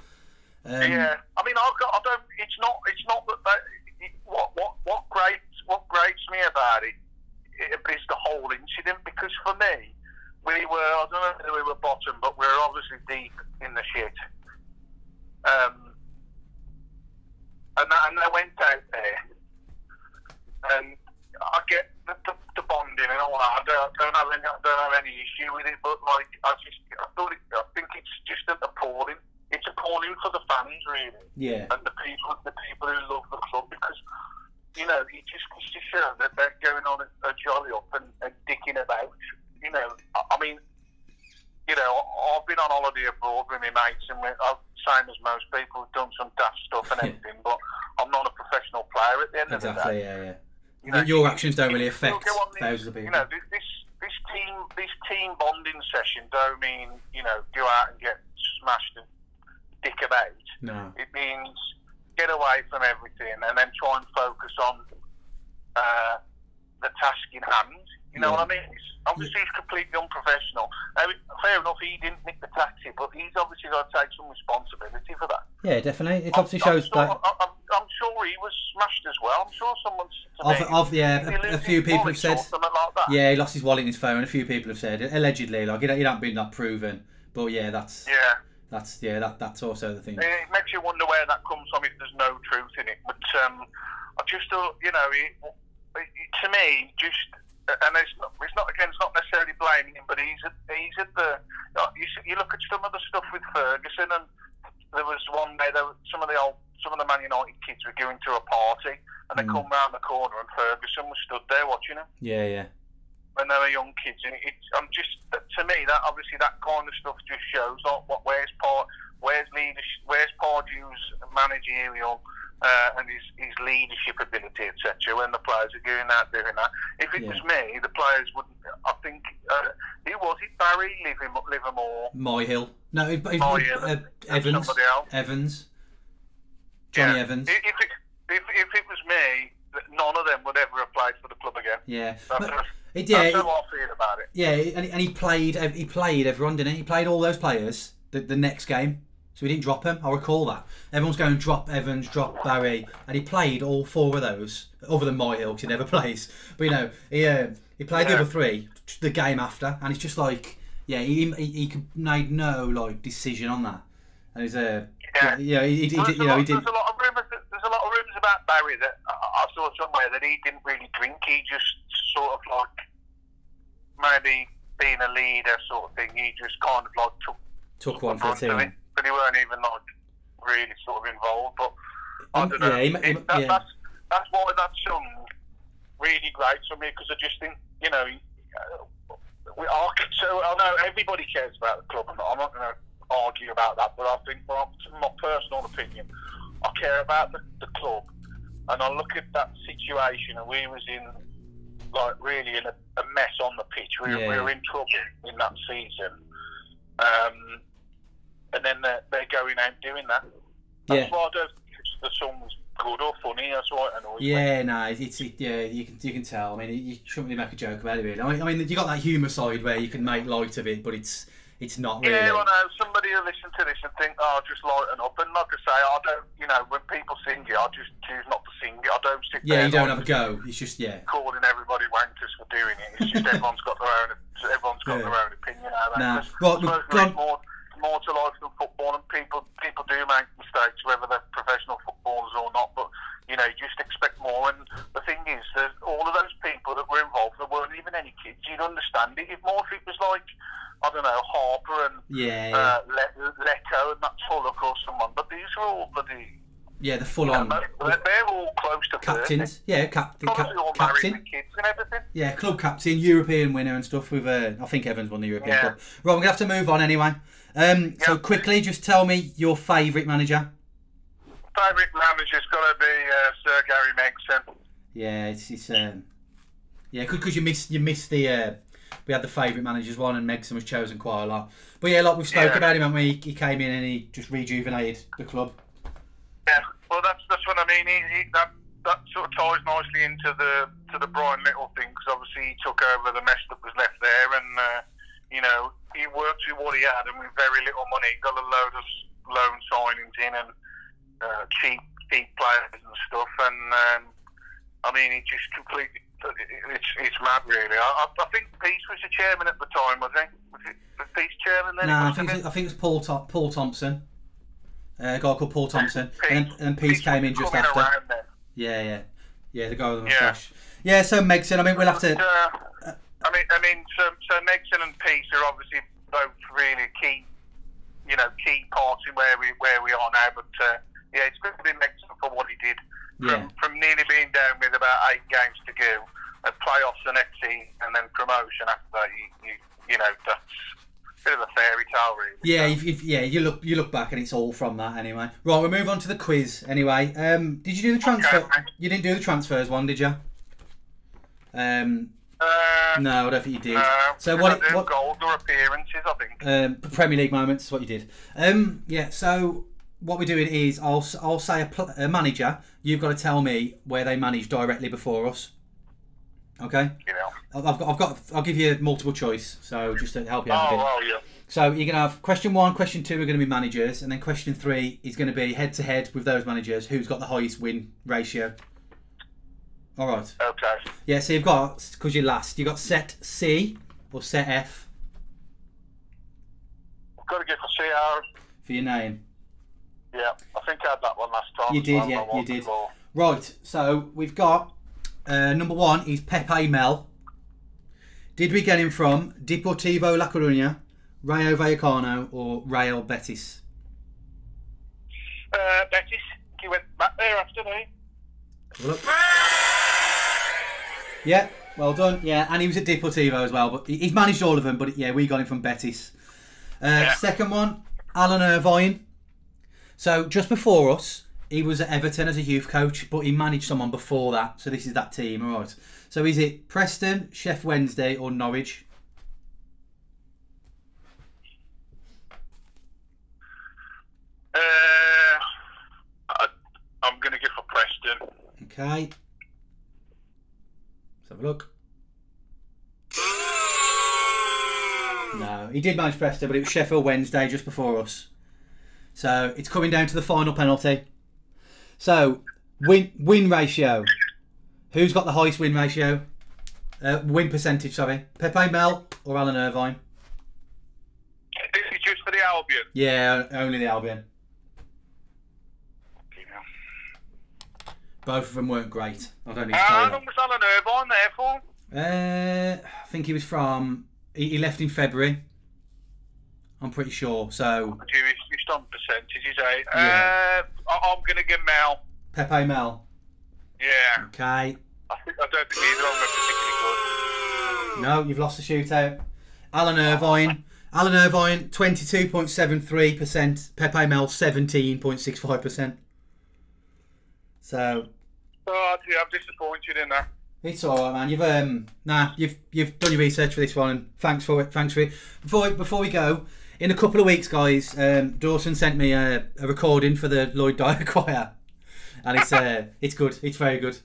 Um, yeah, I mean, I've got. I don't. It's not. It's not that. that it, what what what grates what grates me about it, it is the whole incident because for me, we were. I don't know whether we were bottom, but we were obviously deep in the shit. Um, and I, and I went out there, and I get the, the, the bonding and all that. I don't, don't have any. I don't have any issue with it, but like I just, I thought it. I think it's just appalling. It's appalling for the fans, really yeah, and the people, the people who love the club, because you know it just goes to show that they're going on a, a jolly up and, and dicking about. You know, I, I mean, you know, I've been on holiday abroad with my mates, and we're I'm same as most people, done some daft stuff and everything, but I'm not a professional player at the end of the exactly. day. Yeah, yeah. You know, Your actions don't really affect go on this- thousands of You people. know, this this this team this team bonding session don't mean you know go out and get smashed and dick about. No. It means get away from everything and then try and focus on uh, the task in hand. You know Yeah. what I mean? It's, obviously, he's completely unprofessional. Mean, fair enough, he didn't nick the taxi, but he's obviously got to take some responsibility for that. Yeah, definitely. It I'm- obviously I'm shows sure, that. I'm, I'm sure he was smashed as well. I'm sure someone's. Of, of yeah, a, a few people have said. like. Yeah, he lost his wallet in his phone. A few people have said allegedly, like it, it hasn't been that proven. But yeah, that's Yeah. that's yeah, that that's also the thing. It makes you wonder where that comes from if there's no truth in it. But um, I just thought, you know, it, it, to me, just and it's not, it's not again, it's not necessarily blaming him, but he's at, he's at the. You, see- you look at some of the stuff with Ferguson, and there was one day there, were- some of the old, some of the Man United kids were going to a party, and they Mm. come round the corner, and Ferguson was stood there watching them Yeah, yeah, when they were young kids. And it's, I'm just to me that obviously that kind of stuff just shows like, what where's part where's leadership where's Pardew's managerial uh, and his, his leadership ability etc. When the players are going out doing that. If it Yeah. was me, the players wouldn't. I think uh, who was it? Barry Livermore. Livermore Myhill. No, it, Oh, yeah, uh, Evans. somebody else. Evans. Jonny Yeah. Evans. If, if, it, if, if it was me, none of them would ever have played for the club again. Yeah, That's, but it, yeah, that's it- how I feel about it. yeah, and, and he played. He played everyone, didn't he? He played all those players the, the next game, so we didn't drop him. I recall that. Everyone's going drop Evans, drop Barry, and he played all four of those, other than Myhill, 'cause he never plays. But you know, he uh, he played the other three the game after, and it's just like, yeah, he he, he made no like decision on that, and he's a Yeah. yeah, he, he, Well, did- you a know, lot, he did. there's a lot of rumours. There's a lot of rumours about Barry that I, I saw somewhere that he didn't really drink. He just sort of like maybe being a leader sort of thing. He just kind of like took Took one for the team. But he weren't even like really sort of involved. But I Um, don't know. yeah, he It- that, yeah. That's that's why that song really great to me because I just think you know. uh, We are, so I know everybody cares about the club. I'm not, I'm not going to argue about that, but I think, well, from my personal opinion, I care about the, the club, and I look at that situation, and we was in like really in a, a mess on the pitch. We, Yeah. we were in trouble in that season, um, and going out doing that. That's Yeah. why I the song's good or funny. That's it annoys me. Yeah, no, it's, it's it, yeah, you can you can tell. I mean, you shouldn't really make a joke about it. Really. I mean, I mean, you got that humour side where you can make light of it, but it's it's not really. Yeah, well, no, somebody will listen to this and think, oh, just lighten up. And like I say, I don't, you know, when people sing it, I just choose not to sing it. I don't sit yeah, you don't have a go. It's just yeah, calling everybody wankers for doing it. It's just everyone's got their own, everyone's got Yeah. their own opinion. Out Nah. Well, I on. is more, more to life than football, and people, people do make mistakes, whether they're professional footballers or not. But you know, you just expect more. And the thing is, there's all of those people that were involved, there weren't even any kids. You'd understand it if more if it was like, I don't know, Harper and yeah, yeah. uh, Le- Leto and that's Fullock or someone. But these are all bloody. yeah the full You know, on they're, they're all close to 30. captains. Yeah, captain, Probably cap, married captain. Yeah, club captain, European winner and stuff. With uh, I think Evans won the European Yeah. Cup. Right, we're gonna have to move on anyway. Um, so quickly, just tell me your favourite manager. favourite manager's got to be uh, Sir Gary Megson. Yeah, it's, it's um, yeah, because you missed you missed the uh, we had the favourite managers one and Megson was chosen quite a lot. But yeah, like we've spoke Yeah. about him, and we he came in and he just rejuvenated the club. Yeah, well, that's that's what I mean. He, he, that that sort of ties nicely into the to the Brian Little thing because obviously he took over the mess that was left there, and uh, you know he worked with what he had and with very little money, got a load of loan signings in and uh, cheap cheap players and stuff, and um, I mean he just completely. It's it's mad, really. I, I, think Peace was the chairman at the time, was he? Was, it, was Peace chairman then? No, I think been. it- I think it was Paul Tom, Paul Thompson, uh, a guy called Paul Thompson, and, Peace- and Peace came in just after. Yeah, yeah, yeah, the guy with the Yeah. moustache. Yeah, so Megson, I mean, we'll have to. Uh, I mean, I mean, so so Megson and Peace are obviously both really key, you know, key parts in where we where we are now. But uh, yeah, it's good to be Megson for what he did. From, Yeah. from nearly being down with about eight games to go, and playoffs the next season, and then promotion after that. You you, you know, that's a bit of a fairy tale, really. Yeah, if, if, yeah, you look you look back and it's all from that anyway. Right, we'll move on to the quiz anyway. Um, did you do the transfer? Okay. You didn't do the transfers one, did you? Um, Uh, no, I don't think you did. so what? what goals or appearances? I think. um, Premier League moments? What you did? Um, yeah. So what we're doing is I'll I'll say a, pl- a manager. You've got to tell me where they managed directly before us. Okay. You know. I've got, I've got I'll give you multiple choice. So just to help you out a Oh bit. well, yeah. So you're gonna have question one, question two are gonna be managers, and then question three is gonna be head to head with those managers. Who's got the highest win ratio? All right. Okay. Yeah. So you've got because you're last. You got set C or set F Got to get to CR. for your name. Yeah, I think I had that one last time. You did, yeah, you did. before. Right. So we've got uh, number one is Pepe Mel. Did we get him from Deportivo La Coruña, Rayo Vallecano, or Real Betis? Uh, Betis, he went back there after me. Have a look. Yeah, well done. Yeah, and he was at Deportivo as well, but he's managed all of them. But yeah, we got him from Betis. Uh, Yeah. Second one, Alan Irvine. So just before us, he was at Everton as a youth coach, but he managed someone before that. So this is that team, all right. So is it Preston, Sheff Wednesday, or Norwich? Uh, I, I'm going to go for Preston. Okay. Have a look. No, he did manage Preston, but it was Sheffield Wednesday just before us. So it's coming down to the final penalty. So win win ratio. Who's got the highest win ratio? Uh, win percentage, sorry. Pepe Mel or Alan Irvine? This is just for the Albion. Yeah, only the Albion. Both of them weren't great. I don't need to tell how long was Alan Irvine there for? Uh, I think he was from. He, he left in February. I'm pretty sure. So Jewish, just on percentages, eh? Yeah. Uh, I, I'm going to give Mel. Pepe Mel. Yeah. Okay. I, think, I don't think either of them are particularly good. No, you've lost the shootout. Alan Irvine. Alan Irvine, 22.73%. Pepe Mel, 17.65%. So Oh, I'm disappointed in that. It's all right, man. You've um, nah, you've you've done your research for this one, and thanks for it. Thanks for it. Before before we go, in a couple of weeks, guys, um, Dawson sent me a, a recording for the Lloyd Dyer Choir, and it's uh, it's good. It's very good,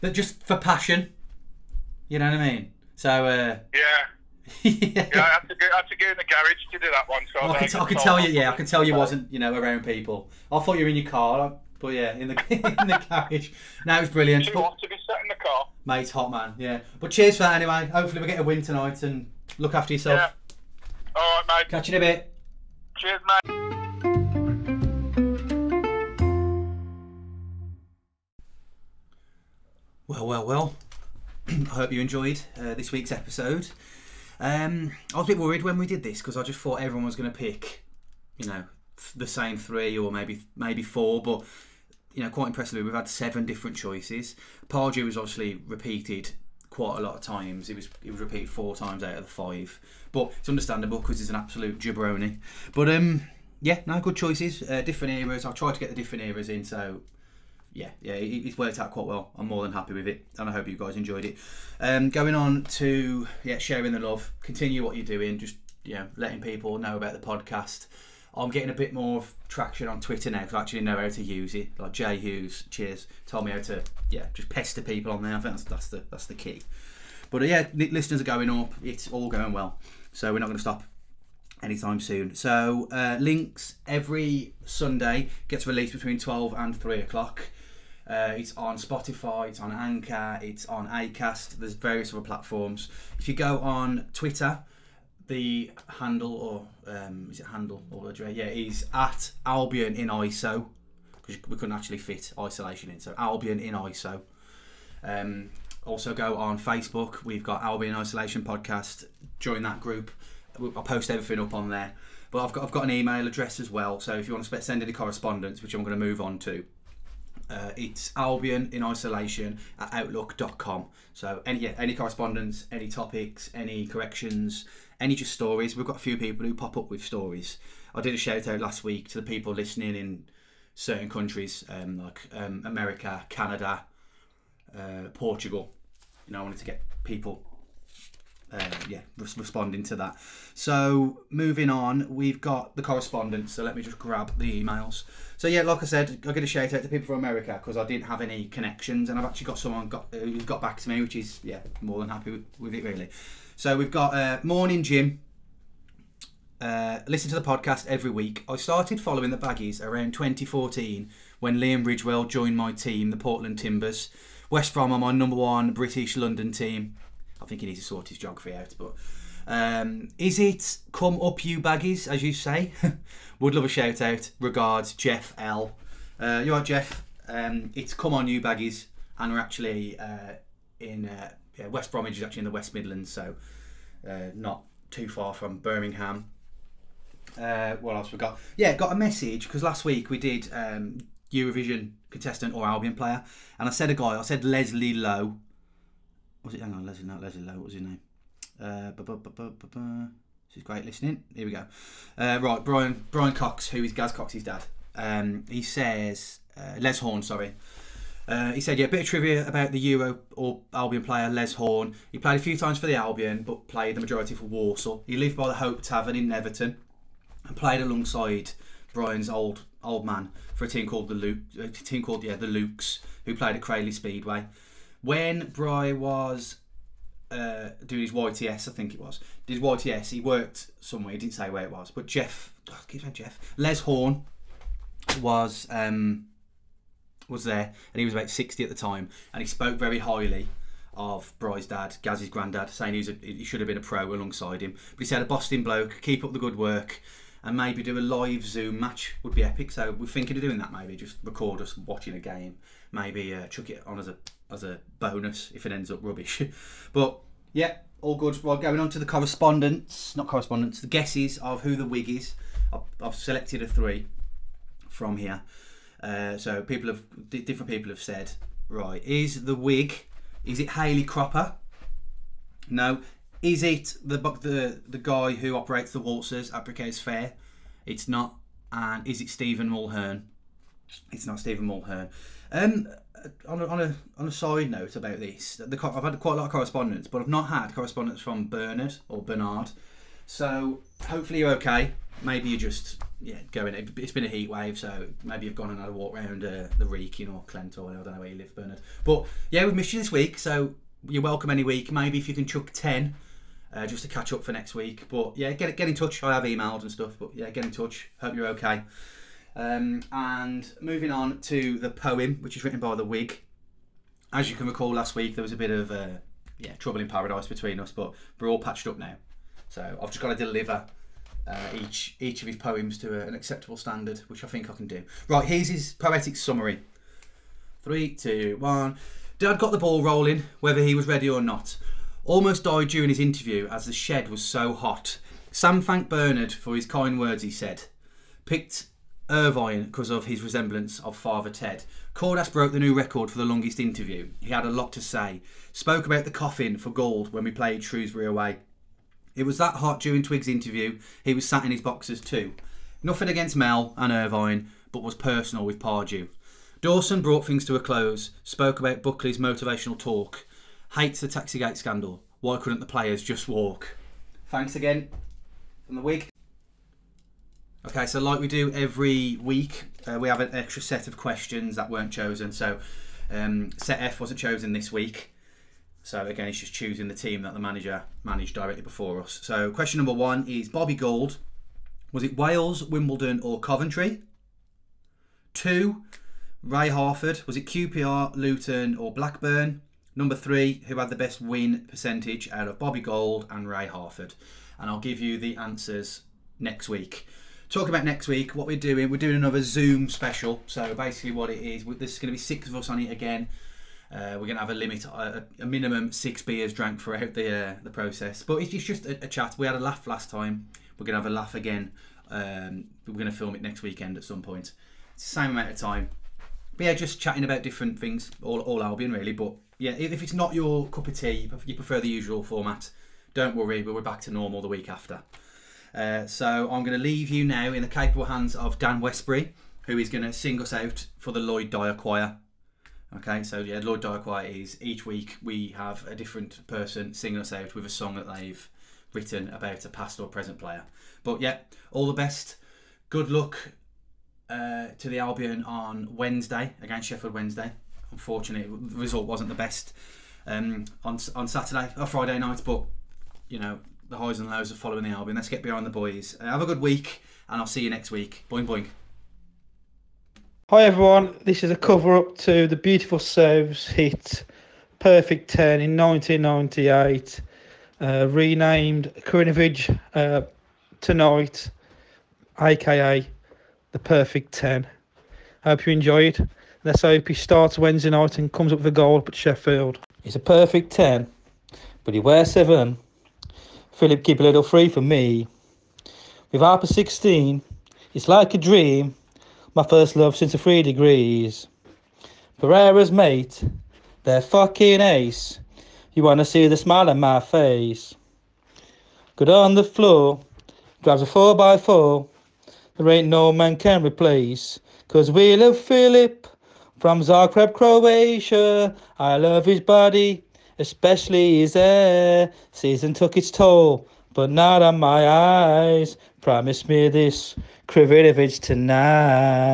but just for passion, you know what I mean. So uh, Yeah. yeah, Yeah, I had, to go, I had to go in the garage to do that one. So I can, I can tell you, yeah, I can tell you wasn't, you know, around people. I thought you were in your car, but yeah, in the in the garage. No, it was brilliant. Too But- hot to be sat in the car. Mate, it's hot man, yeah. But cheers for that anyway. Hopefully we get a win tonight and look after yourself. Yeah. All right, mate. Catch you in a bit. Cheers, mate. Well, well, well. I hope you enjoyed uh, this week's episode. Um, I was a bit worried when we did this because I just thought everyone was going to pick, you know, the same three or maybe maybe four. But you know, quite impressively, we've had seven different choices. Pardew was obviously repeated quite a lot of times. It was it was repeated four times out of the five. But it's understandable because he's an absolute jabroni. But um, yeah, no, good choices. Uh, different eras. I've tried to get the different eras in, so yeah, yeah, it, it's worked out quite well. I'm more than happy with it, and I hope you guys enjoyed it. Um, going on to yeah, sharing the love. Continue what you're doing. Just yeah, letting people know about the podcast. I'm getting a bit more traction on Twitter now because I actually know how to use it. Like Jay Hughes, cheers, told me how to yeah, just pester people on there. I think that's, that's the that's the key. But uh, yeah, listeners are going up. It's all going well, so we're not going to stop anytime soon. So uh, links every Sunday gets released between twelve and three o'clock. Uh, it's on Spotify, it's on Anchor, it's on Acast. There's various other platforms. If you go on Twitter, the handle or um, is it handle or? Yeah, is at Albion in ISO because we couldn't actually fit isolation in. So Albion in ISO. Um, also go on Facebook. We've got Albion Isolation Podcast. Join that group. I'll post everything up on there. But I've got I've got an email address as well. So if you want to send any correspondence, which I'm going to move on to, uh, it's Albion in isolation at outlook.com. So any yeah, any correspondence, any topics, any corrections, any just stories. We've got a few people who pop up with stories. I did a shout out last week to the people listening in certain countries um, like um, America, Canada, uh, Portugal. You know, I wanted to get people uh, yeah, res- responding to that. So moving on, we've got the correspondence. So let me just grab the emails. So yeah, like I said, I get a shout out to people from America because I didn't have any connections, and I've actually got someone got who's got back to me, which is yeah, more than happy with, with it really. So we've got uh, morning Jim. Uh, listen to the podcast every week. I started following the Baggies around 2014 when Liam Ridgewell joined my team, the Portland Timbers. West Brom are my number one British London team. I think he needs to sort his geography out. But um, is it come up you baggies, as you say? Would love a shout out. Regards, Jeff L. Uh, you are Jeff? Um, it's come on you baggies, and we're actually uh, in uh, yeah, West Bromwich is actually in the West Midlands, so uh, not too far from Birmingham. Uh, what else we got? Yeah, got a message because last week we did um, Eurovision contestant or Albion player, and I said a guy. I said Leslie Lowe was it? Hang on, Leslie, not Leslie Lowe. What was his name? Uh, this is great listening. Here we go. Uh, right, Brian Brian Cox, who is Gaz Cox's dad. Um, he says uh, Les Horn. Sorry. Uh, he said, yeah, a bit of trivia about the Euro or Albion player Les Horn. He played a few times for the Albion, but played the majority for Walsall. He lived by the Hope Tavern in Netherton and played alongside Brian's old old man for a team called the Luke, a team called yeah the Lukes, who played at Cradley Speedway when Brian was uh, doing his YTS, I think it was, did his YTS, he worked somewhere, he didn't say where it was, but Jeff, oh, keep saying Jeff, Les Horn was um, was there, and he was about 60 at the time, and he spoke very highly of Bry's dad, Gaz's granddad, saying he, was a, he should have been a pro alongside him. But he said, a Boston bloke, keep up the good work, and maybe do a live Zoom match would be epic. So we're thinking of doing that maybe, just record us watching a game, maybe uh, chuck it on as a as a bonus if it ends up rubbish. but yeah, all good. Well, going on to the correspondence, not correspondence, the guesses of who the wig is. I've, I've selected a three from here. Uh, so people have di- different people have said, right, is the wig, is it Hayley Cropper? No. Is it the the the guy who operates the waltzers at Briquet's Fair? It's not. And is it Stephen Mulhern? It's not Stephen Mulhern. Um, on a, on a on a side note about this, the, I've had quite a lot of correspondence, but I've not had correspondence from Bernard or Bernard. So hopefully you're okay. Maybe you're just yeah going. It's been a heat wave, so maybe you've gone and had a walk around uh, the Wrekin or Clent or I don't know where you live, Bernard. But yeah, we've missed you this week, so you're welcome any week. Maybe if you can chuck ten. Uh, just to catch up for next week, but yeah, get get in touch. I have emailed and stuff, but yeah, get in touch. Hope you're okay. Um, and moving on to the poem, which is written by the Wig. As you can recall, last week there was a bit of uh, yeah trouble in paradise between us, but we're all patched up now. So I've just got to deliver uh, each each of his poems to a, an acceptable standard, which I think I can do. Right, here's his poetic summary. Three, two, one. Dad got the ball rolling, whether he was ready or not. Almost died during his interview as the shed was so hot. Sam thanked Bernard for his kind words, he said. Picked Irvine because of his resemblance of Father Ted. Cordas broke the new record for the longest interview. He had a lot to say. Spoke about the coffin for gold when we played Shrewsbury away. It was that hot during Twig's interview, he was sat in his boxers too. Nothing against Mel and Irvine, but was personal with Pardew. Dawson brought things to a close, spoke about Buckley's motivational talk, hates the Taxigate scandal. Why couldn't the players just walk? Thanks again from the week. Okay, so like we do every week, uh, we have an extra set of questions that weren't chosen. So um, set F wasn't chosen this week. So again, it's just choosing the team that the manager managed directly before us. So question number one is Bobby Gould. Was it Wales, Wimbledon, or Coventry? Two, Ray Harford. Was it QPR, Luton, or Blackburn? Number three, who had the best win percentage out of Bobby Gould and Ray Harford? And I'll give you the answers next week. Talk about next week, what we're doing. We're doing another Zoom special. So basically, what it is, there's going to be six of us on it again. Uh, we're going to have a limit, a, a minimum six beers drank throughout the uh, the process. But it's just a, a, chat. We had a laugh last time. We're going to have a laugh again. Um, we're going to film it next weekend at some point. Same amount of time. But yeah, just chatting about different things, all, all Albion really. But yeah, if it's not your cup of tea, you prefer the usual format, don't worry, we're back to normal the week after. Uh, so I'm going to leave you now in the capable hands of Dan Westbury, who is going to sing us out for the Lloyd Dyer Choir. Okay, so yeah, Lord Choir is each week we have a different person singing us out with a song that they've written about a past or present player. But yeah, all the best. Good luck uh, to the Albion on Wednesday against Sheffield Wednesday. Unfortunately, the result wasn't the best um, on on Saturday or Friday night, but you know the highs and lows of following the Albion. Let's get behind the boys. Uh, have a good week, and I'll see you next week. Boing boing. Hi everyone, this is a cover up to the beautiful Sevs hit Perfect 10 in 1998, uh, renamed Krovinović uh, tonight, aka the Perfect 10. Hope you enjoy it. Let's hope he starts Wednesday night and comes up with a goal up at Sheffield. He's a perfect 10, but he wears 7. Filip, keep a little free for me. With Harper 16, it's like a dream my first love since the three degrees. Pereira's mate, they're fucking ace. You wanna see the smile on my face? Good on the floor, drives a 4 by 4 There ain't no man can replace. Cause we love Filip from Zagreb, Croatia. I love his body, especially his hair. Season took its toll, but not on my eyes. Promise me this Krovinović tonight.